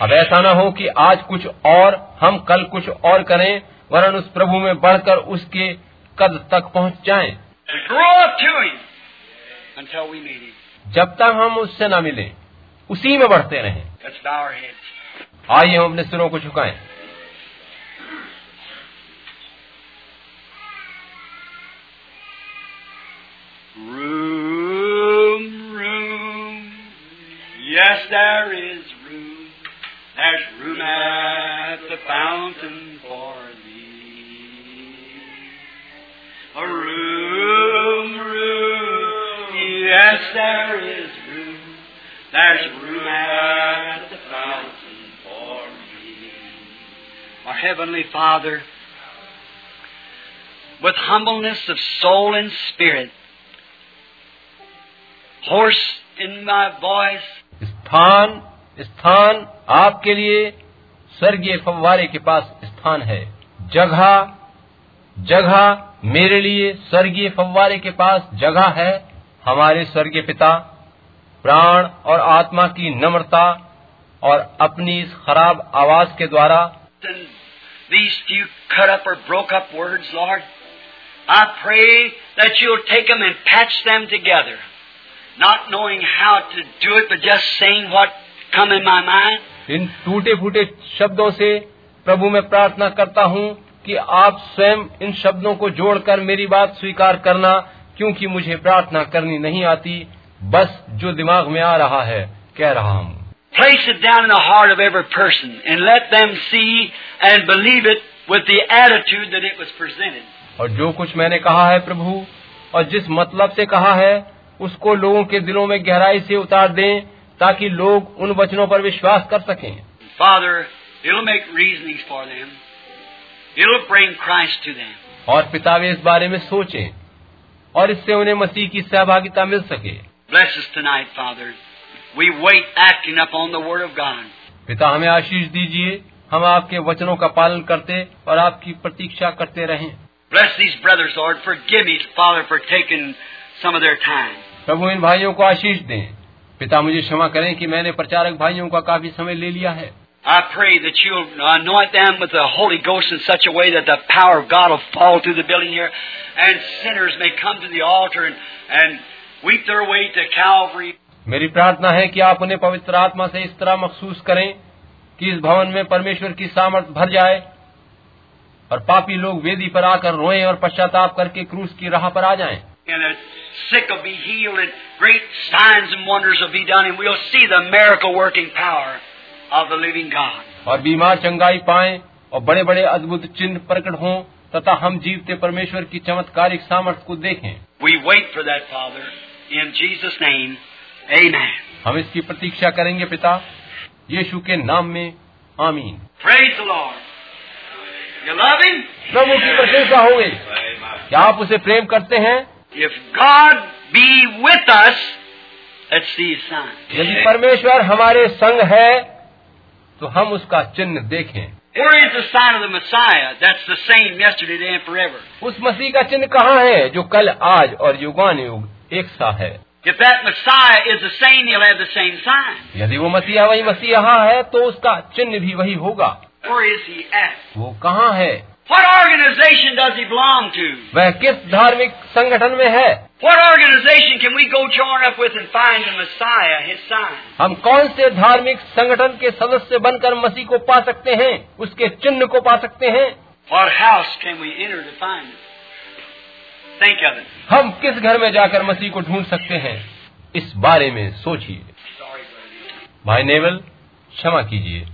अब ऐसा न हो कि आज कुछ और हम कल कुछ और करें वरन उस प्रभु में बढ़कर उसके कद तक पहुँच जाए। जब तक हम उससे न मिले उसी में बढ़ते रहें। आइए हम अपने सिरों को झुकाएँ। Room, room. Yes, there is room. There's room at the fountain for thee. A room, room. Yes, there is room. There's room at the fountain for me. Our Heavenly Father, with humbleness of soul and spirit, hoarse in my voice, स्थान स्थान आपके लिए स्वर्गीय फव्वारे के पास स्थान है। जगह जगह मेरे लिए स्वर्गीय फव्वारे के पास जगह है। हमारे स्वर्गीय पिता प्राण और आत्मा की नम्रता और अपनी इस खराब आवाज़ के द्वारा these few cut up or broke up words, Lord, I pray that you'll take them and patch them together, not knowing how to do it, but just saying what come in my mind. इन टूटे फूटे शब्दों से प्रभु मैं प्रार्थना करता हूँ कि आप स्वयं इन शब्दों को जोड़कर मेरी बात स्वीकार करना क्योंकि मुझे प्रार्थना करनी नहीं आती बस जो दिमाग में आ रहा है कह रहा हूँ Place it down in the heart of every person and let them see and believe it with the attitude that it was presented. और जो कुछ मैंने कहा है प्रभु और जिस मतलब से कहा है उसको लोगों के दिलों में गहराई से उतार दें ताकि लोग उन वचनों पर विश्वास कर सकें Father, it'll make reasonings for them. It'll bring Christ to them. और पिता वे इस बारे में सोचें और इससे उन्हें मसीह की सहभागिता मिल सके Bless us tonight, Father. We wait acting upon the Word of God. पिता हमें आशीष दीजिए हम आपके वचनों का पालन करते और आपकी प्रतीक्षा करते रहें Bless these brothers, Lord. Forgive me, Father, for taking some of their time. प्रभु इन भाइयों को आशीष दें पिता मुझे क्षमा करें कि मैंने प्रचारक भाइयों का काफ़ी समय ले लिया है I pray that you'll anoint them with the Holy Ghost in such a way that the power of God will fall through the building here and sinners may come to the altar and, and weep their way to Calvary. मेरी प्रार्थना है कि आप उन्हें पवित्र आत्मा से इस तरह महसूस करें कि इस भवन में परमेश्वर की सामर्थ भर जाए और पापी लोग वेदी पर आकर रोएँ और पश्चाताप करके क्रूस की राह पर आ जाएँ And the sick will be healed and great signs and wonders will be done and we'll see the miracle working power of the living God. और बीमार चंगाई पाएँ और बड़े बड़े अद्भुत चिन्ह प्रकट हों तथा हम जीवते परमेश्वर की चमत्कारिक सामर्थ्य को देखें We wait for that, Father. In Jesus' name, amen. हम इसकी प्रतीक्षा करेंगे पिता यीशु के नाम में आमीन Praise the Lord. You love Him? प्रभु की प्रशंसा हो गई क्या आप उसे प्रेम करते हैं If God be with us, let's see His sign. यदि परमेश्वर हमारे संग है तो हम उसका चिन्ह देखें Where is the sign of the Messiah? That's the same yesterday, today, and forever. उस मसीह का चिन्ह कहाँ है जो कल आज और युगान युग एक सा है If that Messiah is the same, he'll have the same sign. यदि वो मसीहा वही मसीहा है तो उसका चिन्ह भी वही होगा Where is he at? वो कहाँ है What organization does he belong to? वह किस धार्मिक संगठन में है What organization can we go join up with and find the Messiah, his sign? हम कौन से धार्मिक संगठन के सदस्य बनकर मसीह को पा सकते हैं उसके चिन्ह को पा सकते हैं What house can we enter to find it? Think of it. हम किस घर में जाकर मसीह को ढूंढ सकते हैं इस बारे में सोचिए भाई नेवल क्षमा कीजिए